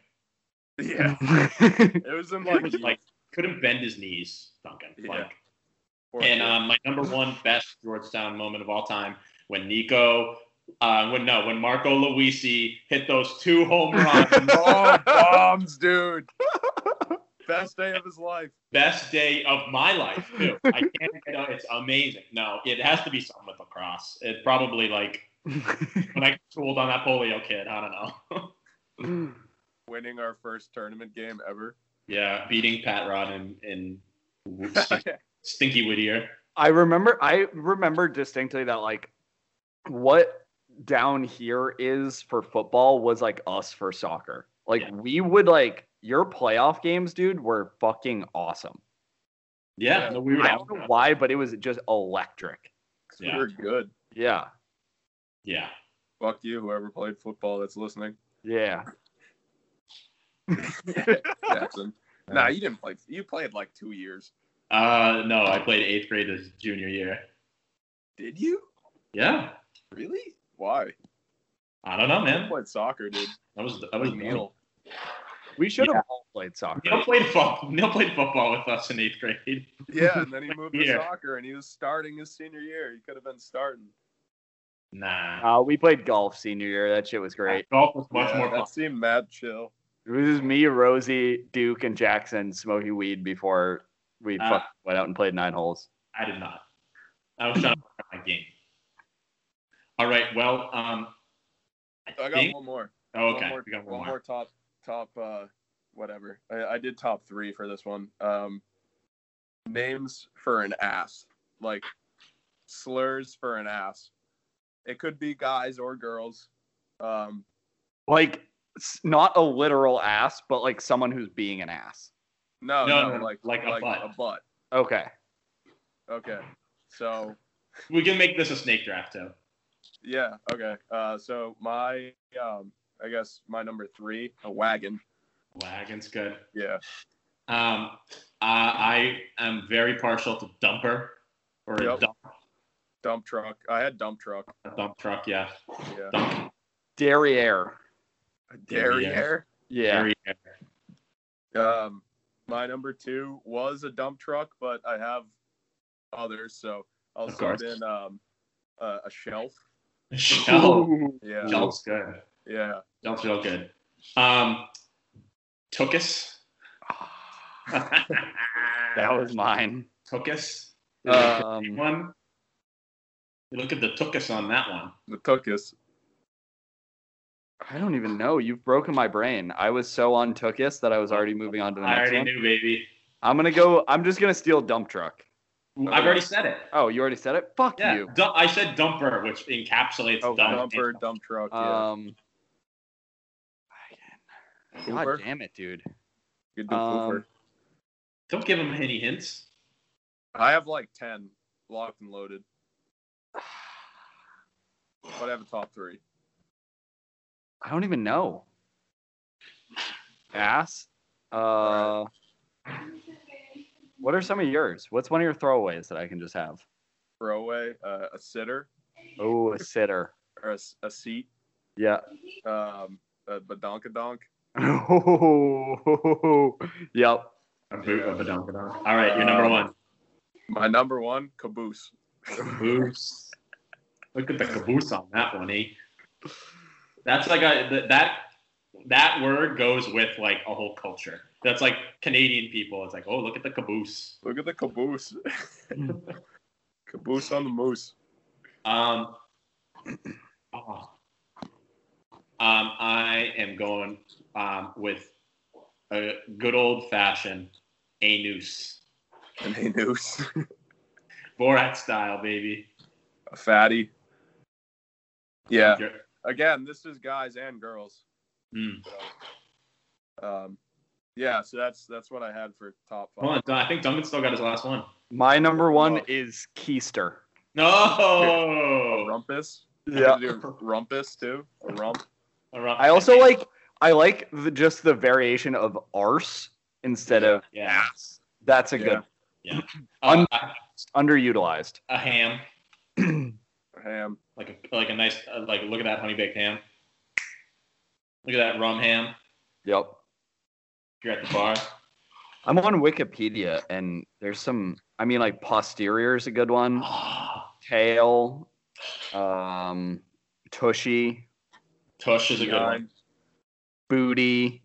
Yeah, [laughs] it was in like, was like couldn't bend his knees, Duncan. Yeah. Like, fourth and um, my number one best Georgetown moment of all time when Nico, uh, when no, when Marco Luisi hit those two home runs. [laughs] oh bombs, dude. Best day of his life. best day of my life too. I can't. [laughs] You know, it's amazing. No, it has to be something with lacrosse. It probably like when I schooled on that polio kid. I don't know. [laughs] Winning our first tournament game ever. yeah, beating Pat Rod and [laughs] and Stinky Whittier. I remember I remember distinctly that like what down here is for football was like us for soccer. Like Yeah. we would like your playoff games, dude, were fucking awesome. Yeah, no, we were. I don't know why, but it was just electric. Yeah. We're good. Yeah. Yeah. Fuck you, whoever played football that's listening. Yeah. [laughs] Jackson. [laughs] Nah, you didn't play. You played like two years. Uh, no, I played eighth grade as junior year. Did you? Yeah. Really? Why? I don't know, man. I man. played soccer, dude. I was I was Neil. We should have all played soccer. Neil played football. Neil played football with us in eighth grade. Yeah, [laughs] and then he moved to Yeah. soccer, and he was starting his senior year. He could have been starting. Nah. Uh, we played golf senior year. That shit was great. Golf was much Yeah, more fun. That seemed mad chill. It was just me, Rosie, Duke, and Jackson smoking weed before we fucking went out and played nine holes. I did not. I was trying to work on my game. All right. Well, um, I, I got think. one more. Oh, One okay. more, we got one one more more. top top uh whatever. I, I did top three for this one. Um names for an ass. Like slurs for an ass. It could be guys or girls. Um Like, not a literal ass, but like someone who's being an ass. No, No, no, no, no, like like a butt. a butt. Okay. Okay. So We can make this a snake draft too. yeah, okay. Uh, so my um, I guess my number three, a wagon. Wagon's good. Yeah. Um, uh, I am very partial to dumper or a dump, Dump truck. I had dump truck. a dump truck. Yeah, Yeah. dump. Derriere. A Derriere. Yeah. Derriere. Um, my number two was a dump truck, but I have others, so I'll Of sub course. in um, uh, a shelf. Shelf. Yeah. Shelf's good. Yeah. Shelf's real good. Um, Tookus. [laughs] That was mine. Tookus. Um, one. You look at the Tookus on that one. The Tookus. I don't even know. You've broken my brain. I was so on Tookus that I was already moving on to the next one. I already one. knew, baby. I'm gonna go. I'm just gonna steal dump truck. I've already said it. Oh, you already said it. Fuck Yeah, you. I said dumper, which encapsulates Oh, dump. Dumper, dump truck. Yeah. Um. God Cooper. damn it, dude. Good do um, Cooper. Don't give him any hints. I have like ten locked and loaded, but I have a top three. I don't even know. Ass. Uh. What are some of yours? What's one of your throwaways that I can just have? Throwaway, uh, a sitter Oh, a sitter. or a seat, Yeah. um, a badonkadonk. yep. A boot of a dunk. All right, you're number Um, one. My number one, caboose. Caboose. Look at the caboose on that one, eh? That's like a that that word goes with like a whole culture. That's like Canadian people. It's like, oh, look at the caboose. Look at the caboose. [laughs] caboose on the moose. Um, [clears throat] oh. um, I am going um, with a good old fashioned a noose, And a noose. [laughs] Borat style, baby. a fatty. Yeah. Again, this is guys and girls. Mm. So, um, yeah. So that's that's what I had for top five. On, I think Duncan still got his last one. My number one is Keister. A No. rumpus. Yeah. I could do rumpus too. A rump. I also like I like the, just the variation of arse instead of Yeah. ass. That's a good [clears throat] Uh, a, underutilized. a ham, a [clears throat] Ham. like a like a nice uh, like look at that honey baked ham. Look at that rum ham. Yep. If you're at the bar. I'm on Wikipedia and there's some I mean like posterior is a good one. [gasps] Tail, um, tushy, Tush is a good one. Nine. booty,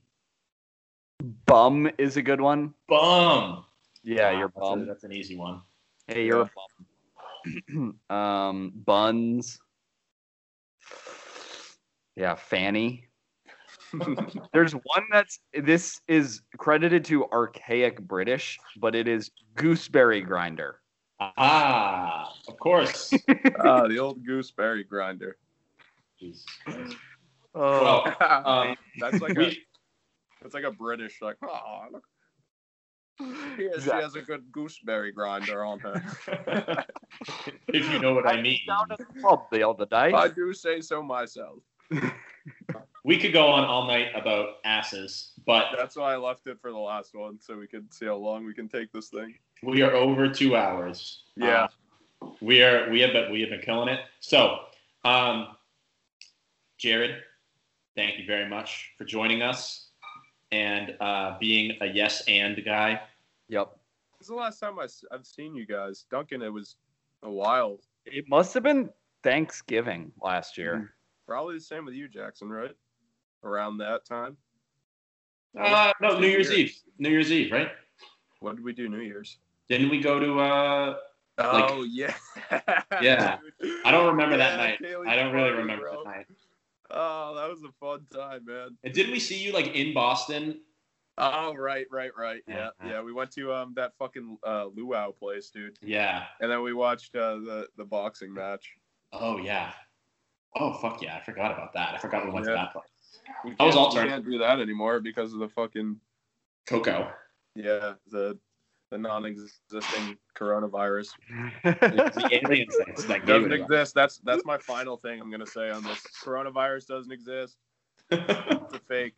bum is a good one. Bum. Yeah, Wow, you're that's, a- bum. that's an easy one. Hey, you're a bum. [clears throat] um, buns. Yeah, Fanny. [laughs] There's one that's this is credited to archaic British, but it is gooseberry grinder. Ah, of course. [laughs] ah, the old gooseberry grinder. Jesus Christ. Oh, Well, [laughs] um, [laughs] that's like a we, that's like a British like. Oh, look. She has, she has a good gooseberry grinder on her. [laughs] if you know what I mean. down at the pub the other day. I do say so myself. We could go on all night about asses, but That's why I left it for the last one, so we could see how long we can take this thing. we are over two hours. Yeah. Uh, we are we have been we have been killing it. So, um, Jared, thank you very much for joining us and uh, being a yes and guy. Yep. This is the last time I, have seen you guys. Duncan, it was a while. It must have been Thanksgiving last year. Probably the same with you, Jackson, right? Around that time. Uh, no, Two New Year's years. Eve. New Year's Eve, right? What did we do New Year's? Didn't we go to? Uh, Like- oh yeah. Yeah. [laughs] I don't remember that night. Kaylee's I don't really remember bro. that night. Oh, that was a fun time, man. And didn't we see you like in Boston? Oh, right, right, right. Yeah, Yeah. yeah. We went to um that fucking uh, luau place, dude, Yeah. and then we watched uh, the the boxing match. Oh yeah. Oh fuck yeah! I forgot about that. I forgot we went to that place. We I was all turned- can't do that anymore because of the fucking Coco. Yeah, the the non-existing coronavirus [laughs] the alien sense that doesn't it exist. That's that's my final thing I'm gonna say on this. Coronavirus doesn't exist. [laughs] It's a fake.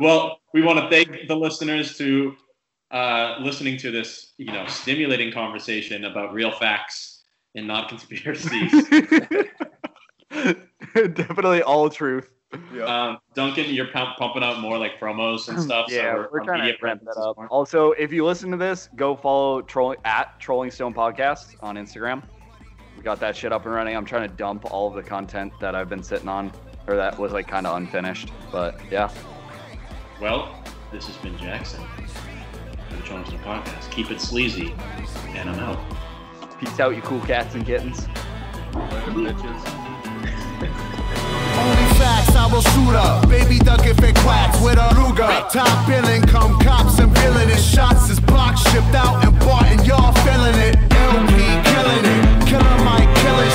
well, we want to thank the listeners to uh, listening to this, you know, stimulating conversation about real facts and not conspiracies. [laughs] Definitely all truth. Yeah. um, Duncan, you're pump- pumping out more like promos and [clears throat] stuff. yeah, so we're our trying to ramp that up. more- Also, if you listen to this, go follow trolling at Trolling Stone Podcast on Instagram. We got that shit up and running. I'm trying to dump all of the content that I've been sitting on, or that was like kind of unfinished. But yeah, Well, this has been Jackson for the Trolling Stone Podcast. Keep it sleazy, and I'm out. peace out, you cool cats and kittens. Bitches. [laughs] I will shoot up. Baby duck if it quacks with a Ruger. Top billing, come cops and villainous shots is blocked, shipped out and bought, and y'all feeling it. LP killing it. Killing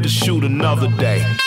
to shoot another day.